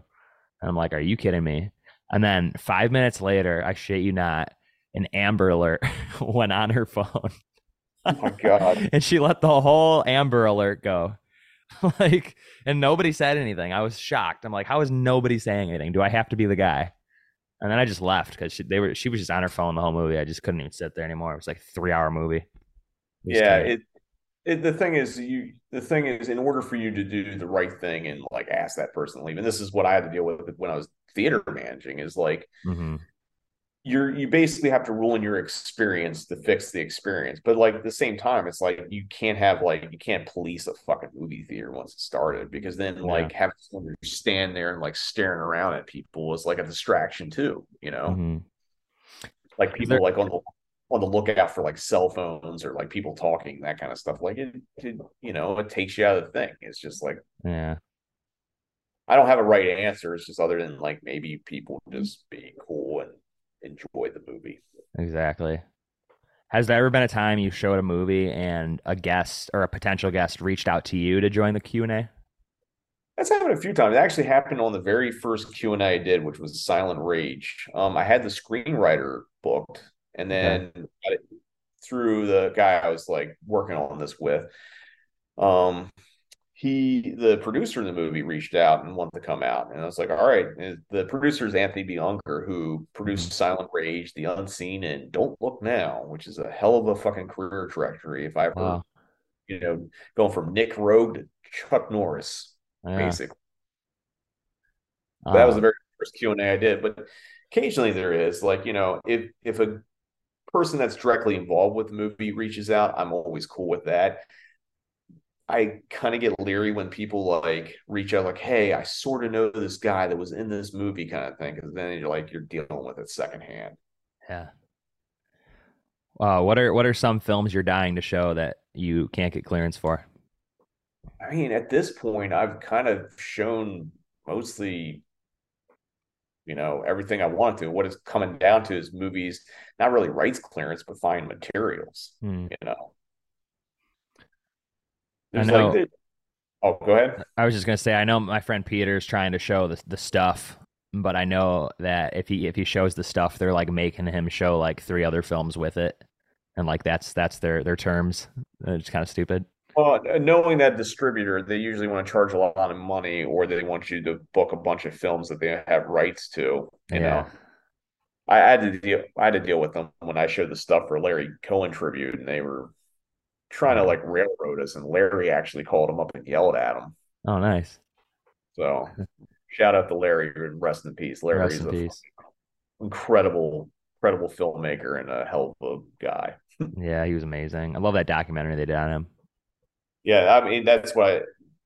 And I'm like, "Are you kidding me?" And then five minutes later, I shit you not, an Amber Alert went on her phone, Oh my god. and she let the whole Amber Alert go. like, and nobody said anything. I was shocked. I'm like, "How is nobody saying anything? Do I have to be the guy?" And then I just left because she, they were she was just on her phone the whole movie. I just couldn't even sit there anymore. It was like a three hour movie. Yeah, it, it the thing is you the thing is in order for you to do the right thing and like ask that person to leave, and this is what I had to deal with when I was theater managing, is like Mhm. You're you basically have to rule in your experience to fix the experience. But like at the same time, it's like you can't have like you can't police a fucking movie theater once it started because then Yeah. like having someone stand there and like staring around at people is like a distraction too, you know? Mhm. Like people there- like on the on the lookout for like cell phones or like people talking, that kind of stuff. Like it, it you know, it takes you out of the thing. It's just like Yeah. I don't have a right answer. It's just other than like maybe people just be cool and enjoy the movie. Exactly. Has there ever been a time you showed a movie and a guest or a potential guest reached out to you to join the Q and A? That's happened a few times. It actually happened on the very first Q and A I did, which was Silent Rage. Um, I had the screenwriter booked, and then got it through the guy I was like working on this with. Um, he, the producer of the movie, reached out and wanted to come out, and I was like, "All right." And the producer is Anthony B. Unger, who produced mm-hmm. Silent Rage, The Unseen, and Don't Look Now, which is a hell of a fucking career trajectory. If I ever, Wow. you know, going from Nic Roeg to Chuck Norris, Yeah. basically. that was the very first Q and A I did. But occasionally there is like you know if if a person that's directly involved with the movie reaches out, I'm always cool with that. I kind of get leery when people like reach out like, "Hey, I sort of know this guy that was in this movie," kind of thing, because then you're like you're dealing with it secondhand. yeah. Uh, what are what are some films you're dying to show that you can't get clearance for? I mean, at this point, I've kind of shown mostly, you know, everything I want to. What it's coming down to is movies, not really rights clearance, but fine materials. Hmm. You know, I know. like the, oh, go ahead. I was just gonna say I know my friend Peter's trying to show the the stuff, but I know that if he if he shows the stuff, they're like making him show like three other films with it, and like that's that's their their terms. It's kind of stupid. Well, knowing that distributor, they usually want to charge a lot of money, or they want you to book a bunch of films that they have rights to. You Yeah. know, I had to deal. I had to deal with them when I showed the stuff for Larry Cohen tribute, and they were trying to like railroad us, and Larry actually called him up and yelled at him. Oh, nice. So, shout out to Larry and rest in peace. Larry's in a peace. incredible, incredible filmmaker and a hell of a guy. Yeah, he was amazing. I love that documentary they did on him. Yeah, I mean that's why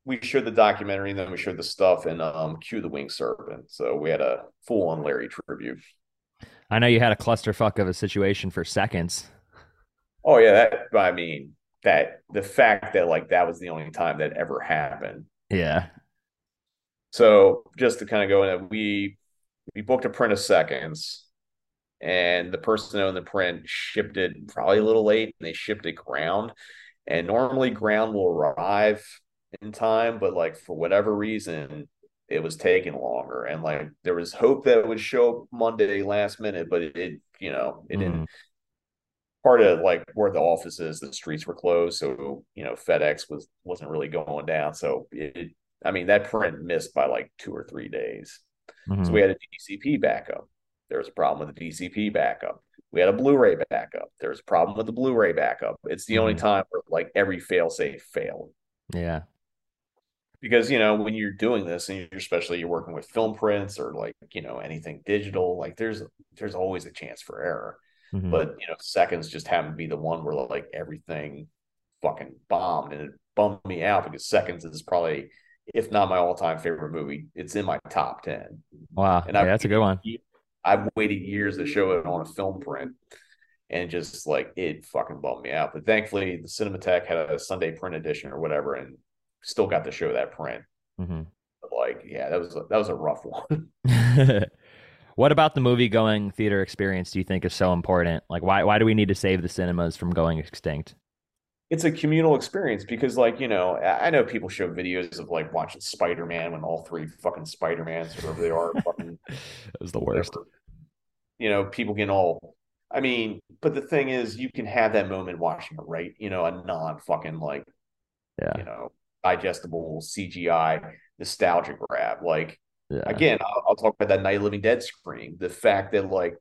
we showed the documentary and then we showed the stuff and um Q the Winged Serpent. So we had a full on Larry tribute. I know you had a clusterfuck of a situation for seconds. Oh yeah, that I mean that the fact that like that was the only time that ever happened. Yeah. So just to kind of go in, that we we booked a print of seconds, and the person that owned the print shipped it probably a little late, and they shipped it ground. And normally ground will arrive in time, but like for whatever reason, it was taking longer. And like there was hope that it would show up Monday last minute, but it, it you know, it didn't. Mm. Part of like where the office is, the streets were closed, so you know FedEx was wasn't really going down. So it, I mean, that print missed by like two or three days. Mhm. So we had a DCP backup. There was a problem with the DCP backup. We had a Blu-ray backup. There was a problem with the Blu-ray backup. It's the only Mhm. time where like every fail-safe failed. Yeah. Because you know, when you're doing this and you're especially you're working with film prints or like, you know, anything digital, like there's there's always a chance for error. Mhm. But you know, seconds just happened to be the one where like everything fucking bombed and it bummed me out because seconds is probably if not my all-time favorite movie. It's in my top ten. Wow, And yeah, that's a good one. I've waited years to show it on a film print, and just like it fucking bummed me out. But thankfully, the Cinematheque had a Sunday print edition or whatever, and still got to show that print. hmm But like, yeah, that was a, that was a rough one. what about the movie going theater experience do you think is so important? Like, why why do we need to save the cinemas from going extinct? it's a communal experience because like you know i know people show videos of like watching spider-man when all three fucking spider-mans whoever they are fucking It was the worst. whatever. you know people getting all i mean but the thing is you can have that moment watching it right you know a non fucking like Yeah, you know digestible cgi nostalgia grab like yeah, again I'll, I'll talk about that night of living dead screen the fact that like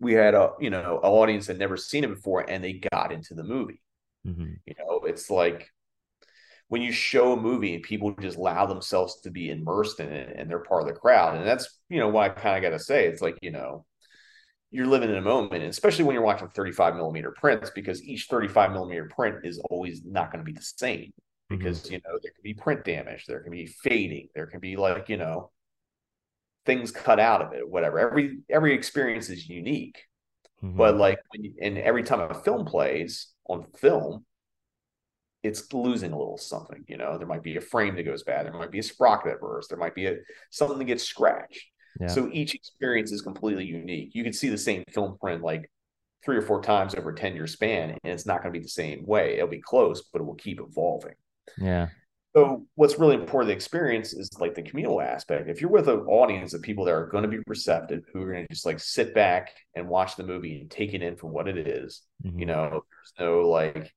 we had a you know an audience that never seen it before and they got into the movie hmm you know, it's like when you show a movie and people just allow themselves to be immersed in it and they're part of the crowd. And that's, you know, why I kind of got to say. It's like, you know, you're living in a moment, especially when you're watching 35 millimeter prints, because each 35 millimeter print is always not going to be the same. Because, you know, there can be print damage, there can be fading, there can be like, you know, things cut out of it, whatever. Every every experience is unique. Mhm. But like, when you, and every time a film plays on film, it's losing a little something. You know, there might be a frame that goes bad, there might be a sprocket that bursts, there might be a something that gets scratched. Yeah. So each experience is completely unique. You can see the same film print like three or four times over a 10 year span, and it's not going to be the same way. It'll be close, but it will keep evolving. Yeah, So what's really important to the experience is like the communal aspect. If you're with an audience of people that are going to be receptive, who are going to just like sit back and watch the movie and take it in for what it is, Mhm. you know, there's no like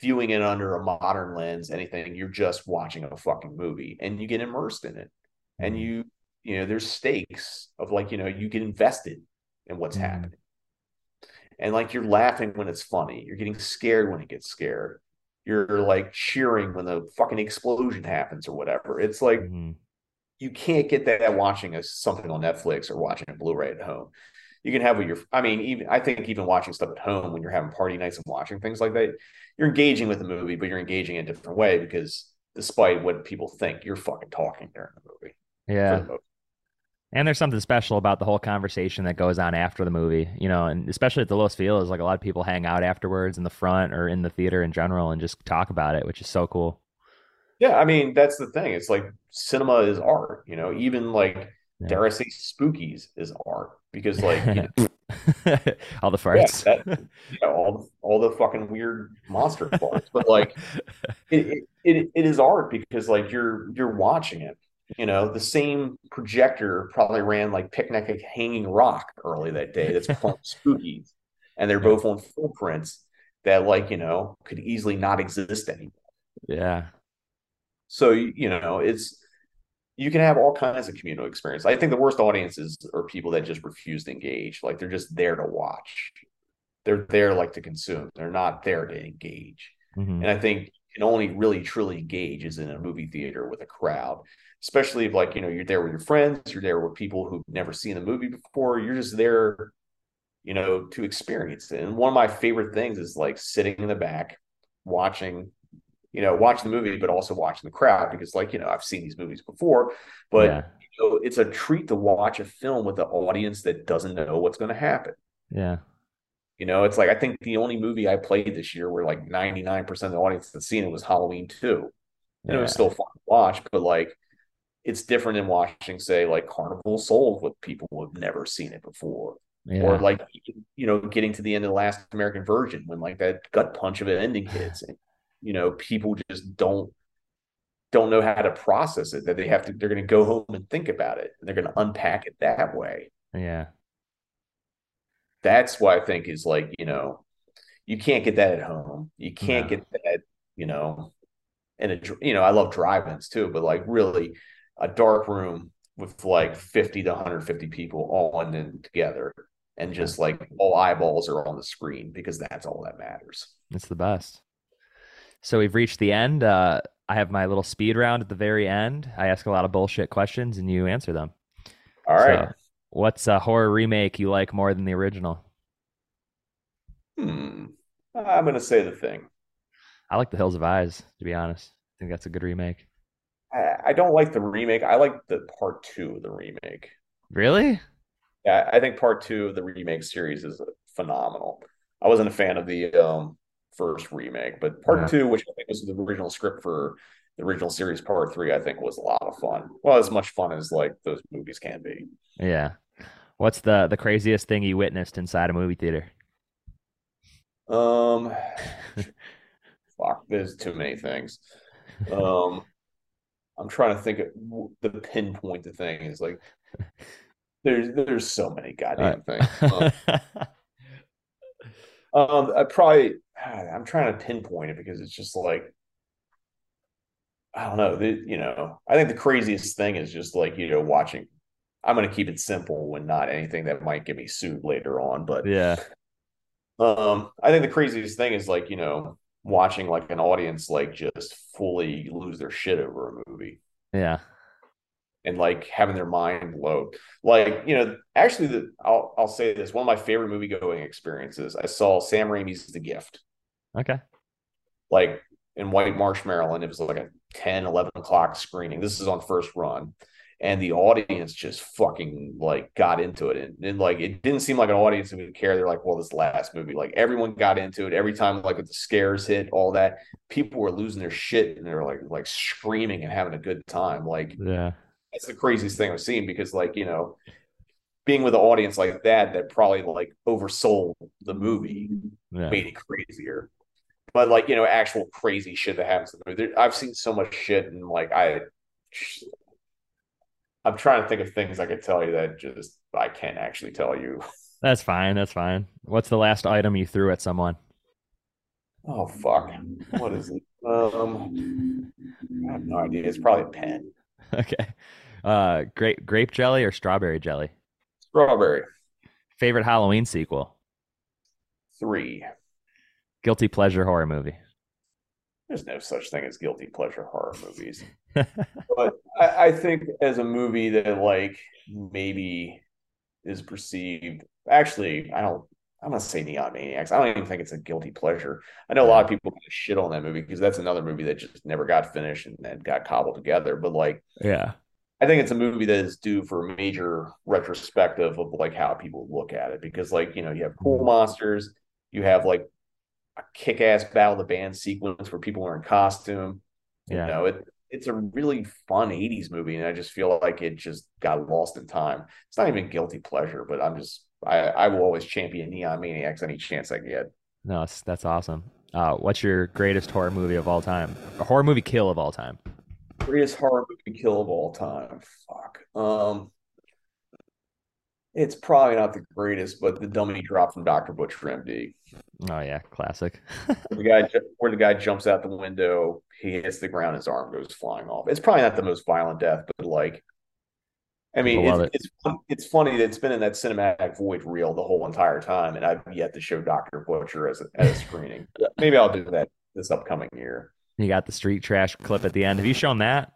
viewing it under a modern lens, anything. You're just watching a fucking movie and you get immersed in it. And Mhm. you, you know, there's stakes of like, you know, you get invested in what's Mhm. happening. And like you're laughing when it's funny, you're getting scared when it gets scared. You're like cheering when the fucking explosion happens or whatever. It's like Mhm. you can't get that watching a, something on Netflix or watching a Blu-ray at home. You can have what you're. I mean, even I think even watching stuff at home when you're having party nights and watching things like that, you're engaging with the movie, but you're engaging in a different way because despite what people think, you're fucking talking during the movie. yeah. the And there's something special about the whole conversation that goes on after the movie, you know, and especially at the Los Feliz, like a lot of people hang out afterwards in the front or in the theater in general and just talk about it, which is so cool. Yeah, I mean that's the thing. It's like cinema is art. You know, even like Yeah. dare I say, spookies is art because like you know, All the yeah, farts. that, you know, all the, all the fucking weird monster parts, but like it, it, it it is art because like you're you're watching it. You know, the same projector probably ran like Picnic at Hanging Rock early that day. That's playing spookies, and they're both on full prints that like you know could easily not exist anymore. yeah. So you know, it's you can have all kinds of communal experience. I think the worst audiences are people that just refuse to engage. Like they're just there to watch. They're there like to consume. They're not there to engage. Mhm. And I think you can only really truly engage is in a movie theater with a crowd, especially if like you know you're there with your friends, you're there with people who've never seen the movie before. You're just there, you know, to experience it. And one of my favorite things is like sitting in the back, watching, you know, watching the movie, but also watching the crowd because like you know I've seen these movies before, but yeah. you know, it's a treat to watch a film with an audience that doesn't know what's going to happen. Yeah. You know, it's like I think the only movie I played this year where like 99% of the audience had seen it was Halloween 2. And it was still fun to watch, but like it's different than watching, say, like Carnival Souls with people who have never seen it before. Yeah. Or like you know, getting to the end of the last American Virgin when like that gut punch of an ending hits and you know, people just don't don't know how to process it, that they have to they're gonna go home and think about it and they're gonna unpack it that way. yeah. that's why I think is like, you know, you can't get that at home. You can't No. get that, you know, in a, you know, I love drive-ins too, but like really a dark room with like 50 to 150 people all in and together and just like all eyeballs are on the screen because that's all that matters. It's the best. So we've reached the end. Uh, I have my little speed round at the very end. I ask a lot of bullshit questions and you answer them. All right. So, what's a horror remake you like more than the original? Hmm. I'm going to say the thing. I like The Hills Have Eyes, to be honest. I think that's a good remake. I, I don't like the remake. I like the part two of the remake. Really? Yeah, I think part two of the remake series is phenomenal. I wasn't a fan of the um, first remake, but part Yeah. two, which I think was the original script for the original series, part three, I think was a lot of fun. Well, as much fun as like those movies can be. Yeah. What's the the craziest thing you witnessed inside a movie theater? Um, fuck, there's too many things. Um, I'm trying to think of the pinpoint the thing is like there's there's so many goddamn things. Um, um, I probably I'm trying to pinpoint it because it's just like I don't know. The, you know, I think the craziest thing is just like you know watching. I'm going to keep it simple and not anything that might get me sued later on. But Yeah. um, I think the craziest thing is like you know watching like an audience like just fully lose their shit over a movie Yeah. and like having their mind blown. Like, you know, actually the I'll I'll say this, one of my favorite movie going experiences, I saw Sam Raimi's The Gift, Okay. like in White Marsh, Maryland. It was like a 10, 11 o'clock screening. This is on first run. And the audience just fucking like got into it. And, and like it didn't seem like an audience would care. They're like, well, this last movie. Like everyone got into it. Every time like the scares hit, all that, people were losing their shit and they were like like screaming and having a good time. Like Yeah. that's the craziest thing I've seen because like you know being with an audience like that that probably like oversold the movie Yeah. made it crazier but like you know actual crazy shit that happens in the movie there, I've seen so much shit and like I I'm trying to think of things I could tell you that just I can't actually tell you That's fine. That's fine. What's the last item you threw at someone? oh fuck what is it um I have no idea it's probably a pen Okay. Uh, grape grape jelly or strawberry jelly? strawberry Favorite Halloween sequel? three Guilty pleasure horror movie. there's no such thing as guilty pleasure horror movies but I, I think as a movie that like maybe is perceived actually I don't I'm gonna say Neon Maniacs. I don't even think it's a guilty pleasure. I know a lot of people shit on that movie because that's another movie that just never got finished and then got cobbled together. But like yeah. I think it's a movie that is due for a major retrospective of like how people look at it because like you know you have cool mm-hmm. monsters, you have like a kick-ass battle of the band sequence where people are in costume. You Yeah. know, it it's a really fun 80s movie, and I just feel like it just got lost in time. It's not even guilty pleasure, but I'm just I, I will always champion Neon Maniacs any chance I get. No, that's, that's awesome. Uh, what's your greatest horror movie of all time? A horror movie kill of all time? Greatest horror movie kill of all time. Fuck. Um it's probably not the greatest, but the dummy drop from Dr. Butcher MD. Oh yeah, classic. the guy where the guy jumps out the window, he hits the ground, his arm goes flying off. It's probably not the most violent death, but like, I mean, it's, it's it's funny that it's been in that cinematic void reel the whole entire time, and I've yet to show Doctor Butcher as a, as a screening. Maybe I'll do that this upcoming year. You got the street trash clip at the end. Have you shown that?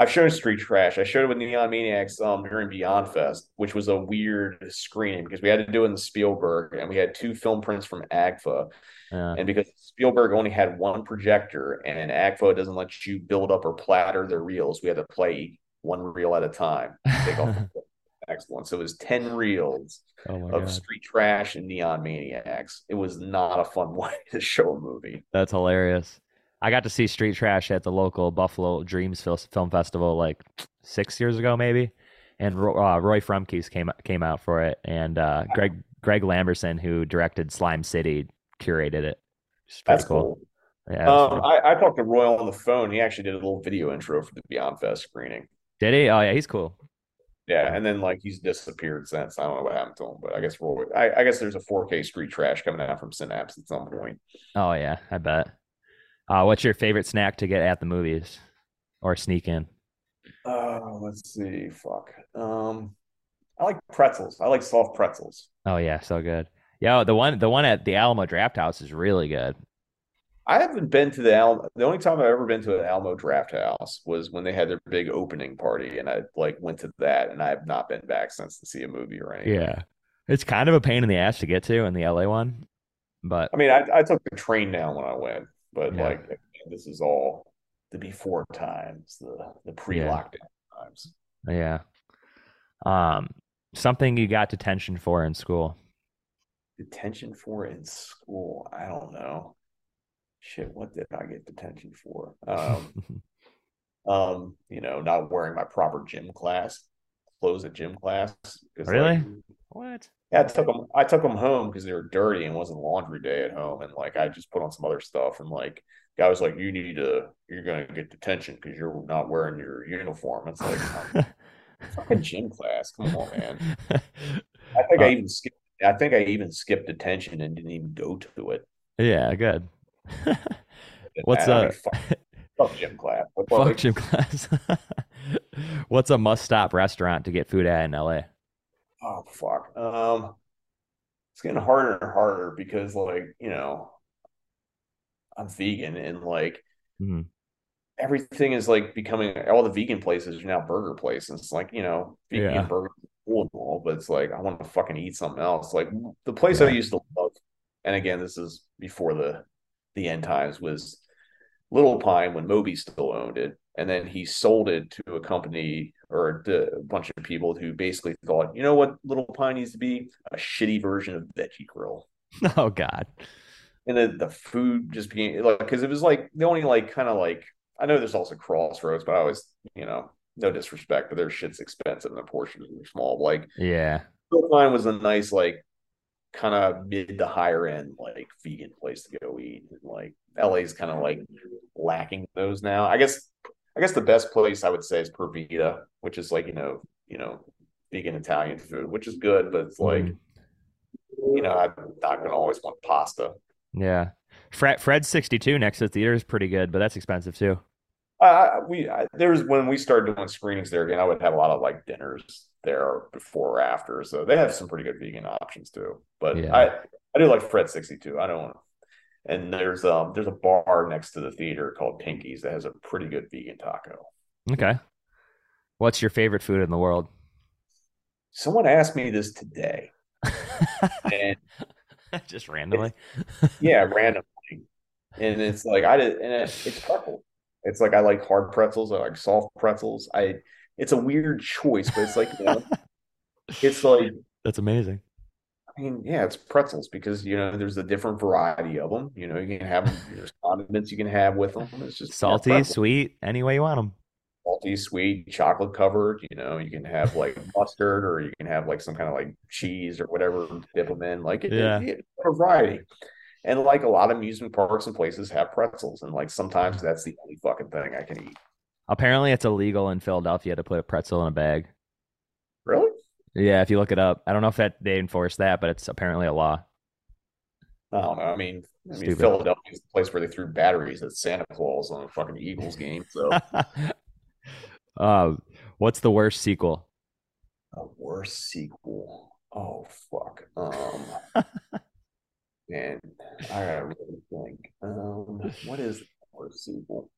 I've shown Street Trash. I showed it with Neon Maniacs um, during Beyond Fest, which was a weird screening because we had to do it in Spielberg, and we had two film prints from AGFA. Yeah. And because Spielberg only had one projector and AGFA doesn't let you build up or platter their reels, we had to play one reel at a time. Take off the next one. So it was 10 reels oh of god, Street Trash and Neon Maniacs. It was not a fun way to show a movie. that's hilarious. I got to see Street Trash at the local Buffalo Dreams Film Festival like six years ago, maybe. And uh, Roy Frumkes came came out for it, and uh, Greg Greg Lamberson, who directed Slime City, curated it. Pretty That's cool. Yeah, Um. I, I talked to Roy on the phone. He actually did a little video intro for the Beyond Fest screening. Did he? Oh yeah, he's cool. Yeah, and then like he's disappeared since. I don't know what happened to him, but I guess Roy. I, I guess there's a 4K Street Trash coming out from Synapse at some point. Oh yeah, I bet. Uh, what's your favorite snack to get at the movies or sneak in? Oh, let's see. Fuck. Um, I like pretzels. I like soft pretzels. Oh yeah, so good. Yeah, the one the one at the Alamo Drafthouse is really good. I haven't been to the Alamo. The only time I've ever been to an Alamo Drafthouse was when they had their big opening party, and I like went to that, and I have not been back since to see a movie or anything. Yeah, it's kind of a pain in the ass to get to in the LA one, but I mean, I, I took the train down when I went, but Yeah. like this is all the before times, the the pre-lockdown times. Yeah. Um, something you got detention for in school. Detention for in school? I don't know. Shit, what did I get detention for? Um, um, you know, not wearing my proper gym class clothes at gym class. Really? Like, what? Yeah, I took them. I took them home because they were dirty and wasn't laundry day at home, and like I just put on some other stuff, and like guy was like, "You need to, you're gonna get detention because you're not wearing your uniform." It's like fucking gym class. Come on, man. I think uh, I even skipped. I think I even skipped detention and didn't even go to it. Yeah, good. What's up? I mean, fuck, fuck, gym class. fuck gym class. What's a must-stop restaurant to get food at in LA? Oh fuck. Um, it's getting harder and harder because, like, you know, I'm vegan and like mm-hmm. everything is like becoming all the vegan places are now burger places. It's like you know, vegan yeah. burger cool and all, but it's like I want to fucking eat something else. Like the place yeah. I used to love, and again, this is before the the end times was Little Pine when Moby still owned it, and then he sold it to a company or a bunch of people who basically thought, you know what, Little Pine needs to be a shitty version of Veggie Grill. Oh God. And then the food just being like because it was like the only like kind of like I know there's also Crossroads, but I always you know no disrespect, but their shit's expensive and the portions are small. Like yeah, Little Pine was a nice like kind of mid to higher end like vegan place to go eat. And like LA's kind of like lacking those now. I guess I guess the best place I would say is Pura Vida, which is like, you know, you know, vegan Italian food, which is good, but it's like mm. you know, I'm not gonna always want pasta. Yeah. Fred Fred 62 next to the theater is pretty good, but that's expensive too. Uh, we I, there's when we started doing screenings there again, I would have a lot of like dinners there before or after. So they have some pretty good vegan options too. But yeah. I I do like Fred 62. I don't want to. And there's um there's a bar next to the theater called Pinky's that has a pretty good vegan taco. Okay. What's your favorite food in the world? Someone asked me this today. and just randomly. yeah, randomly. And it's like I did and it, it's purple. It's like I like hard pretzels, I like soft pretzels. I it's a weird choice, but it's like you know, it's like that's amazing. I mean, yeah, it's pretzels because you know there's a different variety of them. You know, you can have there's condiments you can have with them. It's just salty, yeah, sweet, any way you want them. Salty, sweet, chocolate covered. You know, you can have like mustard, or you can have like some kind of like cheese or whatever. Dip them in, like it, yeah, it, a variety. And like a lot of amusement parks and places have pretzels, and like sometimes mm. that's the only fucking thing I can eat. Apparently, it's illegal in Philadelphia to put a pretzel in a bag. Really? Yeah, if you look it up, I don't know if that they enforce that, but it's apparently a law. I don't know. I mean, I mean Philadelphia is the place where they threw batteries at Santa Claus on a fucking Eagles game. So, uh, what's the worst sequel? A worst sequel? Oh fuck. Um, man, I gotta really think. Um, what is the worst sequel?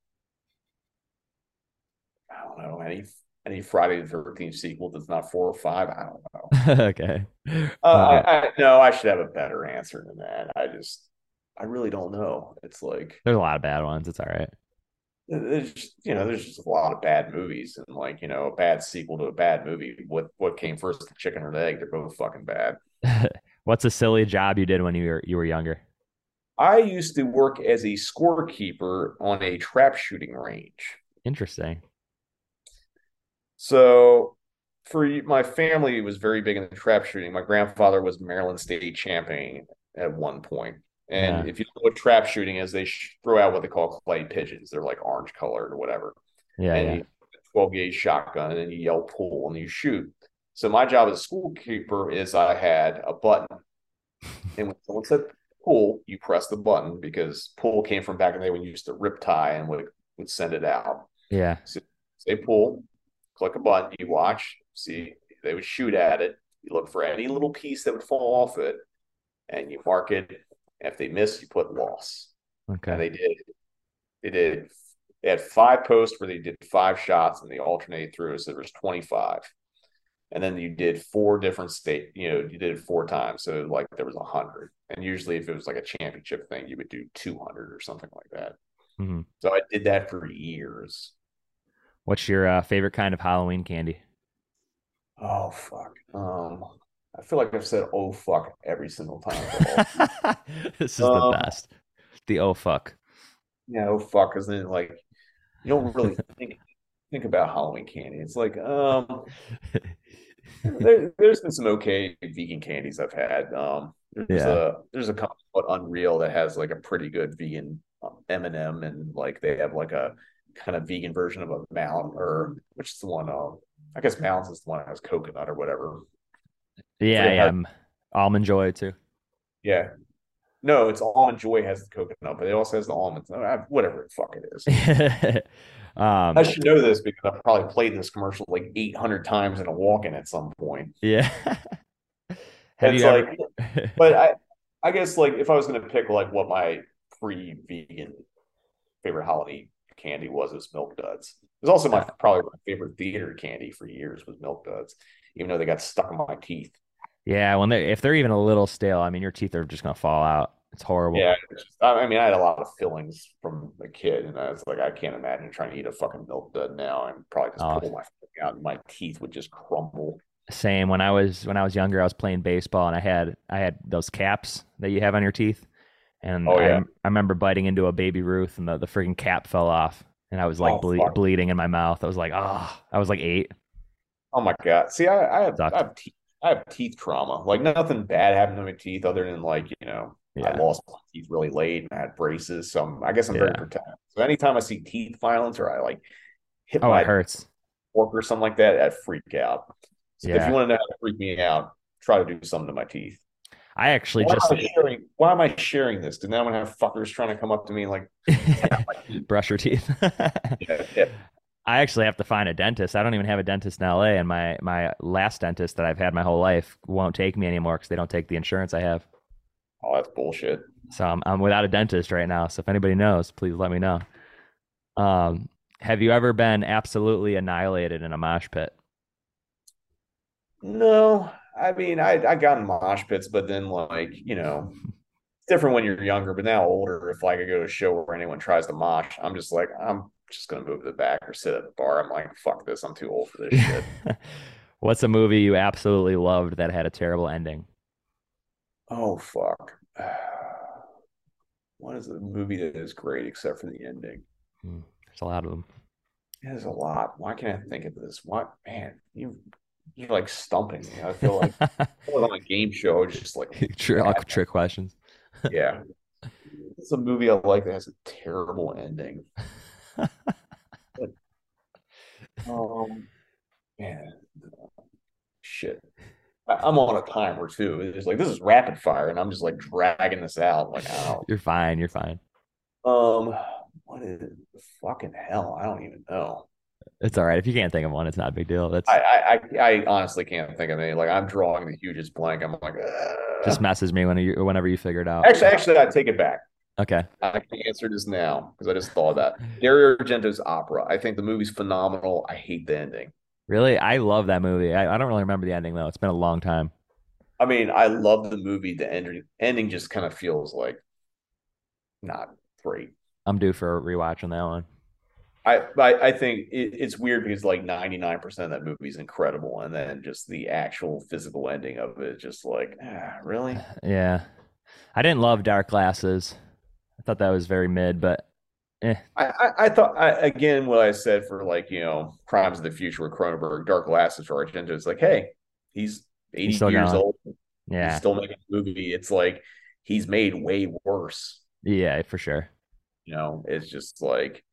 I don't know any any Friday the Thirteenth sequel that's not four or five. I don't know. okay. Uh, uh, I, I, no, I should have a better answer than that. I just, I really don't know. It's like there's a lot of bad ones. It's all right. There's just, you know, there's just a lot of bad movies, and like you know, a bad sequel to a bad movie. What what came first, the chicken or the egg? They're both fucking bad. What's a silly job you did when you were you were younger? I used to work as a scorekeeper on a trap shooting range. Interesting. So for my family, it was very big in the trap shooting. My grandfather was Maryland State champion at one point. And yeah. if you know what trap shooting is, they throw out what they call clay pigeons. They're like orange colored or whatever. Yeah. And yeah. 12 gauge shotgun, and then you yell pull and you shoot. So my job as a school keeper is I had a button. and when someone said pull, you press the button because pull came from back in the day when you used to rip tie and would, would send it out. Yeah. So say pull, click a button, you watch, see, they would shoot at it. You look for any little piece that would fall off it, and you mark it. If they miss, you put loss. Okay. And they did. They did. They had five posts where they did five shots, and they alternated through. So there was twenty five, and then you did four different state. You know, you did it four times, so like there was a hundred. And usually, if it was like a championship thing, you would do two hundred or something like that. Mhm. So I did that for years. What's your uh, favorite kind of Halloween candy? Oh fuck. Um, I feel like I've said "oh fuck" every single time. this is the Um, best. The oh fuck. yeah, oh fuck, because then like you don't really think think about Halloween candy. It's like um, there, there's been some okay vegan candies I've had. Um, there's Yeah. a there's a company called Unreal that has like a pretty good vegan um, M&M, and like they have like a kind of vegan version of a Mountain, or which is the one? Um, I guess Mounds is the one that has coconut or whatever. Yeah, they yeah. I'm almond joy too. Yeah. No, it's almond joy has the coconut, but it also has the almonds. Whatever the fuck it is. um, I should know this because I've probably played this commercial like 800 times in a walk-in at some point. yeah. Have It's you ever? like, but I, I guess like if I was going to pick like what my pre-vegan favorite holiday candy was, is Milk Duds. It was also my probably my favorite theater candy for years was Milk Duds, even though they got stuck in my teeth. yeah, when they if they're even a little stale, I mean, your teeth are just gonna fall out. It's horrible. Yeah, it's just- I mean, I had a lot of fillings from a kid, and I was like, I can't imagine trying to eat a fucking Milk Dud now and probably just Oh. pull my out, and my teeth would just crumble. Same. When I was when I was younger, I was playing baseball and I had I had those caps that you have on your teeth, and Oh, I, yeah. I remember biting into a baby Ruth and the the freaking cap fell off, and I was like Oh, ble- bleeding in my mouth. I was like, oh, I was like eight. Oh my god! See, I, I have Sucked. I have teeth I have teeth trauma. Like nothing bad happened to my teeth, other than like you know I lost my teeth really late and I had braces. So I'm, I guess I'm very Yeah. protective. So anytime I see teeth violence or I like hit Oh, my it hurts. fork or something like that, I freak out. So if you want to know how to freak me out, try to do something to my teeth. I actually Why just am I sharing? Why am I sharing this? Did now I'm gonna have fuckers trying to come up to me like, brush your teeth. yeah, yeah. I actually have to find a dentist. I don't even have a dentist in LA, and my my last dentist that I've had my whole life won't take me anymore because they don't take the insurance I have. oh, that's bullshit. So I'm I'm without a dentist right now. So if anybody knows, please let me know. Um, have you ever been absolutely annihilated in a mosh pit? No, I mean, I I got in mosh pits, but then like you know, it's different when you're younger. But now older, if like I go to a show where anyone tries to mosh, I'm just like I'm just gonna move to the back or sit at the bar. I'm like, fuck this, I'm too old for this shit. What's a movie you absolutely loved that had a terrible ending? oh fuck. What is a movie that is great except for the ending? Hmm, There's a lot of them. There's a lot. Why can't I think of this? What man, you you're like stumping me. I feel like on a game show, just like trick, trick questions. yeah. It's a movie I like that has a terrible ending. But, um, man, shit. I'm on a timer too. It's like this is rapid fire, and I'm just like dragging this out. Like, oh, You're fine. You're fine. um, what is? Fucking hell? I don't even know. It's all right. If you can't think of one, it's not a big deal. That's I, I, I, honestly can't think of any. Like, I'm drawing the hugest blank. I'm like, uh. just messes me when you whenever you figure it out. actually, actually, I take it back. Okay. I can answer this now because I just thought of that. Dario Argento's opera. I think the movie's phenomenal. I hate the ending. Really? I love that movie. I, I don't really remember the ending though. It's been a long time. I mean, I love the movie. The ending ending just kind of feels like not great. I'm due for a rewatch on that one. I I, I think it, it's weird because like 99% of that movie is incredible, and then just the actual physical ending of it, just like, ah, really? Yeah. I didn't love Dark Glasses. I thought that was very mid, but eh. I, I, I thought I, again what I said for like you know Crimes of the Future with Cronenberg, Dark Glasses for Argento. It's like, hey, he's 80 still years going. old. Yeah. He's still making a movie. It's like he's made way worse. Yeah, for sure. You know, it's just like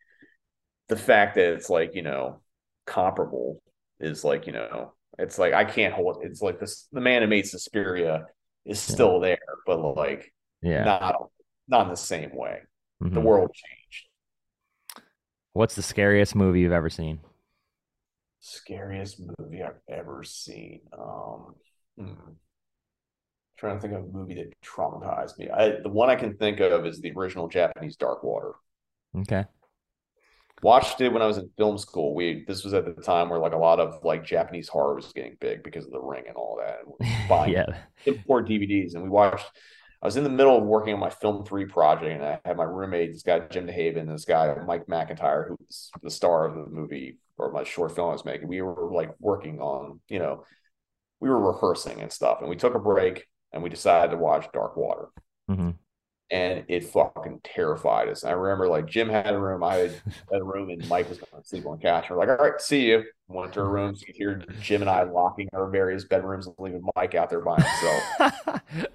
the fact that it's like, you know, comparable is like, you know, it's like I can't hold it's like this the man who made Suspiria is still there, but like Yeah. not not in the same way. The Mhm. world changed. What's the scariest movie you've ever seen? Scariest movie I've ever seen. Um hmm. trying to think of a movie that traumatized me. I the one I can think of is the original Japanese Dark Water. Okay. Watched it when I was in film school. We this was at the time where like a lot of like Japanese horror was getting big because of the ring and all that. And buying yeah. import DVDs and we watched I was in the middle of working on my film three project, and I had my roommate, this guy Jim DeHaven, this guy Mike McIntyre, who's the star of the movie or my short film I was making. We were like working on, you know, we were rehearsing and stuff, and we took a break and we decided to watch Dark Water. Mm-hmm. And it fucking terrified us. I remember like Jim had a room, I had a room, and Mike was going to sleep on the couch. We're like, all right, see you. Went to our rooms. You hear Jim and I locking our various bedrooms and leaving Mike out there by himself.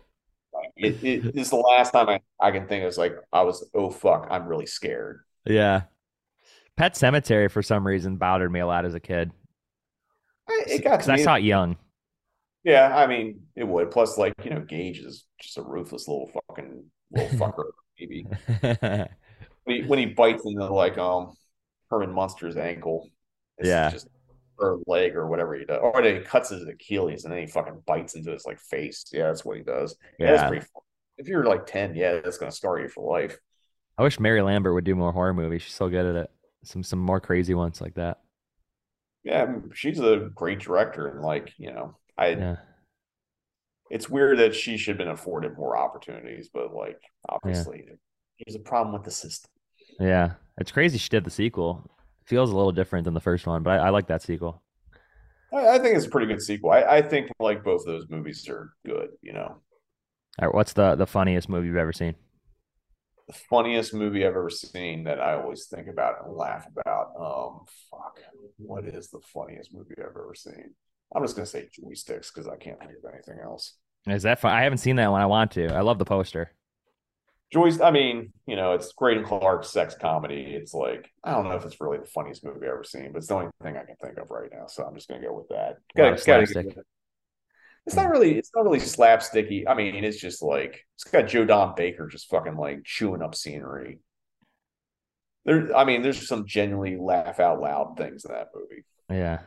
it, it is the last time I, I can think of it's like I was oh fuck I'm really scared. Yeah. Pet Sematary for some reason bothered me a lot as a kid. It got I saw it young. Yeah, I mean it would. Plus, like you know, Gage is just a ruthless little fucking little fucker. maybe when he, when he bites into like um Herman Munster's ankle. yeah. Just or leg or whatever he does, or he cuts his Achilles and then he fucking bites into his like face. Yeah, that's what he does. Yeah, that's pretty. Fun. If you're like ten, yeah, that's gonna scar you for life. I wish Mary Lambert would do more horror movies. She's so good at it. Some some more crazy ones like that. Yeah, she's a great director, and like you know, I. Yeah. It's weird that she should have been afforded more opportunities, but like obviously, yeah. there's a problem with the system. Yeah, it's crazy she did the sequel feels a little different than the first one, but I, I like that sequel. I, I, think it's a pretty good sequel. I, I think like both of those movies are good. You know. All right, what's the the funniest movie you've ever seen? The funniest movie I've ever seen that I always think about and laugh about. Um, fuck, what is the funniest movie I've ever seen? I'm just gonna say Joysticks because I can't think of anything else. Is that fun? I haven't seen that one. I want to. I love the poster. Joyce, I mean, you know, it's Greydon Clark's sex comedy. It's like I don't know if it's really the funniest movie I've ever seen, but it's the only thing I can think of right now. So I'm just gonna go with that. Gotta, gotta it's not really it's not really slapsticky. I mean, it's just like it's got Joe Don Baker just fucking like chewing up scenery. There, I mean, there's some genuinely laugh out loud things in that movie. Yeah,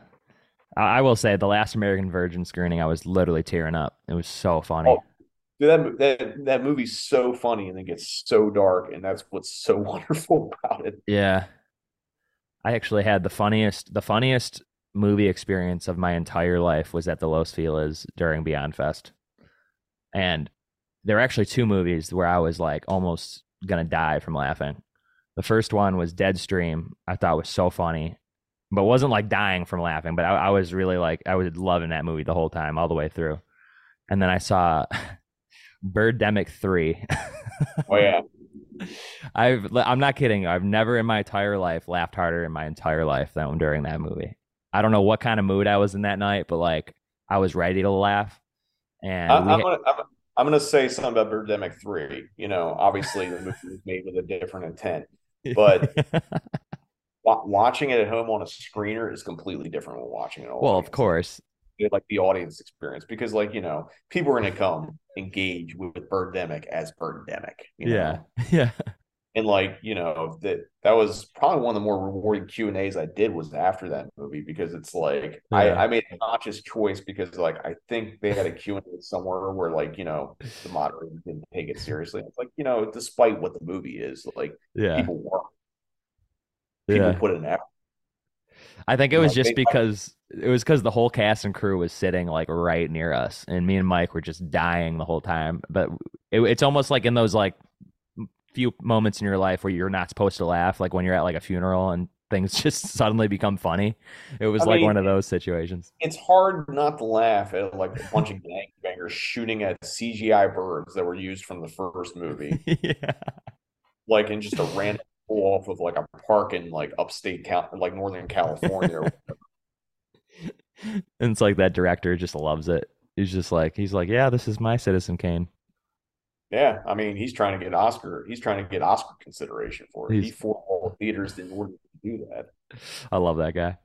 I, will say the last American Virgin screening, I was literally tearing up. It was so funny. Oh, Dude, that that that movie's so funny and then gets so dark, and that's what's so wonderful about it. Yeah, I actually had the funniest the funniest movie experience of my entire life was at the Los Feliz during Beyond Fest, and there were actually two movies where I was like almost gonna die from laughing. The first one was Deadstream. I thought was so funny, but wasn't like dying from laughing. But I, I was really like I was loving that movie the whole time, all the way through. And then I saw Birdemic 3. oh yeah. I've I'm not kidding. I've never in my entire life laughed harder in my entire life than during that movie. I don't know what kind of mood I was in that night, but like I was ready to laugh. And I, am gonna, I'm, I'm, gonna say something about Birdemic Three. You know, obviously the movie was made with a different intent, but watching it at home on a screener is completely different than watching it. Well, of course, like the audience experience because like you know people are going to come engage with, Birdemic as Birdemic. yeah, yeah. And like you know that that was probably one of the more rewarding Q and A's I did was after that movie because it's like yeah. I, I made a conscious choice because like I think they had a Q and A somewhere where like you know the moderator didn't take it seriously. It's like you know despite what the movie is, like yeah. people work, people yeah. put an effort. I think it was just because it was because the whole cast and crew was sitting like right near us, and me and Mike were just dying the whole time. But it, it's almost like in those like few moments in your life where you're not supposed to laugh, like when you're at like a funeral and things just suddenly become funny. It was I like mean, one of those situations. It's hard not to laugh at like a bunch of gangbangers shooting at CGI birds that were used from the first movie. yeah. Like in just a random pull off of like a park in like upstate Cal- like Northern California and it's like that director just loves it. He's just like he's like, yeah, this is my Citizen Kane. Yeah, I mean, he's trying to get Oscar. He's trying to get Oscar consideration for it. He's, he fought all the theaters in order to do that. I love that guy.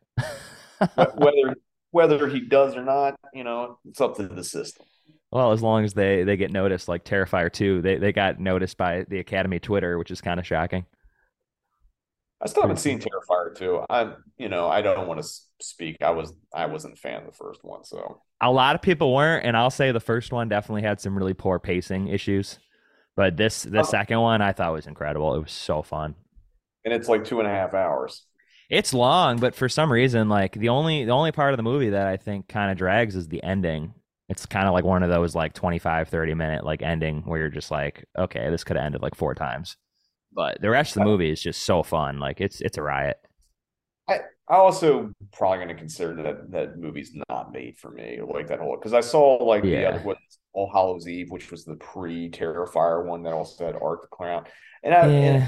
whether whether he does or not, you know, it's up to the system. Well, as long as they they get noticed, like Terrifier two, they they got noticed by the Academy Twitter, which is kind of shocking. I still haven't seen Terrifier 2. I you know, I don't want to speak. I was I wasn't a fan of the first one, so a lot of people weren't, and I'll say the first one definitely had some really poor pacing issues. But this the oh. second one I thought was incredible. It was so fun. And it's like two and a half hours. It's long, but for some reason, like the only the only part of the movie that I think kind of drags is the ending. It's kind of like one of those like 25, 30 minute like ending where you're just like, okay, this could have ended like four times. But the rest of the movie is just so fun. Like it's it's a riot. I I also probably going to consider that that movie's not made for me. Like that whole because I saw like the other one, All Hallows Eve, which was the pre Terrifier one that also had Art the Clown, and I and, Yeah.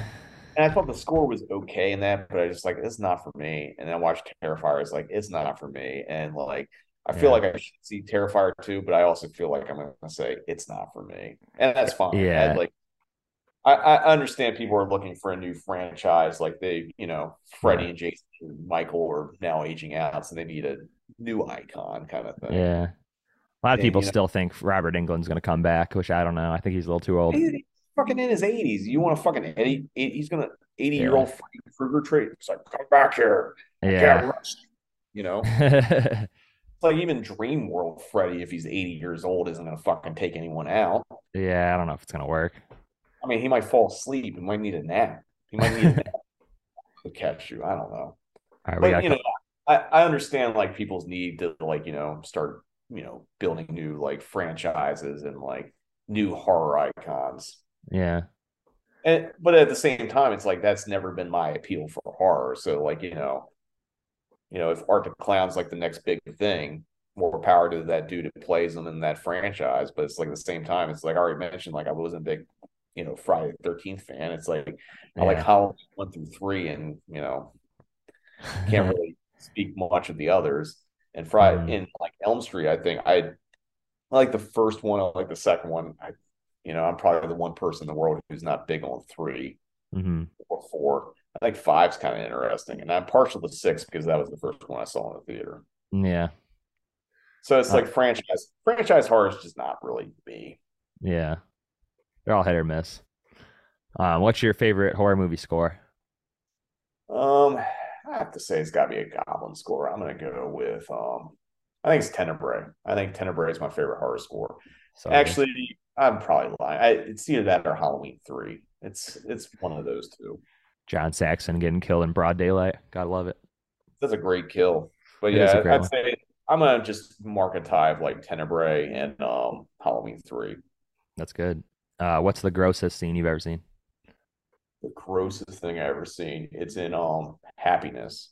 and I thought the score was okay in that, but I just like it's not for me. And then I watched Terrifier, it's like it's not for me, and like I feel Yeah. like I should see Terrifier too, but I also feel like I'm going to say it's not for me, and that's fine. Yeah. I, like I, I understand people are looking for a new franchise, like they, you know, Freddie Yeah. and Jason and Michael are now aging out, so they need a new icon kind of thing. Yeah. A lot of And, people you know- still think Robert Englund's going to come back, which I don't know. I think he's a little too old. Dude, he's fucking in his 80s. You want to fucking 80, he's gonna 80 year old Freddy Krueger trade. It's like, come back here. Yeah. You know, like even Dream World Freddy, if he's 80 years old, isn't gonna fucking take anyone out. yeah, I don't know if it's going to work. I mean, he might fall asleep. He might need a nap. He might need a nap to catch you. I don't know. Right, But you know, I, I understand like people's need to like, you know, start, you know, building new like franchises and like new horror icons. yeah. And but at the same time, it's like that's never been my appeal for horror. So like, you know, you know, if Art the Clown's like the next big thing, more power to that dude who plays them in that franchise. But it's like at the same time, it's like I already mentioned, like I wasn't a big, you know, Friday the thirteenth fan. It's like I like Yeah. Halloween one through three and you know, can't really speak much of the others. And Friday Mhm. in like Elm Street, I think I, I like the first one, I like the second one. I, you know, I'm probably the one person in the world who's not big on three hmm or four. I think five's kind of interesting, and I'm partial to six because that was the first one I saw in the theater. Yeah. So it's Uh, like franchise franchise horror is just not really me. Yeah. They're all hit or miss. Um, what's your favorite horror movie score? Um, I have to say it's got to be a Goblin score. I'm gonna go with um, I think it's Tenebrae. I think Tenebrae is my favorite horror score. So Actually, I'm probably lying. I, it's either that or Halloween three. It's it's one of those two. John Saxon getting killed in broad daylight. Gotta love it. That's a great kill. But It yeah, I'd one. say I'm gonna just mark a tie of like Tenebrae and um Halloween three. That's good. Uh, what's the grossest scene you've ever seen? The grossest thing I ever seen. It's in um Happiness.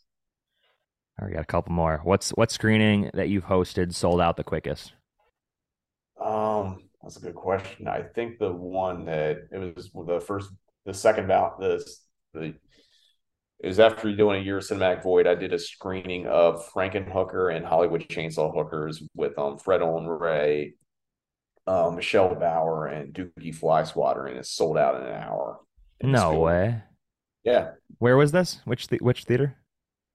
All right, got a couple more. What's what screening that you've hosted sold out the quickest? Um, that's a good question. I think the one that it was the first, the second bout, this, the it was after doing a year of cinematic void. I did a screening of Frankenhooker and Hollywood Chainsaw Hookers with um Fred Olen Ray, um, Michelle Bauer, and Dukey Flyswatter, and it sold out in an hour. No way. Yeah, Where was this? Which the, which theater?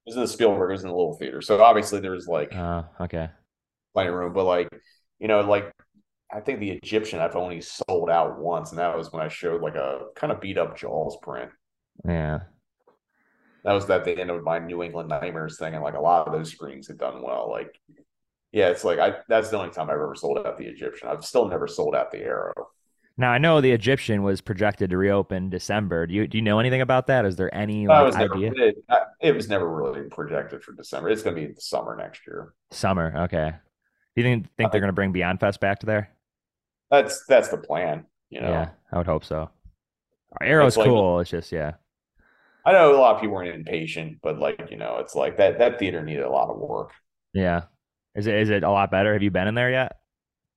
was in the Spielberg. It was in the little theater, so obviously there was like Uh, okay. plenty of room, but like you know, like I think the Egyptian I've only sold out once, and that was when I showed like a kind of beat up Jaws print. Yeah. That was at the end of my New England Nightmares thing, and like a lot of those screens had done well. Like, yeah, it's like I that's the only time I've ever sold out the Egyptian. I've still never sold out the Aero. Now I know the Egyptian was projected to reopen December. Do you do you know anything about that? Is there any like, was never idea? it, it was never really projected for December. It's going to be the summer next year. Summer. Okay. Do you think think they're Uh, gonna bring Beyond Fest back to there? That's that's the plan. You know, Yeah, I would hope so. Aero's It's like- cool. It's just yeah. I know a lot of people weren't impatient, but like you know, it's like that that theater needed a lot of work. Yeah. Is it is it a lot better? Have you been in there yet?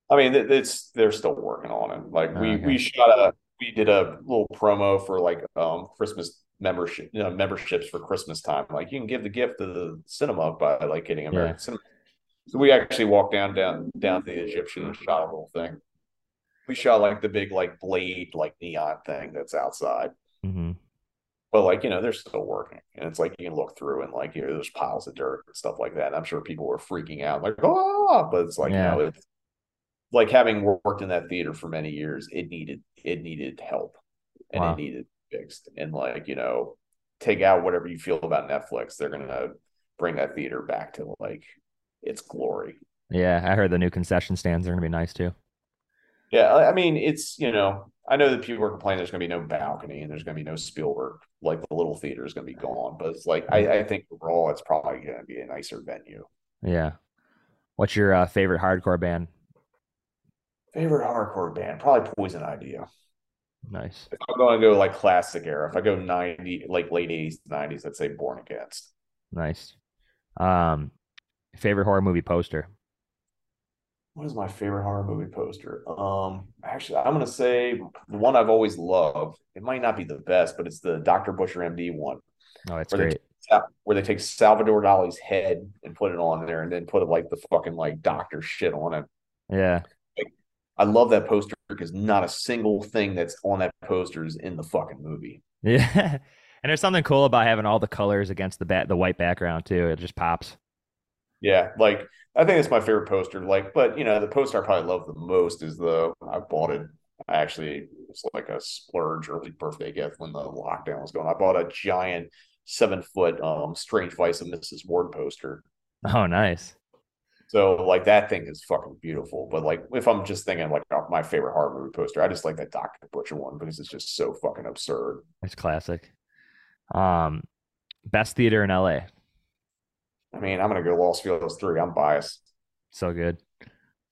I mean, it's they're still working on it. Like we Okay. we shot a we did a little promo for like um Christmas membership, you know, memberships for Christmas time. Like you can give the gift of the cinema by like getting American Yeah. cinema. So we actually walked down down down to the Egyptian and shot a little thing. We shot like the big like blade like neon thing that's outside. hmm But like, you know, they're still working. And it's like you can look through and like you know, there's piles of dirt and stuff like that. I'm sure people were freaking out, like, oh, but it's like, Yeah. you know, it's like having worked in that theater for many years, it needed it needed help and Wow. it needed fixed. And like, you know, take out whatever you feel about Netflix, they're gonna bring that theater back to like its glory. Yeah, I heard the new concession stands are gonna be nice too. Yeah, I mean, it's you know, I know that people are complaining there's going to be no balcony and there's going to be no Spielberg, like the little theater is going to be gone. But it's like I, I think overall, it's probably going to be a nicer venue. Yeah. What's your uh, favorite hardcore band? Favorite hardcore band, probably Poison Idea. Nice. If I'm going to go like classic era, if I go 90, like late 80s, 90s, I'd say Born Against. Nice. Um, favorite horror movie poster. What is my favorite horror movie poster? Um, actually, I'm gonna say the one I've always loved. It might not be the best, but it's the Dr. Butcher MD one, Oh, that's where great. they where they take Salvador Dali's head and put it on there, and then put like the fucking like doctor shit on it. Yeah. I love that poster because not a single thing that's on that poster is in the fucking movie. Yeah. and there's something cool about having all the colors against the bat the white background too. It just pops. Yeah, like I think it's my favorite poster. Like, but you know, the poster I probably love the most is the I bought it. I actually it's like a splurge early birthday gift when the lockdown was going. I bought a giant seven foot um strange vice of Mrs. Wardh poster. Oh, nice. So like that thing is fucking beautiful. But like if I'm just thinking like oh, my favorite horror movie poster, I just like that Dr. Butcher one because it's just so fucking absurd. It's classic. Um, best theater in LA. I mean, I'm gonna go Los Feliz three. I'm biased. So good.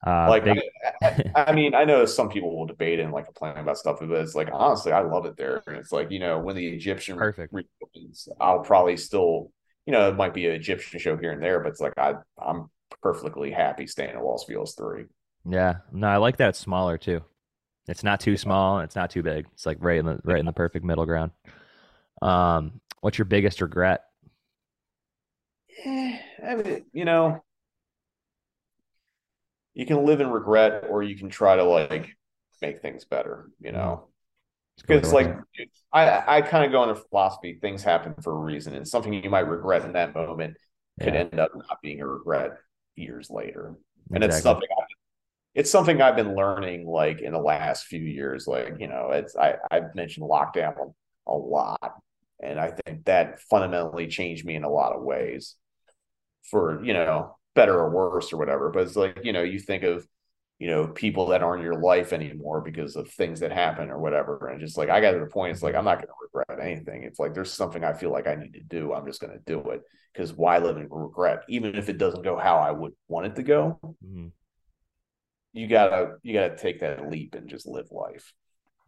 Uh, like I, I, mean, I know some people will debate and like complain about stuff, but it's like honestly, I love it there. And it's like you know, when the Egyptian Perfect. reopens, I'll probably still, you know, it might be an Egyptian show here and there, but it's like I, I'm perfectly happy staying at Los Feliz three. yeah. No, I like that it's smaller too. It's not too small. It's not too big. It's like right in the right in the perfect middle ground. Um, what's your biggest regret? Eh, I mean, you know, you can live in regret, or you can try to like make things better. You know. Let's go with Because like. I, I kind of go into philosophy, things happen for a reason, and something you might regret in that moment could end up not being a regret years later. And it's something I, it's something I've been learning like in the last few years. Like, you know, it's I, I've mentioned lockdown a lot. And I think that fundamentally changed me in a lot of ways for, you know, better or worse or whatever. But it's like, you know, you think of, you know, people that aren't in your life anymore because of things that happen or whatever. And just like I got to the point, it's like I'm not going to regret anything. It's like there's something I feel like I need to do. I'm just going to do it because why live in regret? Even if it doesn't go how I would want it to go, Mhm. you gotta you gotta take that leap and just live life.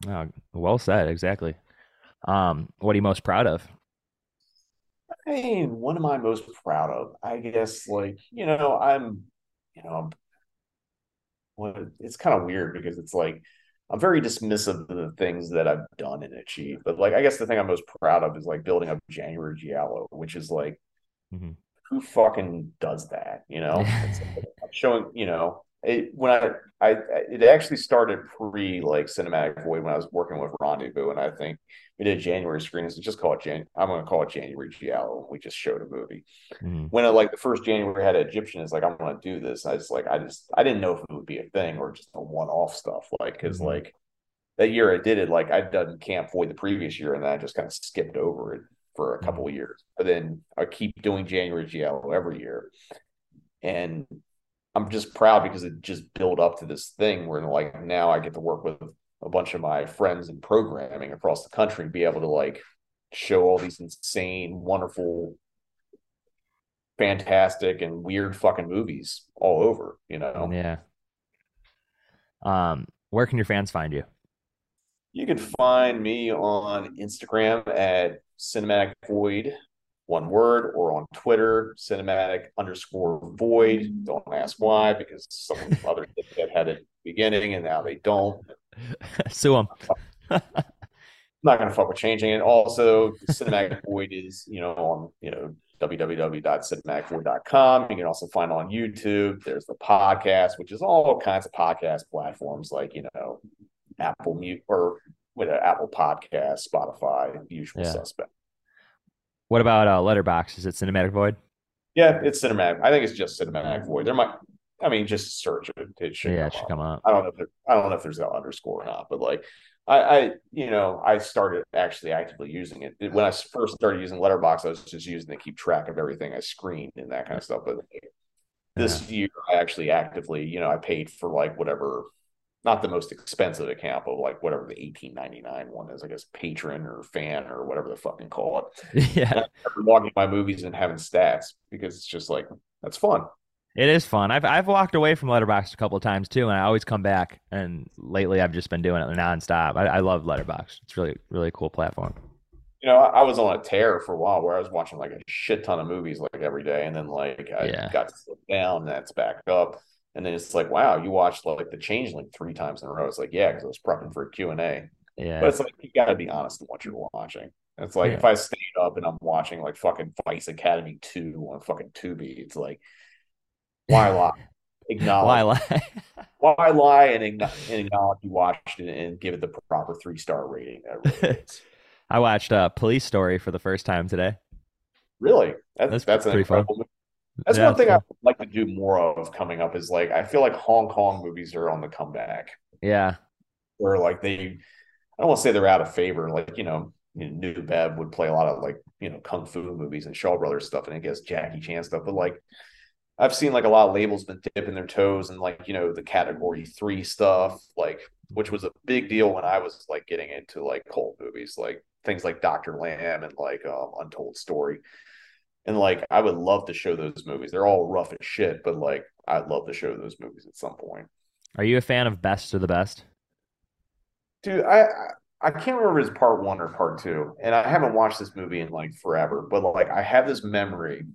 Oh, well said. Exactly. Um, what are you most proud of? I mean, what am I most proud of? I guess like, you know, I'm, you know, I'm what it's kind of weird because it's like I'm very dismissive of the things that I've done and achieved. But like I guess the thing I'm most proud of is like building up January Giallo, which is like Mhm. who fucking does that, you know? Like, showing, you know, it when I, I it actually started pre like cinematic void when I was working with Rendezvous, and I think we did January screenings. Just call it Jan. I'm gonna call it January Giallo. We just showed a movie. Mhm. When it, like the first January had Egyptian, it's like I'm gonna do this. I just like I just I didn't know if it would be a thing or just a one off stuff. Like because Mhm. like that year I did it, like I'd done Camp Void the previous year, and then I just kind of skipped over it for a couple of years. But then I keep doing January Giallo every year, and I'm just proud because it just built up to this thing where like now I get to work with a bunch of my friends in programming across the country and be able to like show all these insane, wonderful, fantastic, and weird fucking movies all over. You know, Yeah. Um, where can your fans find you? you can find me on Instagram at Cinematic Void, one word, or on Twitter, Cinematic underscore Void. Mm-hmm. Don't ask why, because some other that had it beginning and now they don't. Sue 'em. I'm not gonna fuck with changing it. Also, Cinematic Void is, you know, on you know www.cinematicvoid.com. You can also find it on YouTube. There's the podcast, which is all kinds of podcast platforms like you know Apple Mute or with an Apple Podcast, Spotify, usual Yeah. suspect. What about uh, Letterboxd? Is it Cinematic Void? Yeah, it's cinematic. I think it's just Cinematic Void. There might, I mean, just search it. It should. yeah, it should up. come up. I don't know if there, I don't know if there's an underscore or not, but like I, I, you know, I started actually actively using it when I first started using Letterboxd. I was just using to keep track of everything I screened and that kind of stuff. But like, this year, I actually actively, you know, I paid for like whatever, not the most expensive account, but like whatever the eighteen ninety nine one is, I guess, patron or fan or whatever the fucking call it. yeah. And logging my movies and having stats because it's just like that's fun. It is fun. I've I've walked away from Letterboxd a couple of times too, and I always come back. And lately, I've just been doing it nonstop. I, I love Letterboxd. It's really really cool platform. You know, I was on a tear for a while where I was watching like a shit ton of movies like every day, and then like I Yeah. got to slow down, that's back up, and then it's like, wow, you watched like The Changeling three times in a row. It's like, yeah, because I was prepping for a Q and A. Yeah, But it's like you got to be honest in what you're watching. It's like Yeah. if I stayed up and I'm watching like fucking Vice Academy two on fucking Tubi, it's like why lie? Acknowledge why lie? why lie and, acknow- and acknowledge you watched it and give it the proper three star rating. Really. I watched uh, Police Story for the first time today. Really, that's That's that's, an pretty fun. movie. That's Yeah, one thing I would like to do more of coming up. Is like I feel like Hong Kong movies are on the comeback, Yeah, where like they, I don't want to say they're out of favor. Like you know, you know, New Bev would play a lot of like you know kung fu movies and Shaw Brothers stuff, and I guess Jackie Chan stuff. But like I've seen like a lot of labels been dipping their toes in like you know the category three stuff, like which was a big deal when I was like getting into like cult movies, like things like Doctor Lamb and like um, Untold Story. And like I would love to show those movies. They're all rough as shit, but like I'd love to show those movies at some point. are you a fan of Best of the Best? Dude, I I- can't remember if it's part one or part two, and I haven't watched this movie in like forever. But like I have this memory.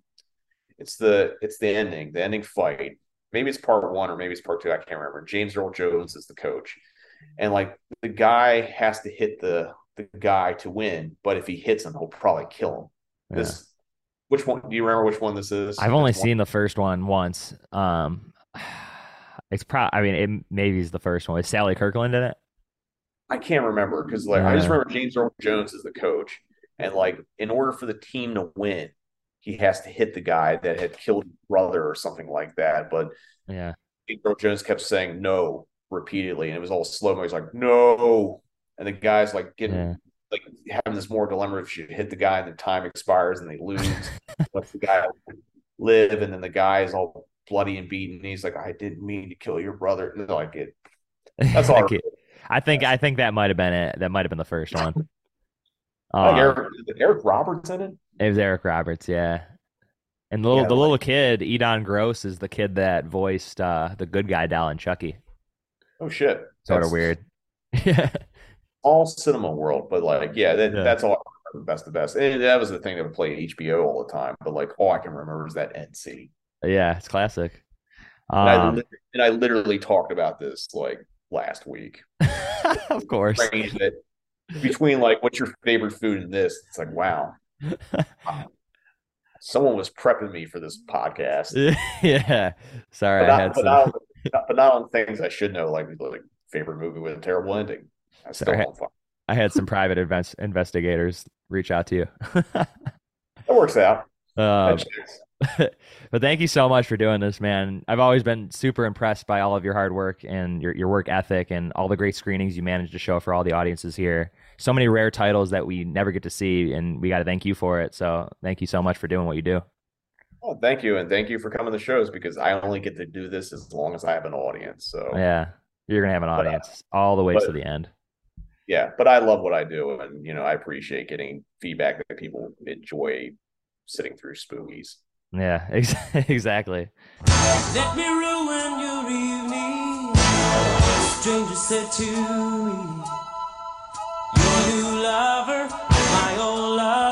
It's the it's the ending, the ending fight. Maybe it's part one or maybe it's part two. I can't remember. James Earl Jones is the coach, and like the guy has to hit the the guy to win, but if he hits him, he'll probably kill him. Yeah. This, which one? Do you remember which one this is? I've only one- seen the first one once. Um, it's probably. I mean, it maybe is the first one. Is Sally Kirkland in it? I can't remember because like I just remember James Earl Jones is the coach, and like in order for the team to win, he has to hit the guy that had killed his brother or something like that. But Yeah, James Earl Jones kept saying no repeatedly, and it was all slow mo. He's like no, and the guy's like getting yeah. Like having this more dilemma if you hit the guy and the time expires and they lose, lets the guy live, and then the guy is all bloody and beaten. And he's like, I didn't mean to kill your brother. And they're like it. That's all. I I I think I think that might have been it. That might have been the first one. I think Um, Eric, Eric Roberts in it. it was Eric Roberts, yeah. And the little Yeah, the like- little kid, Edan Gross, is the kid that voiced uh, the good guy Doll and Chucky. Oh shit! Sort That's of weird. yeah, All cinema world, but like, yeah, that, Yeah. that's all. Remember, Best of best. And that was the thing that would play HBO all the time. But like, all I can remember is that NC. yeah, it's classic. And, I, Um, and I literally talked about this like last week. of course. Between like, what's your favorite food and this? It's like, wow, someone was prepping me for this podcast. yeah. Sorry, But I not, had but, some. not, on- but not on things I should know, like like favorite movie with a terrible ending. I still don't. fuck- I had some private invest, investigators reach out to you. That works out. um, but thank you so much for doing this, man. I've always been super impressed by all of your hard work and your, your work ethic and all the great screenings you managed to show for all the audiences here. So many rare titles that we never get to see, and we got to thank you for it. So thank you so much for doing what you do. Well, thank you, and thank you for coming to the shows because I only get to do this as long as I have an audience. So yeah, you're gonna have an But, uh, audience all the way but- to the end. But I love what I do, and you know I appreciate getting feedback that people enjoy sitting through spookies. Yeah, ex- exactly. Let me ruin your evening. Stranger said to me, Your new lover, my old lover.